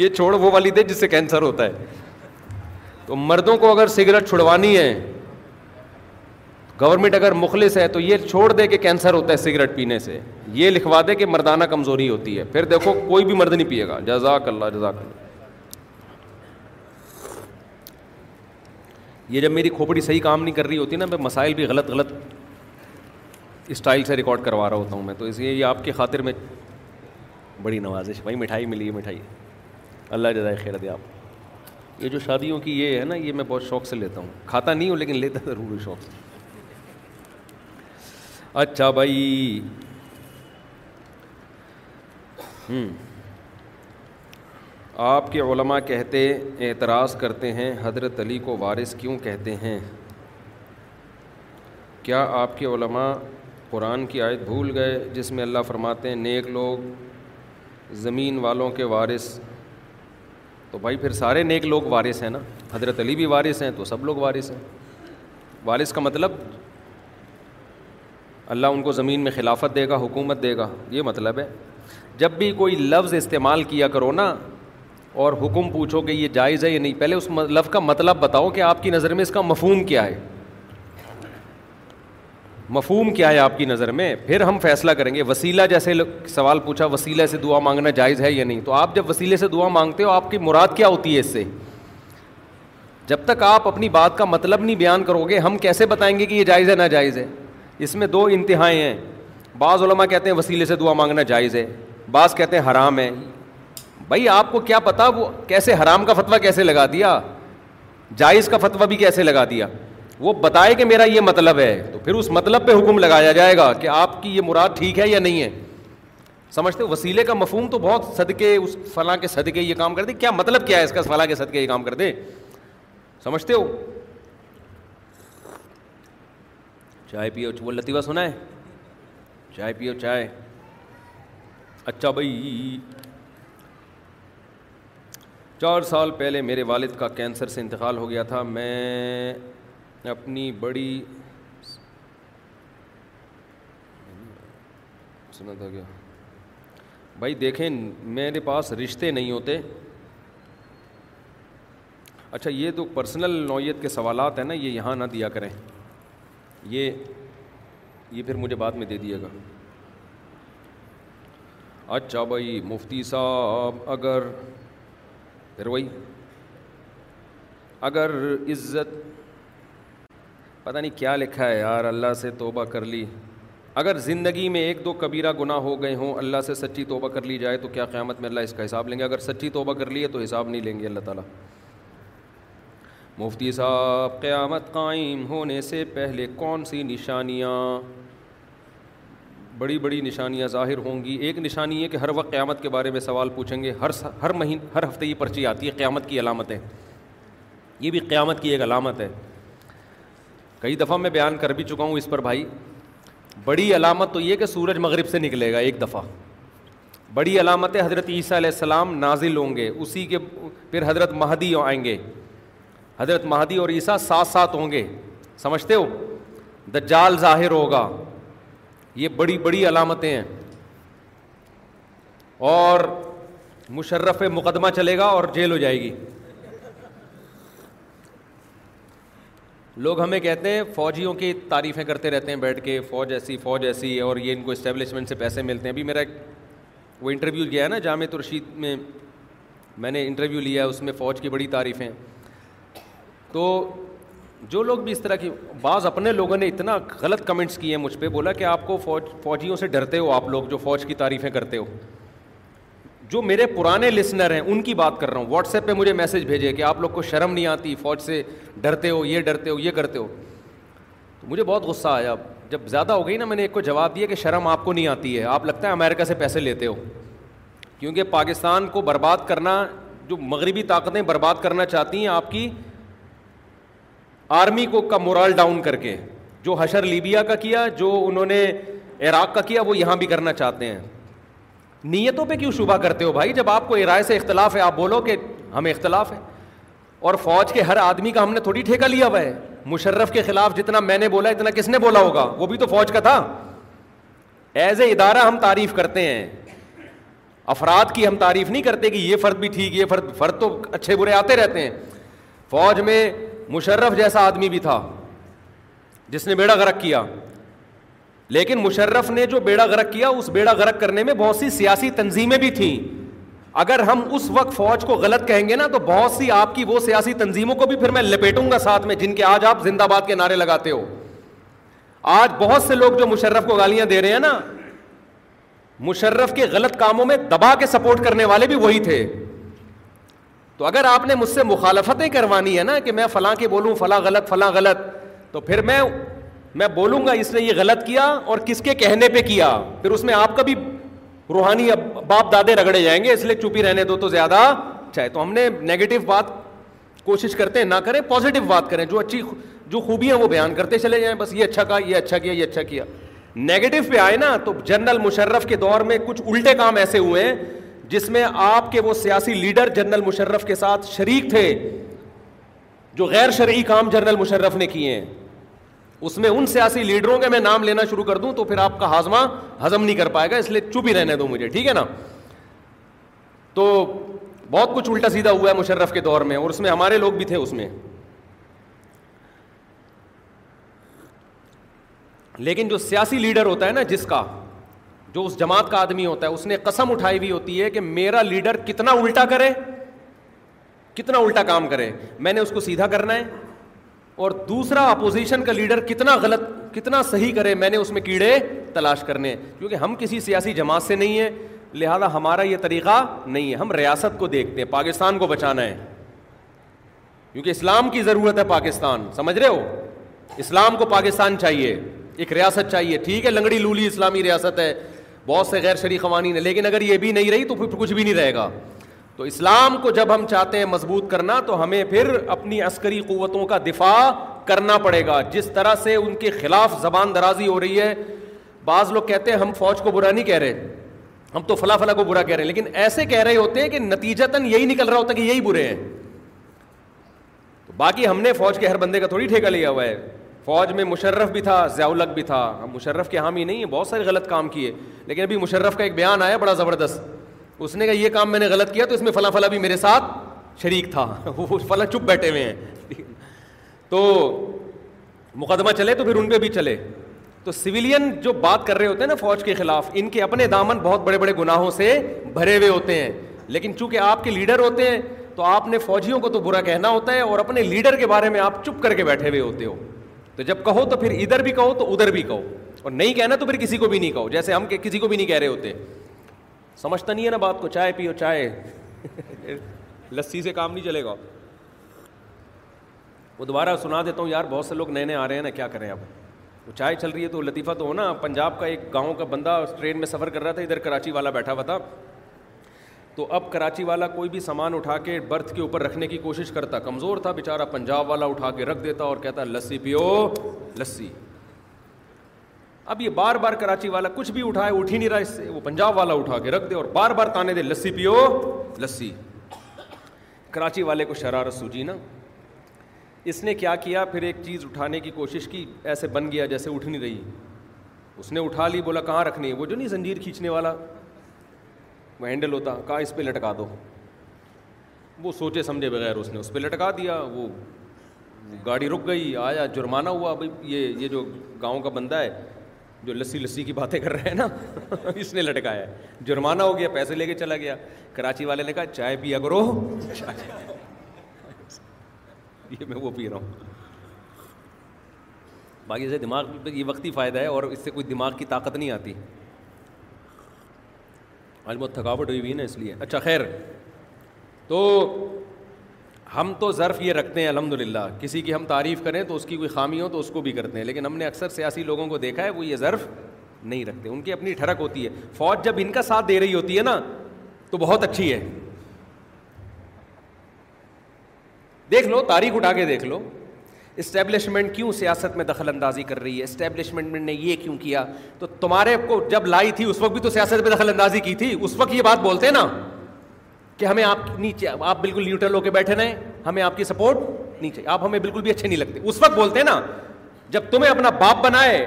یہ چھوڑ وہ والی دے جس سے کینسر ہوتا ہے تو مردوں کو اگر سگریٹ چھڑوانی ہے گورنمنٹ اگر مخلص ہے ہے تو یہ یہ چھوڑ دے دے کہ کہ کینسر ہوتا سگریٹ پینے سے لکھوا مردانہ کمزوری ہوتی ہے پھر دیکھو کوئی بھی مرد نہیں پیے گا جزاک اللہ جزاک اللہ یہ جب میری کھوپڑی صحیح کام نہیں کر رہی ہوتی نا میں مسائل بھی غلط غلط اسٹائل سے ریکارڈ کروا رہا ہوتا ہوں میں تو اس لیے یہ آپ کی خاطر میں بڑی نوازش بھائی مٹھائی ملی ہے مٹھائی اللہ جزائے خیر دے آپ یہ جو شادیوں کی یہ ہے نا یہ میں بہت شوق سے لیتا ہوں کھاتا نہیں ہوں لیکن لیتا ہوں شوق سے اچھا بھائی ہوں آپ کے علماء کہتے اعتراض کرتے ہیں حضرت علی کو وارث کیوں کہتے ہیں کیا آپ کے علماء قرآن کی آیت بھول گئے جس میں اللہ فرماتے ہیں نیک لوگ زمین والوں کے وارث تو بھائی پھر سارے نیک لوگ وارث ہیں نا حضرت علی بھی وارث ہیں تو سب لوگ وارث ہیں وارث کا مطلب اللہ ان کو زمین میں خلافت دے گا حکومت دے گا یہ مطلب ہے جب بھی کوئی لفظ استعمال کیا کرو نا اور حکم پوچھو کہ یہ جائز ہے یا نہیں پہلے اس لفظ مطلب کا مطلب بتاؤ کہ آپ کی نظر میں اس کا مفہوم کیا ہے مفہوم کیا ہے آپ کی نظر میں پھر ہم فیصلہ کریں گے وسیلہ جیسے سوال پوچھا وسیلہ سے دعا مانگنا جائز ہے یا نہیں تو آپ جب وسیلے سے دعا مانگتے ہو آپ کی مراد کیا ہوتی ہے اس سے جب تک آپ اپنی بات کا مطلب نہیں بیان کرو گے ہم کیسے بتائیں گے کہ یہ جائز ہے نہ جائز ہے اس میں دو انتہائیں ہیں بعض علماء کہتے ہیں وسیلے سے دعا مانگنا جائز ہے بعض کہتے ہیں حرام ہے بھائی آپ کو کیا پتا وہ کیسے حرام کا فتویٰ کیسے لگا دیا جائز کا فتویٰ بھی کیسے لگا دیا وہ بتائے کہ میرا یہ مطلب ہے تو پھر اس مطلب پہ حکم لگایا جائے گا کہ آپ کی یہ مراد ٹھیک ہے یا نہیں ہے سمجھتے وسیلے کا مفہوم تو بہت صدقے اس فلاں کے صدقے یہ کام کر دے کیا مطلب کیا ہے اس کا فلاں کے صدقے یہ کام کر سمجھتے ہو چائے پیو وہ لطیفہ سنا ہے چائے پیو چائے اچھا بھائی چار سال پہلے میرے والد کا کینسر سے انتقال ہو گیا تھا میں اپنی بڑی سنا تھا کیا بھائی دیکھیں میرے پاس رشتے نہیں ہوتے اچھا یہ تو پرسنل نوعیت کے سوالات ہیں نا یہ یہاں نہ دیا کریں یہ یہ پھر مجھے بعد میں دے دیے گا اچھا بھائی مفتی صاحب اگر پھر وہی اگر عزت پتہ نہیں کیا لکھا ہے یار اللہ سے توبہ کر لی اگر زندگی میں ایک دو کبیرہ گناہ ہو گئے ہوں اللہ سے سچی توبہ کر لی جائے تو کیا قیامت میں اللہ اس کا حساب لیں گے اگر سچی توبہ کر لی ہے تو حساب نہیں لیں گے اللہ تعالیٰ مفتی صاحب قیامت قائم ہونے سے پہلے کون سی نشانیاں بڑی بڑی نشانیاں ظاہر ہوں گی ایک نشانی ہے کہ ہر وقت قیامت کے بارے میں سوال پوچھیں گے ہر ہر مہینے ہر ہفتے یہ پرچی آتی ہے قیامت کی علامتیں یہ بھی قیامت کی ایک علامت ہے کئی دفعہ میں بیان کر بھی چکا ہوں اس پر بھائی بڑی علامت تو یہ کہ سورج مغرب سے نکلے گا ایک دفعہ بڑی علامت حضرت عیسیٰ علیہ السلام نازل ہوں گے اسی کے پھر حضرت مہدی آئیں گے حضرت مہدی اور عیسیٰ ساتھ ساتھ ہوں گے سمجھتے ہو دجال ظاہر ہوگا یہ بڑی بڑی علامتیں ہیں اور مشرف مقدمہ چلے گا اور جیل ہو جائے گی لوگ ہمیں کہتے ہیں فوجیوں کی تعریفیں کرتے رہتے ہیں بیٹھ کے فوج ایسی فوج ایسی اور یہ ان کو اسٹیبلشمنٹ سے پیسے ملتے ہیں ابھی میرا وہ انٹرویو گیا ہے نا جامع ترشید میں میں نے انٹرویو لیا اس میں فوج کی بڑی تعریفیں تو جو لوگ بھی اس طرح کی بعض اپنے لوگوں نے اتنا غلط کمنٹس کیے ہیں مجھ پہ بولا کہ آپ کو فوج فوجیوں سے ڈرتے ہو آپ لوگ جو فوج کی تعریفیں کرتے ہو جو میرے پرانے لسنر ہیں ان کی بات کر رہا ہوں واٹس ایپ پہ مجھے میسج بھیجے کہ آپ لوگ کو شرم نہیں آتی فوج سے ڈرتے ہو یہ ڈرتے ہو یہ کرتے ہو تو مجھے بہت غصہ آیا جب زیادہ ہو گئی نا میں نے ایک کو جواب دیا کہ شرم آپ کو نہیں آتی ہے آپ لگتا ہے امیرکا سے پیسے لیتے ہو کیونکہ پاکستان کو برباد کرنا جو مغربی طاقتیں برباد کرنا چاہتی ہیں آپ کی آرمی کو کا مورال ڈاؤن کر کے جو حشر لیبیا کا کیا جو انہوں نے عراق کا کیا وہ یہاں بھی کرنا چاہتے ہیں نیتوں پہ کیوں شبہ کرتے ہو بھائی جب آپ کو رائے سے اختلاف ہے آپ بولو کہ ہمیں اختلاف ہے اور فوج کے ہر آدمی کا ہم نے تھوڑی ٹھیکہ لیا ہوا ہے مشرف کے خلاف جتنا میں نے بولا اتنا کس نے بولا ہوگا وہ بھی تو فوج کا تھا ایز اے ادارہ ہم تعریف کرتے ہیں افراد کی ہم تعریف نہیں کرتے کہ یہ فرد بھی ٹھیک یہ فرد فرد تو اچھے برے آتے رہتے ہیں فوج میں مشرف جیسا آدمی بھی تھا جس نے بیڑا غرق کیا لیکن مشرف نے جو بیڑا غرق کیا اس بیڑا غرق کرنے میں بہت سی سیاسی تنظیمیں بھی تھیں اگر ہم اس وقت فوج کو غلط کہیں گے نا تو بہت سی آپ کی وہ سیاسی تنظیموں کو بھی پھر میں لپیٹوں گا ساتھ میں جن کے آج آپ زندہ باد کے نعرے لگاتے ہو آج بہت سے لوگ جو مشرف کو گالیاں دے رہے ہیں نا مشرف کے غلط کاموں میں دبا کے سپورٹ کرنے والے بھی وہی تھے تو اگر آپ نے مجھ سے مخالفتیں کروانی ہے نا کہ میں فلاں کے بولوں فلاں غلط فلاں غلط تو پھر میں میں بولوں گا اس نے یہ غلط کیا اور کس کے کہنے پہ کیا پھر اس میں آپ کا بھی روحانی باپ دادے رگڑے جائیں گے اس لیے چپی رہنے دو تو زیادہ چاہے تو ہم نے نگیٹو بات کوشش کرتے ہیں نہ کریں پازیٹیو بات کریں جو اچھی جو خوبیاں ہیں وہ بیان کرتے چلے جائیں بس یہ اچھا کہا یہ اچھا کیا یہ اچھا کیا نگیٹو پہ آئے نا تو جنرل مشرف کے دور میں کچھ الٹے کام ایسے ہوئے ہیں جس میں آپ کے وہ سیاسی لیڈر جنرل مشرف کے ساتھ شریک تھے جو غیر شرعی کام جنرل مشرف نے کیے ہیں اس میں ان سیاسی لیڈروں کے میں نام لینا شروع کر دوں تو پھر آپ کا ہاضمہ ہضم نہیں کر پائے گا اس لیے چپ ہی رہنے دو مجھے ٹھیک ہے نا تو بہت کچھ الٹا سیدھا ہوا ہے مشرف کے دور میں اور اس میں ہمارے لوگ بھی تھے اس میں لیکن جو سیاسی لیڈر ہوتا ہے نا جس کا جو اس جماعت کا آدمی ہوتا ہے اس نے قسم اٹھائی ہوئی ہوتی ہے کہ میرا لیڈر کتنا الٹا کرے کتنا الٹا کام کرے میں نے اس کو سیدھا کرنا ہے اور دوسرا اپوزیشن کا لیڈر کتنا غلط کتنا صحیح کرے میں نے اس میں کیڑے تلاش کرنے کیونکہ ہم کسی سیاسی جماعت سے نہیں ہیں لہذا ہمارا یہ طریقہ نہیں ہے ہم ریاست کو دیکھتے ہیں پاکستان کو بچانا ہے کیونکہ اسلام کی ضرورت ہے پاکستان سمجھ رہے ہو اسلام کو پاکستان چاہیے ایک ریاست چاہیے ٹھیک ہے لنگڑی لولی اسلامی ریاست ہے بہت سے غیر شریک قوانین ہیں لیکن اگر یہ بھی نہیں رہی تو پھر کچھ بھی نہیں رہے گا تو اسلام کو جب ہم چاہتے ہیں مضبوط کرنا تو ہمیں پھر اپنی عسکری قوتوں کا دفاع کرنا پڑے گا جس طرح سے ان کے خلاف زبان درازی ہو رہی ہے بعض لوگ کہتے ہیں ہم فوج کو برا نہیں کہہ رہے ہم تو فلاں فلاں کو برا کہہ رہے ہیں لیکن ایسے کہہ رہے ہوتے ہیں کہ نتیجہ تن یہی نکل رہا ہوتا کہ یہی برے ہیں تو باقی ہم نے فوج کے ہر بندے کا تھوڑی ٹھیکہ لیا ہوا ہے فوج میں مشرف بھی تھا ذیاولگ بھی تھا ہم مشرف کے حامی نہیں ہیں بہت سارے غلط کام کیے لیکن ابھی مشرف کا ایک بیان آیا بڑا زبردست اس نے کہا یہ کام میں نے غلط کیا تو اس میں فلاں فلاں بھی میرے ساتھ شریک تھا وہ فلاں چپ بیٹھے ہوئے ہیں تو مقدمہ چلے تو پھر ان پہ بھی چلے تو سویلین جو بات کر رہے ہوتے ہیں نا فوج کے خلاف ان کے اپنے دامن بہت بڑے بڑے گناہوں سے بھرے ہوئے ہوتے ہیں لیکن چونکہ آپ کے لیڈر ہوتے ہیں تو آپ نے فوجیوں کو تو برا کہنا ہوتا ہے اور اپنے لیڈر کے بارے میں آپ چپ کر کے بیٹھے ہوئے ہوتے ہو تو جب کہو تو پھر ادھر بھی کہو تو ادھر بھی کہو اور نہیں کہنا تو پھر کسی کو بھی نہیں کہو جیسے ہم کسی کو بھی نہیں کہہ رہے ہوتے سمجھتا نہیں ہے نا بات کو چائے پیو چائے لسی سے کام نہیں چلے گا وہ دوبارہ سنا دیتا ہوں یار بہت سے لوگ نئے نئے آ رہے ہیں نا کیا کریں اب وہ چائے چل رہی ہے تو لطیفہ تو ہو نا پنجاب کا ایک گاؤں کا بندہ ٹرین میں سفر کر رہا تھا ادھر کراچی والا بیٹھا ہوا تھا تو اب کراچی والا کوئی بھی سامان اٹھا کے برتھ کے اوپر رکھنے کی کوشش کرتا کمزور تھا بیچارہ پنجاب والا اٹھا کے رکھ دیتا اور کہتا لسی پیو لسی اب یہ بار بار کراچی والا کچھ بھی اٹھائے اٹھ ہی نہیں رہا اس سے وہ پنجاب والا اٹھا کے رکھ دے اور بار بار تانے دے لسی پیو لسی کراچی والے کو شرارت سوجی نا اس نے کیا کیا پھر ایک چیز اٹھانے کی کوشش کی ایسے بن گیا جیسے اٹھ نہیں رہی اس نے اٹھا لی بولا کہاں رکھنی ہے وہ جو نہیں زنجیر کھینچنے والا وہ ہینڈل ہوتا کہاں اس پہ لٹکا دو وہ سوچے سمجھے بغیر اس نے اس پہ لٹکا دیا وہ گاڑی رک گئی آیا جرمانہ ہوا بھائی یہ یہ جو گاؤں کا بندہ ہے جو لسی لسی کی باتیں کر رہے ہیں نا اس نے لٹکایا جرمانہ ہو گیا پیسے لے کے چلا گیا کراچی والے نے کہا چائے پیا کرو یہ میں وہ پی رہا ہوں باقی سے دماغ یہ وقتی فائدہ ہے اور اس سے کوئی دماغ کی طاقت نہیں آتی آج بہت تھکاوٹ ہوئی ہوئی ہے نا اس لیے اچھا خیر تو ہم تو ظرف یہ رکھتے ہیں الحمد للہ کسی کی ہم تعریف کریں تو اس کی کوئی خامی ہو تو اس کو بھی کرتے ہیں لیکن ہم نے اکثر سیاسی لوگوں کو دیکھا ہے وہ یہ ظرف نہیں رکھتے ان کی اپنی ٹھڑک ہوتی ہے فوج جب ان کا ساتھ دے رہی ہوتی ہے نا تو بہت اچھی ہے دیکھ لو تاریخ اٹھا کے دیکھ لو اسٹیبلشمنٹ کیوں سیاست میں دخل اندازی کر رہی ہے اسٹیبلشمنٹ نے یہ کیوں کیا تو تمہارے کو جب لائی تھی اس وقت بھی تو سیاست میں دخل اندازی کی تھی اس وقت یہ بات بولتے ہیں نا کہ ہمیں آپ نیچے آپ بالکل نیوٹرل ہو کے بیٹھے رہے ہمیں آپ کی سپورٹ نیچے آپ ہمیں بالکل بھی اچھے نہیں لگتے اس وقت بولتے ہیں نا جب تمہیں اپنا باپ بنائے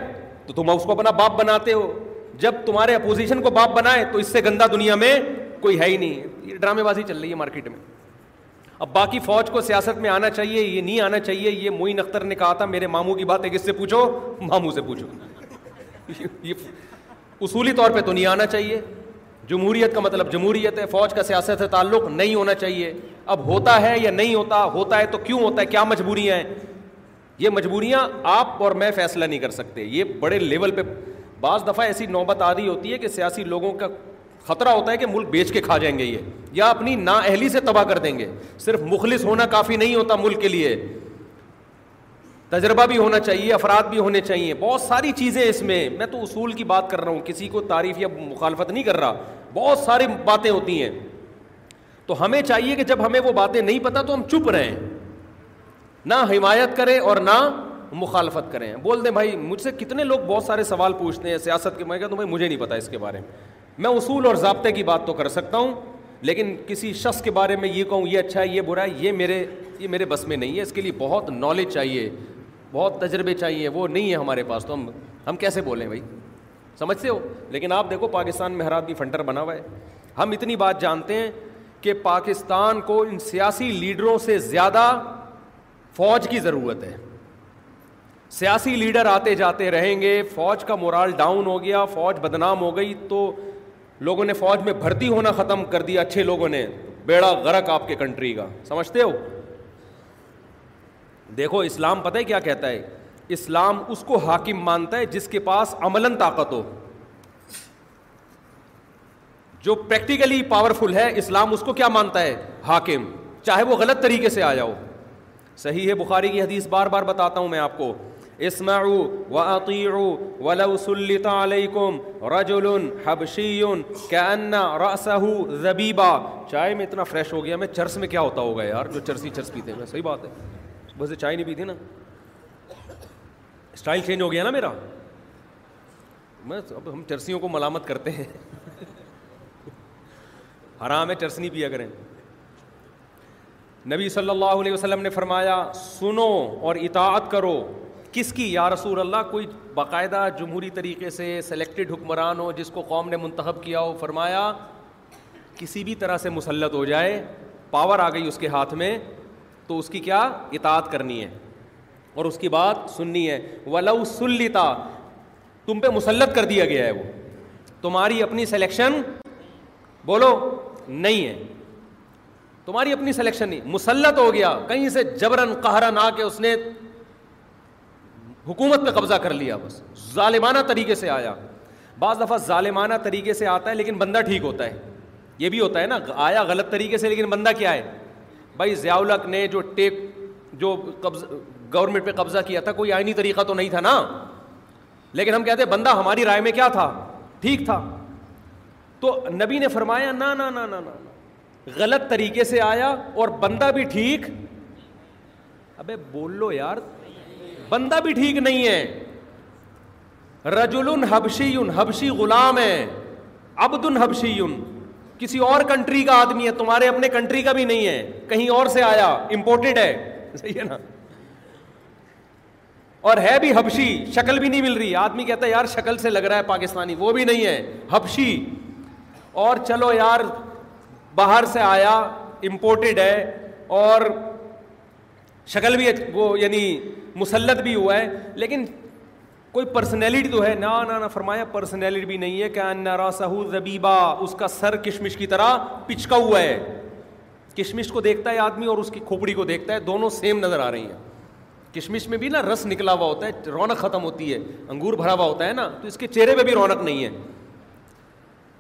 تو تم اس کو اپنا باپ بناتے ہو جب تمہارے اپوزیشن کو باپ بنائے تو اس سے گندا دنیا میں کوئی ہے ہی نہیں یہ ڈرامے بازی چل رہی ہے مارکیٹ میں اب باقی فوج کو سیاست میں آنا چاہیے یہ نہیں آنا چاہیے یہ معین اختر نے کہا تھا میرے ماموں کی بات ہے کس سے پوچھو ماموں سے پوچھو یہ اصولی طور پہ تو نہیں آنا چاہیے جمہوریت کا مطلب جمہوریت ہے فوج کا سیاست سے تعلق نہیں ہونا چاہیے اب ہوتا ہے یا نہیں ہوتا ہوتا ہے تو کیوں ہوتا ہے کیا مجبوریاں ہیں یہ مجبوریاں آپ اور میں فیصلہ نہیں کر سکتے یہ بڑے لیول پہ بعض دفعہ ایسی نوبت آ رہی ہوتی ہے کہ سیاسی لوگوں کا خطرہ ہوتا ہے کہ ملک بیچ کے کھا جائیں گے یہ یا اپنی نااہلی سے تباہ کر دیں گے صرف مخلص ہونا کافی نہیں ہوتا ملک کے لیے تجربہ بھی ہونا چاہیے افراد بھی ہونے چاہیے بہت ساری چیزیں اس میں میں تو اصول کی بات کر رہا ہوں کسی کو تعریف یا مخالفت نہیں کر رہا بہت ساری باتیں ہوتی ہیں تو ہمیں چاہیے کہ جب ہمیں وہ باتیں نہیں پتہ تو ہم چپ رہیں نہ حمایت کریں اور نہ مخالفت کریں بول دیں بھائی مجھ سے کتنے لوگ بہت سارے سوال پوچھتے ہیں سیاست کے میں کہتے بھائی مجھے نہیں پتا اس کے بارے میں میں اصول اور ضابطے کی بات تو کر سکتا ہوں لیکن کسی شخص کے بارے میں یہ کہوں یہ اچھا ہے یہ برا ہے یہ میرے یہ میرے بس میں نہیں ہے اس کے لیے بہت نالج چاہیے بہت تجربے چاہیے وہ نہیں ہے ہمارے پاس تو ہم ہم کیسے بولیں بھائی سمجھتے ہو لیکن آپ دیکھو پاکستان میں آدمی فنٹر بنا ہوا ہے ہم اتنی بات جانتے ہیں کہ پاکستان کو ان سیاسی لیڈروں سے زیادہ فوج کی ضرورت ہے سیاسی لیڈر آتے جاتے رہیں گے فوج کا مورال ڈاؤن ہو گیا فوج بدنام ہو گئی تو لوگوں نے فوج میں بھرتی ہونا ختم کر دیا اچھے لوگوں نے بیڑا غرق آپ کے کنٹری کا سمجھتے ہو دیکھو اسلام پتہ ہے کیا کہتا ہے اسلام اس کو حاکم مانتا ہے جس کے پاس عملاً طاقت ہو جو پریکٹیکلی پاورفل ہے اسلام اس کو کیا مانتا ہے حاکم چاہے وہ غلط طریقے سے آ جاؤ صحیح ہے بخاری کی حدیث بار بار بتاتا ہوں میں آپ کو رجل اسماقی چائے میں اتنا فریش ہو گیا میں چرس میں کیا ہوتا ہوگا یار جو چرسی چرس پیتے ہیں صحیح بات ہے ویسے چائے نہیں پی تھی نا اسٹائل چینج ہو گیا نا میرا بس اب ہم چرسیوں کو ملامت کرتے ہیں حرام ہے چرسنی پیا کریں نبی صلی اللہ علیہ وسلم نے فرمایا سنو اور اطاعت کرو کس کی یا رسول اللہ کوئی باقاعدہ جمہوری طریقے سے سلیکٹڈ حکمران ہو جس کو قوم نے منتخب کیا ہو فرمایا کسی بھی طرح سے مسلط ہو جائے پاور آ گئی اس کے ہاتھ میں تو اس کی کیا اطاعت کرنی ہے اور اس کی بات سننی ہے ولو سلتا تم پہ مسلط کر دیا گیا ہے وہ تمہاری اپنی سلیکشن بولو نہیں ہے تمہاری اپنی سلیکشن نہیں مسلط ہو گیا کہیں سے جبرن قہرن آ کے اس نے حکومت پہ قبضہ کر لیا بس ظالمانہ طریقے سے آیا بعض دفعہ ظالمانہ طریقے سے آتا ہے لیکن بندہ ٹھیک ہوتا ہے یہ بھی ہوتا ہے نا آیا غلط طریقے سے لیکن بندہ کیا ہے بھائی ضیاءولک نے جو ٹیک جو قبض گورنمنٹ پہ قبضہ کیا تھا کوئی آئینی طریقہ تو نہیں تھا نا لیکن ہم کہتے ہیں بندہ ہماری رائے میں کیا تھا ٹھیک تھا تو نبی نے فرمایا نہ نہ نہ غلط طریقے سے آیا اور بندہ بھی ٹھیک ابے بول لو یار بندہ بھی ٹھیک نہیں ہے رجل حبشی حبشی غلام ہے عبد حبشی کسی اور کنٹری کا آدمی ہے تمہارے اپنے کنٹری کا بھی نہیں ہے کہیں اور سے آیا امپورٹڈ ہے صحیح ہے نا اور ہے بھی ہبشی شکل بھی نہیں مل رہی آدمی کہتا ہے یار شکل سے لگ رہا ہے پاکستانی وہ بھی نہیں ہے ہبشی اور چلو یار باہر سے آیا امپورٹڈ ہے اور شکل بھی وہ یعنی مسلط بھی ہوا ہے لیکن کوئی تو ہے نا نا نا فرمایا پرسنالٹی بھی نہیں ہے کہ زبیبا اس کا سر کشمش کی طرح پچکا ہوا ہے کشمش کو دیکھتا ہے آدمی اور اس کی کھوپڑی کو دیکھتا ہے دونوں سیم نظر آ رہی ہیں کشمش میں بھی نا رس نکلا ہوا ہوتا ہے رونق ختم ہوتی ہے انگور بھرا ہوا ہوتا ہے نا تو اس کے چہرے پہ بھی رونق نہیں ہے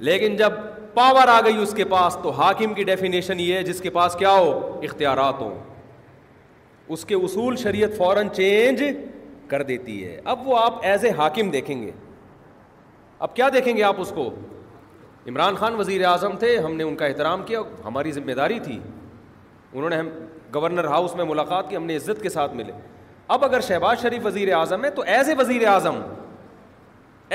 لیکن جب پاور آ گئی اس کے پاس تو حاکم کی ڈیفینیشن یہ ہے جس کے پاس کیا ہو اختیارات ہوں اس کے اصول شریعت فوراً چینج کر دیتی ہے اب وہ آپ ایز اے حاکم دیکھیں گے اب کیا دیکھیں گے آپ اس کو عمران خان وزیر اعظم تھے ہم نے ان کا احترام کیا ہماری ذمہ داری تھی انہوں نے ہم گورنر ہاؤس میں ملاقات کی ہم نے عزت کے ساتھ ملے اب اگر شہباز شریف وزیر اعظم ہے تو ایز اے وزیر اعظم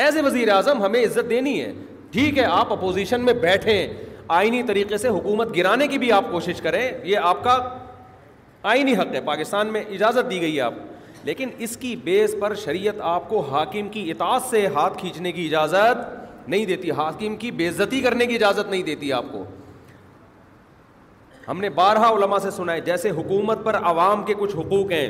ایز اے وزیر اعظم ہمیں عزت دینی ہے ٹھیک ہے آپ اپوزیشن میں بیٹھیں آئینی طریقے سے حکومت گرانے کی بھی آپ کوشش کریں یہ آپ کا آئینی حق ہے پاکستان میں اجازت دی گئی ہے آپ کو لیکن اس کی بیس پر شریعت آپ کو حاکم کی اطاعت سے ہاتھ کھینچنے کی اجازت نہیں دیتی حاکم کی بےزتی کرنے کی اجازت نہیں دیتی آپ کو ہم نے بارہا علماء سے سنا ہے جیسے حکومت پر عوام کے کچھ حقوق ہیں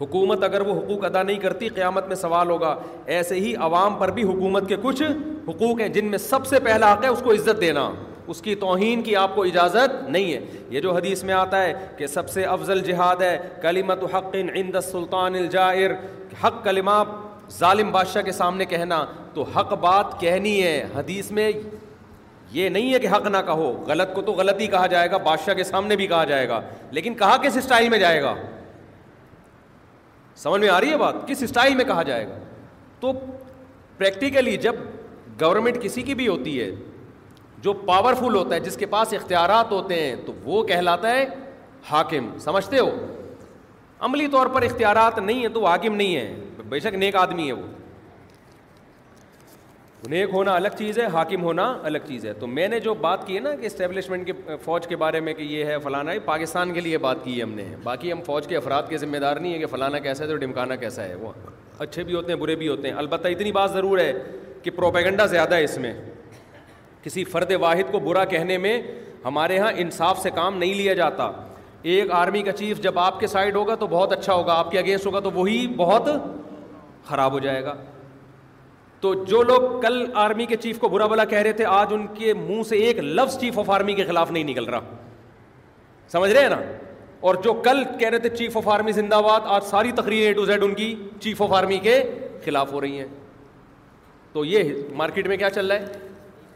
حکومت اگر وہ حقوق ادا نہیں کرتی قیامت میں سوال ہوگا ایسے ہی عوام پر بھی حکومت کے کچھ حقوق ہیں جن میں سب سے پہلا حق ہے اس کو عزت دینا اس کی توہین کی آپ کو اجازت نہیں ہے یہ جو حدیث میں آتا ہے کہ سب سے افضل جہاد ہے کلیمت حق عند السلطان الجائر حق کلمہ ظالم بادشاہ کے سامنے کہنا تو حق بات کہنی ہے حدیث میں یہ نہیں ہے کہ حق نہ کہو غلط کو تو غلط ہی کہا جائے گا بادشاہ کے سامنے بھی کہا جائے گا لیکن کہا کس اسٹائل میں جائے گا سمجھ میں آ رہی ہے بات کس اسٹائل میں کہا جائے گا تو پریکٹیکلی جب گورنمنٹ کسی کی بھی ہوتی ہے جو پاورفل ہوتا ہے جس کے پاس اختیارات ہوتے ہیں تو وہ کہلاتا ہے حاکم سمجھتے ہو عملی طور پر اختیارات نہیں ہیں تو وہ حاکم نہیں ہے بے شک نیک آدمی ہے وہ نیک ہونا الگ چیز ہے حاکم ہونا الگ چیز ہے تو میں نے جو بات کی ہے نا کہ اسٹیبلشمنٹ کے فوج کے بارے میں کہ یہ ہے فلانا ہے پاکستان کے لیے بات کی ہے ہم نے باقی ہم فوج کے افراد کے ذمہ دار نہیں ہیں کہ فلانا کیسا ہے تو ڈمکانا کیسا ہے وہ اچھے بھی ہوتے ہیں برے بھی ہوتے ہیں البتہ اتنی بات ضرور ہے کہ پروپیگنڈا زیادہ ہے اس میں کسی فرد واحد کو برا کہنے میں ہمارے یہاں انصاف سے کام نہیں لیا جاتا ایک آرمی کا چیف جب آپ کے سائڈ ہوگا تو بہت اچھا ہوگا آپ کے اگینسٹ ہوگا تو وہی بہت خراب ہو جائے گا تو جو لوگ کل آرمی کے چیف کو برا بلا کہہ رہے تھے آج ان کے منہ سے ایک لفظ چیف آف آرمی کے خلاف نہیں نکل رہا سمجھ رہے ہیں نا اور جو کل کہہ رہے تھے چیف آف آرمی زندہ باد آج ساری تقریریں ان کی چیف آف آرمی کے خلاف ہو رہی ہیں تو یہ مارکیٹ میں کیا چل رہا ہے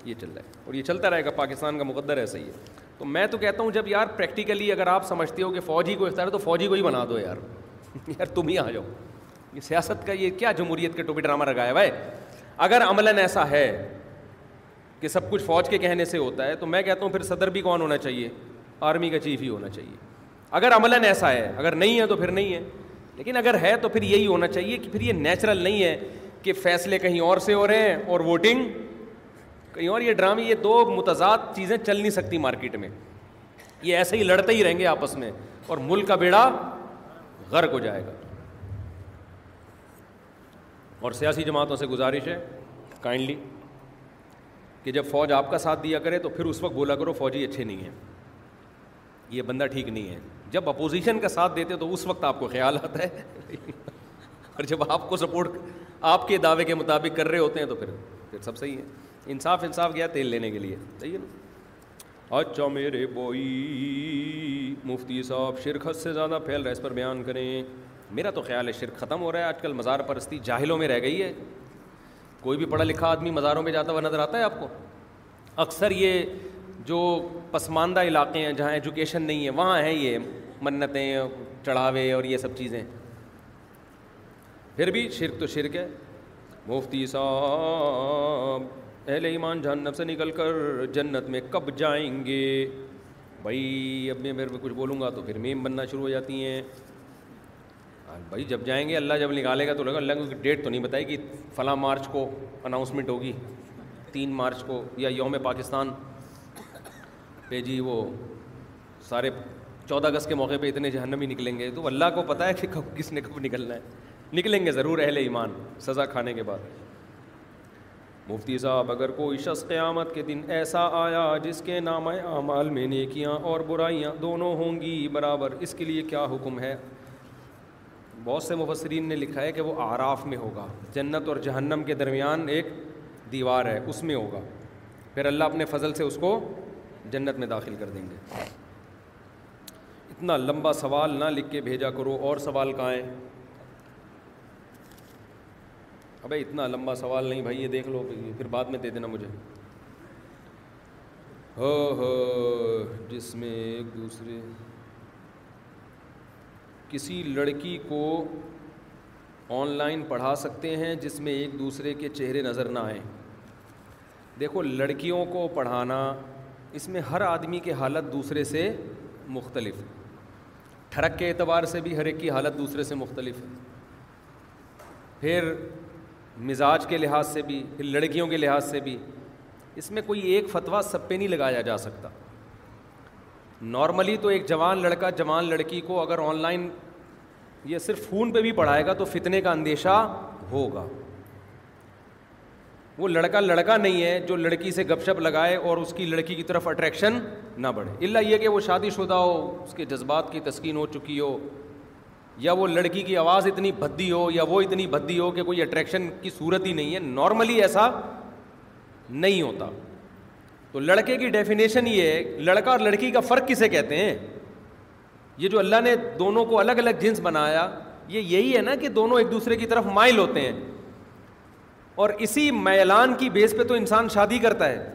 یہ چل رہا ہے اور یہ چلتا رہے گا پاکستان کا مقدر ایسا ہی ہے تو میں تو کہتا ہوں جب یار پریکٹیکلی اگر آپ سمجھتے ہو کہ فوج ہی کو اس طرح تو فوجی کو ہی بنا دو یار یار تم ہی آ جاؤ یہ سیاست کا یہ کیا جمہوریت کے ٹوپی ڈرامہ ہے بھائی اگر عملاً ایسا ہے کہ سب کچھ فوج کے کہنے سے ہوتا ہے تو میں کہتا ہوں پھر صدر بھی کون ہونا چاہیے آرمی کا چیف ہی ہونا چاہیے اگر عملاً ایسا ہے اگر نہیں ہے تو پھر نہیں ہے لیکن اگر ہے تو پھر یہی ہونا چاہیے کہ پھر یہ نیچرل نہیں ہے کہ فیصلے کہیں اور سے ہو رہے ہیں اور ووٹنگ کہیں اور یہ ڈرامے یہ دو متضاد چیزیں چل نہیں سکتی مارکیٹ میں یہ ایسے ہی لڑتے ہی رہیں گے آپس میں اور ملک کا بیڑا غرق ہو جائے گا اور سیاسی جماعتوں سے گزارش ہے کائنڈلی کہ جب فوج آپ کا ساتھ دیا کرے تو پھر اس وقت بولا کرو فوجی اچھے نہیں ہیں یہ بندہ ٹھیک نہیں ہے جب اپوزیشن کا ساتھ دیتے تو اس وقت آپ کو خیال آتا ہے اور جب آپ کو سپورٹ آپ کے دعوے کے مطابق کر رہے ہوتے ہیں تو پھر پھر سب صحیح ہے انصاف انصاف گیا تیل لینے کے لیے صحیح ہے نا اچھا میرے بوئی مفتی صاحب شرکت سے زیادہ پھیل رہا ہے اس پر بیان کریں میرا تو خیال ہے شرک ختم ہو رہا ہے آج کل مزار پرستی جاہلوں میں رہ گئی ہے کوئی بھی پڑھا لکھا آدمی مزاروں میں جاتا ہوا نظر آتا ہے آپ کو اکثر یہ جو پسماندہ علاقے ہیں جہاں ایجوکیشن نہیں ہے وہاں ہیں یہ منتیں چڑھاوے اور یہ سب چیزیں پھر بھی شرک تو شرک ہے مفتی صاحب اہل ایمان جہنم سے نکل کر جنت میں کب جائیں گے بھائی اب میں میرے پہ کچھ بولوں گا تو پھر میم بننا شروع ہو جاتی ہیں بھائی جب جائیں گے اللہ جب نکالے گا تو لگا اللہ کو ڈیٹ تو نہیں بتائے کہ فلاں مارچ کو اناؤنسمنٹ ہوگی تین مارچ کو یا یوم پاکستان پہ جی وہ سارے چودہ اگست کے موقع پہ اتنے جہنم ہی نکلیں گے تو اللہ کو پتہ ہے کہ کب کس نے کب نکلنا ہے نکلیں گے ضرور اہل ایمان سزا کھانے کے بعد مفتی صاحب اگر کوئی شخص قیامت کے دن ایسا آیا جس کے نام اعمال میں نیکیاں اور برائیاں دونوں ہوں گی برابر اس کے لیے کیا حکم ہے بہت سے مفسرین نے لکھا ہے کہ وہ آراف میں ہوگا جنت اور جہنم کے درمیان ایک دیوار ہے اس میں ہوگا پھر اللہ اپنے فضل سے اس کو جنت میں داخل کر دیں گے اتنا لمبا سوال نہ لکھ کے بھیجا کرو اور سوال کہاں ہیں ابھی اتنا لمبا سوال نہیں بھائی یہ دیکھ لو پھر بعد میں دے دینا مجھے ہو ہو جس میں ایک دوسرے کسی لڑکی کو آن لائن پڑھا سکتے ہیں جس میں ایک دوسرے کے چہرے نظر نہ آئیں دیکھو لڑکیوں کو پڑھانا اس میں ہر آدمی کی حالت دوسرے سے مختلف ٹھڑک کے اعتبار سے بھی ہر ایک کی حالت دوسرے سے مختلف ہے پھر مزاج کے لحاظ سے بھی پھر لڑکیوں کے لحاظ سے بھی اس میں کوئی ایک فتویٰ سب پہ نہیں لگایا جا سکتا نارملی تو ایک جوان لڑکا جوان لڑکی کو اگر آن لائن یہ صرف فون پہ بھی پڑھائے گا تو فتنے کا اندیشہ ہوگا وہ لڑکا لڑکا نہیں ہے جو لڑکی سے گپ شپ لگائے اور اس کی لڑکی کی طرف اٹریکشن نہ بڑھے اللہ یہ کہ وہ شادی شدہ ہو اس کے جذبات کی تسکین ہو چکی ہو یا وہ لڑکی کی آواز اتنی بھدی ہو یا وہ اتنی بھدی ہو کہ کوئی اٹریکشن کی صورت ہی نہیں ہے نارملی ایسا نہیں ہوتا تو لڑکے کی ڈیفینیشن یہ ہے لڑکا اور لڑکی کا فرق کسے کہتے ہیں یہ جو اللہ نے دونوں کو الگ الگ جنس بنایا یہ یہی ہے نا کہ دونوں ایک دوسرے کی طرف مائل ہوتے ہیں اور اسی میلان کی بیس پہ تو انسان شادی کرتا ہے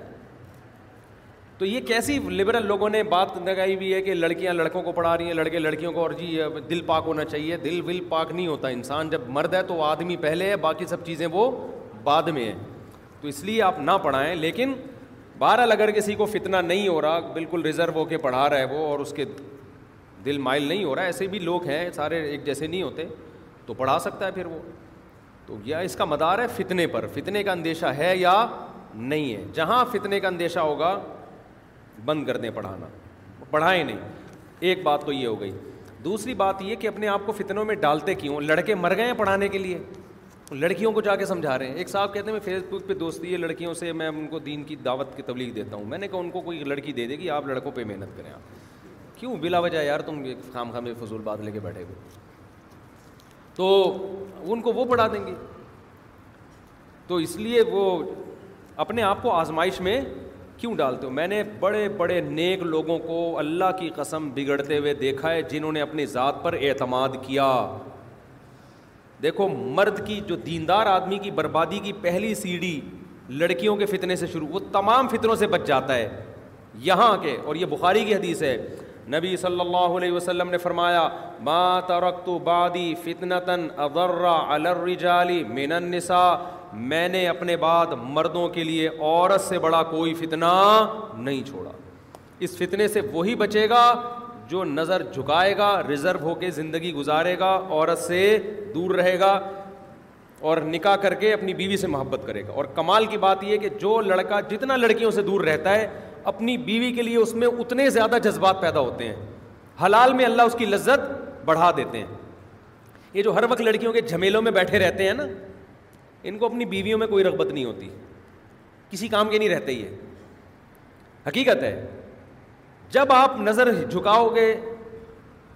تو یہ کیسی لبرل لوگوں نے بات لگائی ہوئی ہے کہ لڑکیاں لڑکوں کو پڑھا رہی ہیں لڑکے لڑکیوں کو اور جی دل پاک ہونا چاہیے دل ول پاک نہیں ہوتا انسان جب مرد ہے تو آدمی پہلے ہے باقی سب چیزیں وہ بعد میں ہیں تو اس لیے آپ نہ پڑھائیں لیکن بہرحال اگر کسی کو فتنہ نہیں ہو رہا بالکل ریزرو ہو کے پڑھا رہا ہے وہ اور اس کے دل مائل نہیں ہو رہا ایسے بھی لوگ ہیں سارے ایک جیسے نہیں ہوتے تو پڑھا سکتا ہے پھر وہ تو یا اس کا مدار ہے فتنے پر فتنے کا اندیشہ ہے یا نہیں ہے جہاں فتنے کا اندیشہ ہوگا بند کر دیں پڑھانا پڑھائیں نہیں ایک بات تو یہ ہو گئی دوسری بات یہ کہ اپنے آپ کو فتنوں میں ڈالتے کیوں لڑکے مر گئے ہیں پڑھانے کے لیے لڑکیوں کو جا کے سمجھا رہے ہیں ایک صاحب کہتے ہیں میں فیس بک پہ دوستی ہے لڑکیوں سے میں ان کو دین کی دعوت کی تبلیغ دیتا ہوں میں نے کہا ان کو کوئی لڑکی دے دے گی آپ لڑکوں پہ محنت کریں آپ کیوں بلا وجہ یار تم خام خام فضول بات لے کے بیٹھے ہوئے تو ان کو وہ پڑھا دیں گے تو اس لیے وہ اپنے آپ کو آزمائش میں کیوں ڈالتے ہو میں نے بڑے بڑے نیک لوگوں کو اللہ کی قسم بگڑتے ہوئے دیکھا ہے جنہوں نے اپنی ذات پر اعتماد کیا دیکھو مرد کی جو دیندار آدمی کی بربادی کی پہلی سیڑھی لڑکیوں کے فتنے سے شروع وہ تمام فتنوں سے بچ جاتا ہے یہاں کے اور یہ بخاری کی حدیث ہے نبی صلی اللہ علیہ وسلم نے فرمایا ماترکت بادی فتنتاً ابر الرجالی النساء میں نے اپنے بعد مردوں کے لیے عورت سے بڑا کوئی فتنہ نہیں چھوڑا اس فتنے سے وہی بچے گا جو نظر جھکائے گا ریزرو ہو کے زندگی گزارے گا عورت سے دور رہے گا اور نکاح کر کے اپنی بیوی سے محبت کرے گا اور کمال کی بات یہ کہ جو لڑکا جتنا لڑکیوں سے دور رہتا ہے اپنی بیوی کے لیے اس میں اتنے زیادہ جذبات پیدا ہوتے ہیں حلال میں اللہ اس کی لذت بڑھا دیتے ہیں یہ جو ہر وقت لڑکیوں کے جھمیلوں میں بیٹھے رہتے ہیں نا ان کو اپنی بیویوں میں کوئی رغبت نہیں ہوتی کسی کام کے نہیں رہتے یہ حقیقت ہے جب آپ نظر جھکاؤ گے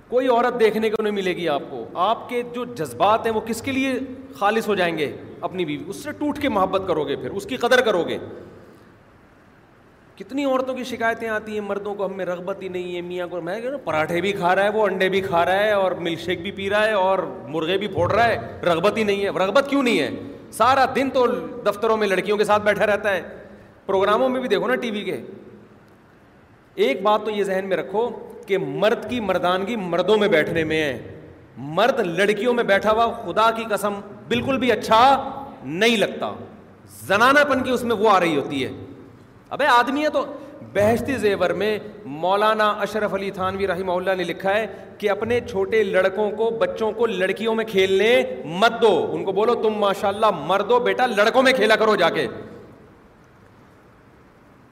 کوئی عورت دیکھنے کو نہیں ملے گی آپ کو آپ کے جو جذبات ہیں وہ کس کے لیے خالص ہو جائیں گے اپنی بیوی اس سے ٹوٹ کے محبت کرو گے پھر اس کی قدر کرو گے کتنی عورتوں کی شکایتیں آتی ہیں مردوں کو ہم میں رغبت ہی نہیں ہے میاں کو میں کہ پراٹھے بھی کھا رہا ہے وہ انڈے بھی کھا رہا ہے اور ملک شیک بھی پی رہا ہے اور مرغے بھی پھوڑ رہا ہے رغبت ہی نہیں ہے رغبت کیوں نہیں ہے سارا دن تو دفتروں میں لڑکیوں کے ساتھ بیٹھا رہتا ہے پروگراموں میں بھی دیکھو نا ٹی وی کے ایک بات تو یہ ذہن میں رکھو کہ مرد کی مردانگی مردوں میں بیٹھنے میں ہے مرد لڑکیوں میں بیٹھا ہوا خدا کی قسم بالکل بھی اچھا نہیں لگتا زنانہ پن کی اس میں وہ آ رہی ہوتی ہے ابے آدمی ہے تو بہشتی زیور میں مولانا اشرف علی تھانوی رحمہ اللہ نے لکھا ہے کہ اپنے چھوٹے لڑکوں کو بچوں کو لڑکیوں میں کھیلنے مت دو ان کو بولو تم ماشاء اللہ مر دو بیٹا لڑکوں میں کھیلا کرو جا کے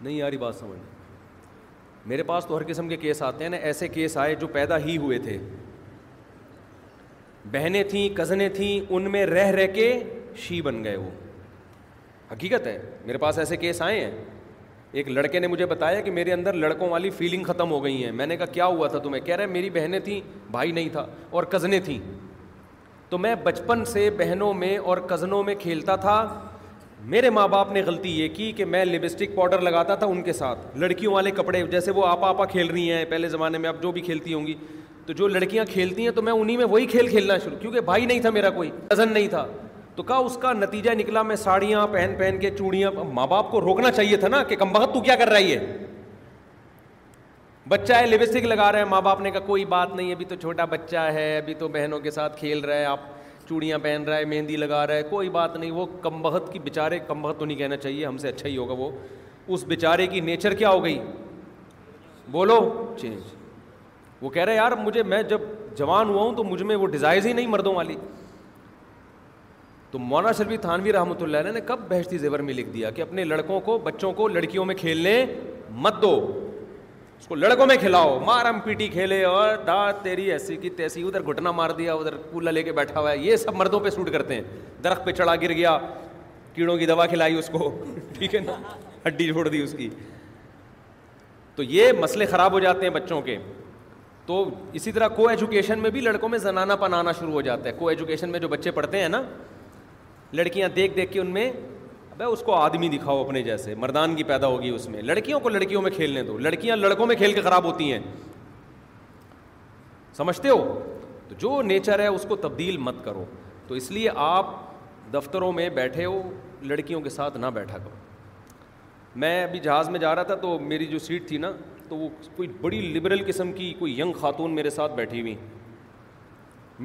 نہیں یاری بات سمجھ میرے پاس تو ہر قسم کے کیس آتے ہیں نا ایسے کیس آئے جو پیدا ہی ہوئے تھے بہنیں تھیں کزنیں تھیں ان میں رہ رہ کے شی بن گئے وہ حقیقت ہے میرے پاس ایسے کیس آئے ہیں ایک لڑکے نے مجھے بتایا کہ میرے اندر لڑکوں والی فیلنگ ختم ہو گئی ہیں میں نے کہا کیا ہوا تھا تمہیں کہہ رہے میری بہنیں تھیں بھائی نہیں تھا اور کزنیں تھیں تو میں بچپن سے بہنوں میں اور کزنوں میں کھیلتا تھا میرے ماں باپ نے غلطی یہ کی کہ میں لبسٹک پاؤڈر لگاتا تھا ان کے ساتھ لڑکیوں والے کپڑے جیسے وہ آپا آپا کھیل رہی ہیں پہلے زمانے میں اب جو بھی کھیلتی ہوں گی تو جو لڑکیاں کھیلتی ہیں تو میں انہیں میں وہی کھیل کھیلنا شروع کیونکہ بھائی نہیں تھا میرا کوئی کزن نہیں تھا تو کہا اس کا نتیجہ نکلا میں ساڑیاں پہن پہن کے چوڑیاں ماں باپ کو روکنا چاہیے تھا نا کہ کم بہت تو کیا کر رہی ہے بچہ ہے لبسٹک لگا رہے ہیں ماں باپ نے کہا کوئی بات نہیں ابھی تو چھوٹا بچہ ہے ابھی تو بہنوں کے ساتھ کھیل رہے ہیں آپ چوڑیاں پہن رہا ہے مہندی لگا رہا ہے کوئی بات نہیں وہ کم بہت کی بےچارے بہت تو نہیں کہنا چاہیے ہم سے اچھا ہی ہوگا وہ اس بےچارے کی نیچر کیا ہو گئی بولو چینج وہ کہہ رہے یار مجھے میں جب جوان ہوا ہوں تو مجھ میں وہ ڈیزائز ہی نہیں مردوں والی تو مولانا شرفی تھانوی رحمۃ اللہ علیہ نے کب بہشتی زیور میں لکھ دیا کہ اپنے لڑکوں کو بچوں کو لڑکیوں میں کھیلنے مت دو اس کو لڑکوں میں کھلاؤ مارم پیٹی کھیلے اور دا تیری ایسی کی تیسی ادھر گھٹنا مار دیا ادھر کولہ لے کے بیٹھا ہوا ہے یہ سب مردوں پہ سوٹ کرتے ہیں درخت پہ چڑھا گر گیا کیڑوں کی دوا کھلائی اس کو ٹھیک ہے نا ہڈی چھوڑ دی اس کی تو یہ مسئلے خراب ہو جاتے ہیں بچوں کے تو اسی طرح کو ایجوکیشن میں بھی لڑکوں میں پن پنانا شروع ہو جاتا ہے کو ایجوکیشن میں جو بچے پڑھتے ہیں نا لڑکیاں دیکھ دیکھ کے ان میں اس کو آدمی دکھاؤ اپنے جیسے مردان کی پیدا ہوگی اس میں لڑکیوں کو لڑکیوں میں کھیلنے دو لڑکیاں لڑکوں میں کھیل کے خراب ہوتی ہیں سمجھتے ہو تو جو نیچر ہے اس کو تبدیل مت کرو تو اس لیے آپ دفتروں میں بیٹھے ہو لڑکیوں کے ساتھ نہ بیٹھا کرو میں ابھی جہاز میں جا رہا تھا تو میری جو سیٹ تھی نا تو وہ کوئی بڑی لبرل قسم کی کوئی ینگ خاتون میرے ساتھ بیٹھی ہوئی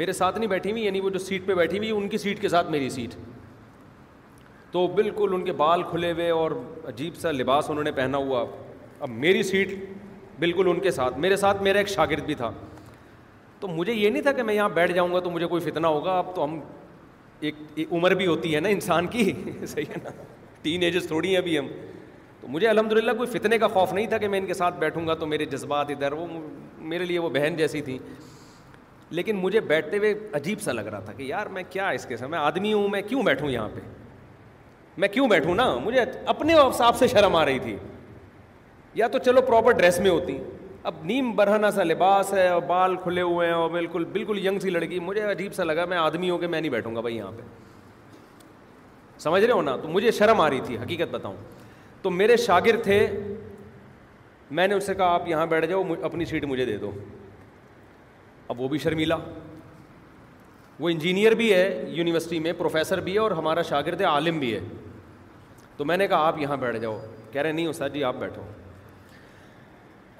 میرے ساتھ نہیں بیٹھی ہوئی یعنی وہ جو سیٹ پہ بیٹھی ہوئی ان کی سیٹ کے ساتھ میری سیٹ تو بالکل ان کے بال کھلے ہوئے اور عجیب سا لباس انہوں نے پہنا ہوا اب میری سیٹ بالکل ان کے ساتھ میرے ساتھ میرا ایک شاگرد بھی تھا تو مجھے یہ نہیں تھا کہ میں یہاں بیٹھ جاؤں گا تو مجھے کوئی فتنہ ہوگا اب تو ہم ایک عمر بھی ہوتی ہے نا انسان کی صحیح ہے نا ٹین ایجز تھوڑی ہیں ابھی ہم تو مجھے الحمد للہ کوئی فتنے کا خوف نہیں تھا کہ میں ان کے ساتھ بیٹھوں گا تو میرے جذبات ادھر وہ میرے لیے وہ بہن جیسی تھیں لیکن مجھے بیٹھتے ہوئے عجیب سا لگ رہا تھا کہ یار میں کیا اس کے ساتھ میں آدمی ہوں میں کیوں بیٹھوں یہاں پہ میں کیوں بیٹھوں نا مجھے اپنے حساب سے شرم آ رہی تھی یا تو چلو پراپر ڈریس میں ہوتی اب نیم برہنا سا لباس ہے اور بال کھلے ہوئے ہیں اور بالکل بالکل ینگ سی لڑکی مجھے عجیب سا لگا میں آدمی ہوں کہ میں نہیں بیٹھوں گا بھائی یہاں پہ سمجھ رہے ہو نا تو مجھے شرم آ رہی تھی حقیقت بتاؤں تو میرے شاگرد تھے میں نے اس سے کہا آپ یہاں بیٹھ جاؤ اپنی سیٹ مجھے دے دو اب وہ بھی شرمیلا وہ انجینئر بھی ہے یونیورسٹی میں پروفیسر بھی ہے اور ہمارا شاگرد عالم بھی ہے تو میں نے کہا آپ یہاں بیٹھ جاؤ کہہ رہے نہیں استاد جی آپ بیٹھو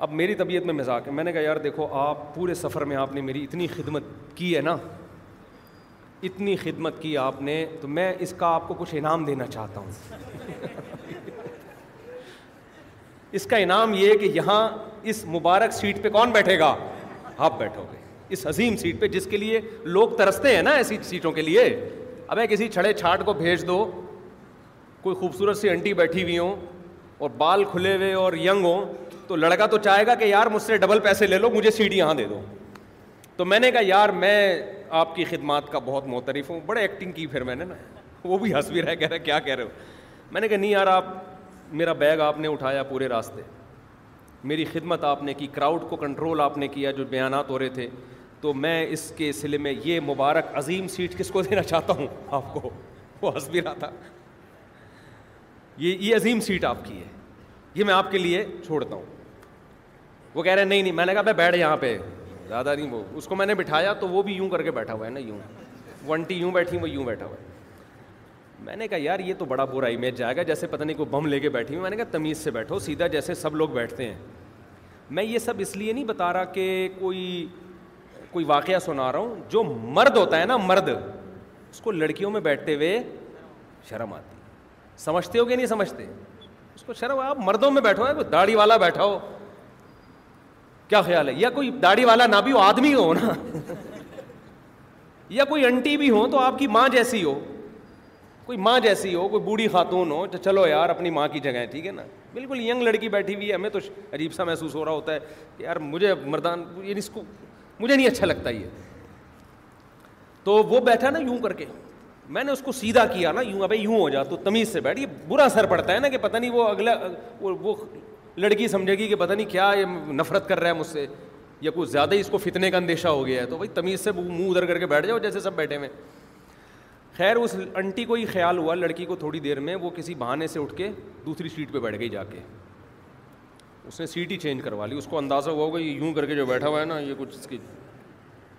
اب میری طبیعت میں مزاق ہے میں نے کہا یار دیکھو آپ پورے سفر میں آپ نے میری اتنی خدمت کی ہے نا اتنی خدمت کی آپ نے تو میں اس کا آپ کو کچھ انعام دینا چاہتا ہوں اس کا انعام یہ کہ یہاں اس مبارک سیٹ پہ کون بیٹھے گا آپ بیٹھو گے اس عظیم سیٹ پہ جس کے لیے لوگ ترستے ہیں نا ایسی سیٹوں کے لیے ابھی کسی چھڑے چھاٹ کو بھیج دو کوئی خوبصورت سی انٹی بیٹھی ہوئی ہوں اور بال کھلے ہوئے اور ینگ ہوں تو لڑکا تو چاہے گا کہ یار مجھ سے ڈبل پیسے لے لو مجھے سیٹ یہاں دے دو تو میں نے کہا یار میں آپ کی خدمات کا بہت محترف ہوں بڑے ایکٹنگ کی پھر میں نے نا وہ بھی ہنس بھی رہے کہہ رہے کیا کہہ رہے ہو میں نے کہا نہیں یار آپ میرا بیگ آپ نے اٹھایا پورے راستے میری خدمت آپ نے کی کراؤڈ کو کنٹرول آپ نے کیا جو بیانات ہو رہے تھے تو میں اس کے سلے میں یہ مبارک عظیم سیٹ کس کو دینا چاہتا ہوں آپ کو وہ ہنس بھی رہا تھا یہ عظیم سیٹ آپ کی ہے یہ میں آپ کے لیے چھوڑتا ہوں وہ کہہ رہے ہیں نہیں نہیں میں نے کہا میں بیٹھ یہاں پہ زیادہ نہیں وہ اس کو میں نے بٹھایا تو وہ بھی یوں کر کے بیٹھا ہوا ہے نا یوں ونٹی یوں بیٹھی وہ یوں بیٹھا ہوا ہے میں نے کہا یار یہ تو بڑا برا امیج جائے گا جیسے پتہ نہیں کوئی بم لے کے بیٹھی میں نے کہا تمیز سے بیٹھو سیدھا جیسے سب لوگ بیٹھتے ہیں میں یہ سب اس لیے نہیں بتا رہا کہ کوئی کوئی واقعہ سنا رہا ہوں جو مرد ہوتا ہے نا مرد اس کو لڑکیوں میں بیٹھتے ہوئے شرم آتی سمجھتے ہو کہ نہیں سمجھتے اس کو شرم آپ مردوں میں بیٹھو کوئی داڑھی والا بیٹھا ہو کیا خیال ہے یا کوئی داڑھی والا نہ بھی ہو آدمی ہو نا یا کوئی انٹی بھی ہو تو آپ کی ماں جیسی ہو کوئی ماں جیسی ہو کوئی بوڑھی خاتون ہو تو چلو یار اپنی ماں کی جگہ ہے ٹھیک ہے نا بالکل ینگ لڑکی بیٹھی ہوئی ہے ہمیں تو عجیب سا محسوس ہو رہا ہوتا ہے کہ یار مجھے مردان یعنی اس کو مجھے نہیں اچھا لگتا یہ تو وہ بیٹھا نا یوں کر کے میں نے اس کو سیدھا کیا نا یوں ابھی یوں ہو جا تو تمیز سے بیٹھ یہ برا اثر پڑتا ہے نا کہ پتہ نہیں وہ اگلا وہ لڑکی سمجھے گی کہ پتہ نہیں کیا یہ نفرت کر رہا ہے مجھ سے یا کچھ زیادہ ہی اس کو فتنے کا اندیشہ ہو گیا ہے تو بھائی تمیز سے منہ ادھر کر کے بیٹھ جاؤ جیسے سب بیٹھے ہوئے خیر اس انٹی کو ہی خیال ہوا لڑکی کو تھوڑی دیر میں وہ کسی بہانے سے اٹھ کے دوسری سیٹ پہ بیٹھ گئی جا کے اس نے سیٹ ہی چینج کروا لی اس کو اندازہ ہوا ہوگا یہ یوں کر کے جو بیٹھا ہوا ہے نا یہ کچھ اس کی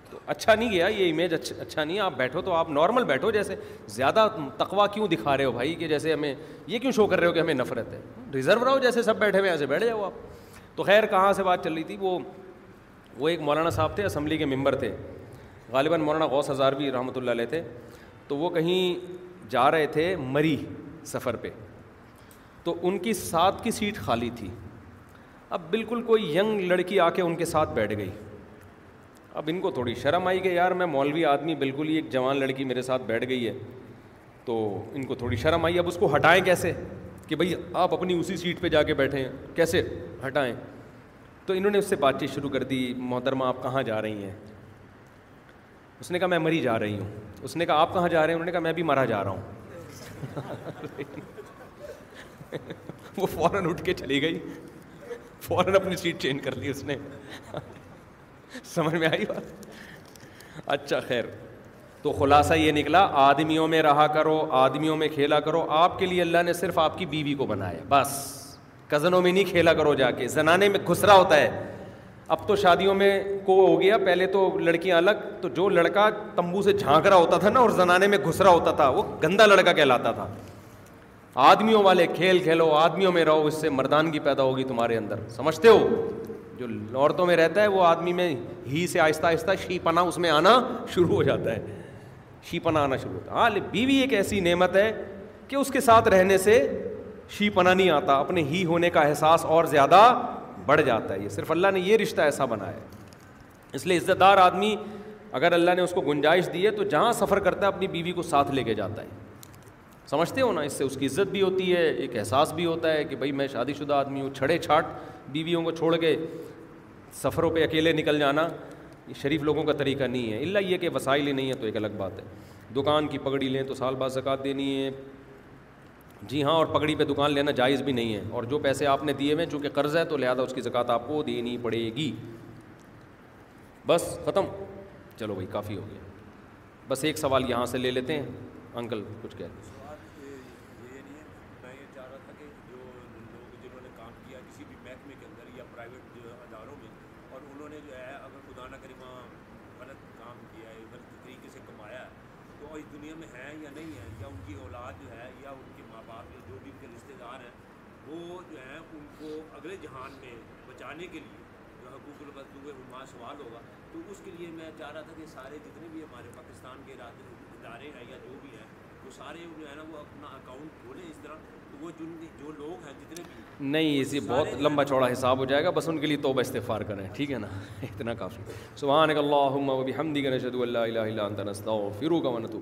تو اچھا نہیں گیا یہ امیج اچھا اچھا نہیں ہے آپ بیٹھو تو آپ نارمل بیٹھو جیسے زیادہ تقوا کیوں دکھا رہے ہو بھائی کہ جیسے ہمیں یہ کیوں شو کر رہے ہو کہ ہمیں نفرت ہے ریزرو رہو جیسے سب بیٹھے ہوئے ایسے بیٹھ جاؤ آپ تو خیر کہاں سے بات چل رہی تھی وہ وہ ایک مولانا صاحب تھے اسمبلی کے ممبر تھے غالباً مولانا غوث ہزاروی رحمۃ اللہ علیہ تھے تو وہ کہیں جا رہے تھے مری سفر پہ تو ان کی سات کی سیٹ خالی تھی اب بالکل کوئی ینگ لڑکی آ کے ان کے ساتھ بیٹھ گئی اب ان کو تھوڑی شرم آئی کہ یار میں مولوی آدمی بالکل ہی ایک جوان لڑکی میرے ساتھ بیٹھ گئی ہے تو ان کو تھوڑی شرم آئی اب اس کو ہٹائیں کیسے کہ بھائی آپ اپنی اسی سیٹ پہ جا کے بیٹھے ہیں کیسے ہٹائیں تو انہوں نے اس سے بات چیت شروع کر دی محترمہ آپ کہاں جا رہی ہیں اس نے کہا میں مری جا رہی ہوں اس نے کہا آپ کہاں جا رہے ہیں انہوں نے کہا میں بھی مرا جا رہا ہوں وہ فوراً اٹھ کے چلی گئی فوراً اپنی سیٹ چینج کر لی اس نے سمجھ میں آئی بات اچھا خیر تو خلاصہ یہ نکلا آدمیوں میں رہا کرو آدمیوں میں کھیلا کرو آپ کے لیے اللہ نے صرف آپ کی بیوی کو بنایا بس کزنوں میں نہیں کھیلا کرو جا کے زنانے میں گھسرا ہوتا ہے اب تو شادیوں میں کو ہو گیا پہلے تو لڑکیاں الگ تو جو لڑکا تمبو سے جھانک رہا ہوتا تھا نا اور زنانے میں گھس رہا ہوتا تھا وہ گندا لڑکا کہلاتا تھا آدمیوں والے کھیل کھیلو آدمیوں میں رہو اس سے مردانگی پیدا ہوگی تمہارے اندر سمجھتے ہو جو عورتوں میں رہتا ہے وہ آدمی میں ہی سے آہستہ آہستہ شی پنا اس میں آنا شروع ہو جاتا ہے شی پنا آنا شروع ہوتا ہے ہاں بیوی ایک ایسی نعمت ہے کہ اس کے ساتھ رہنے سے شی پنا نہیں آتا اپنے ہی ہونے کا احساس اور زیادہ بڑھ جاتا ہے یہ صرف اللہ نے یہ رشتہ ایسا بنایا ہے اس لیے عزت دار آدمی اگر اللہ نے اس کو گنجائش دی ہے تو جہاں سفر کرتا ہے اپنی بیوی کو ساتھ لے کے جاتا ہے سمجھتے ہو نا اس سے اس کی عزت بھی ہوتی ہے ایک احساس بھی ہوتا ہے کہ بھائی میں شادی شدہ آدمی ہوں چھڑے چھاٹ بیویوں کو چھوڑ کے سفروں پہ اکیلے نکل جانا شریف لوگوں کا طریقہ نہیں ہے اللہ یہ کہ وسائل ہی نہیں ہے تو ایک الگ بات ہے دکان کی پگڑی لیں تو سال بعد زکوٰۃ دینی ہے جی ہاں اور پگڑی پہ دکان لینا جائز بھی نہیں ہے اور جو پیسے آپ نے دیے ہوئے چونکہ قرض ہے تو لہٰذا اس کی زکوٰۃ آپ کو دینی پڑے گی بس ختم چلو بھائی کافی ہو گیا بس ایک سوال یہاں سے لے لیتے ہیں انکل کچھ کہہ دیں پڑھانے کے لیے جو حقوق البدوب حماس سوال ہوگا تو اس کے لیے میں چاہ رہا تھا کہ سارے جتنے بھی ہمارے پاکستان کے ارادے ادارے ہیں یا جو بھی ہیں وہ سارے جو ہے نا وہ اپنا اکاؤنٹ کھولیں اس طرح تو وہ جن جو لوگ ہیں جتنے بھی نہیں اسے بہت لمبا چوڑا حساب ہو جائے گا بس ان کے لیے توبہ استفار کریں ٹھیک ہے نا اتنا کافی سبحانک اللہم و بحمدی کا نشدو اللہ الہ الا انتا نستغفرو کا ونتو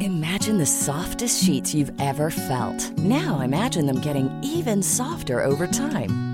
Imagine the softest sheets you've ever felt. Now imagine them getting even softer over time.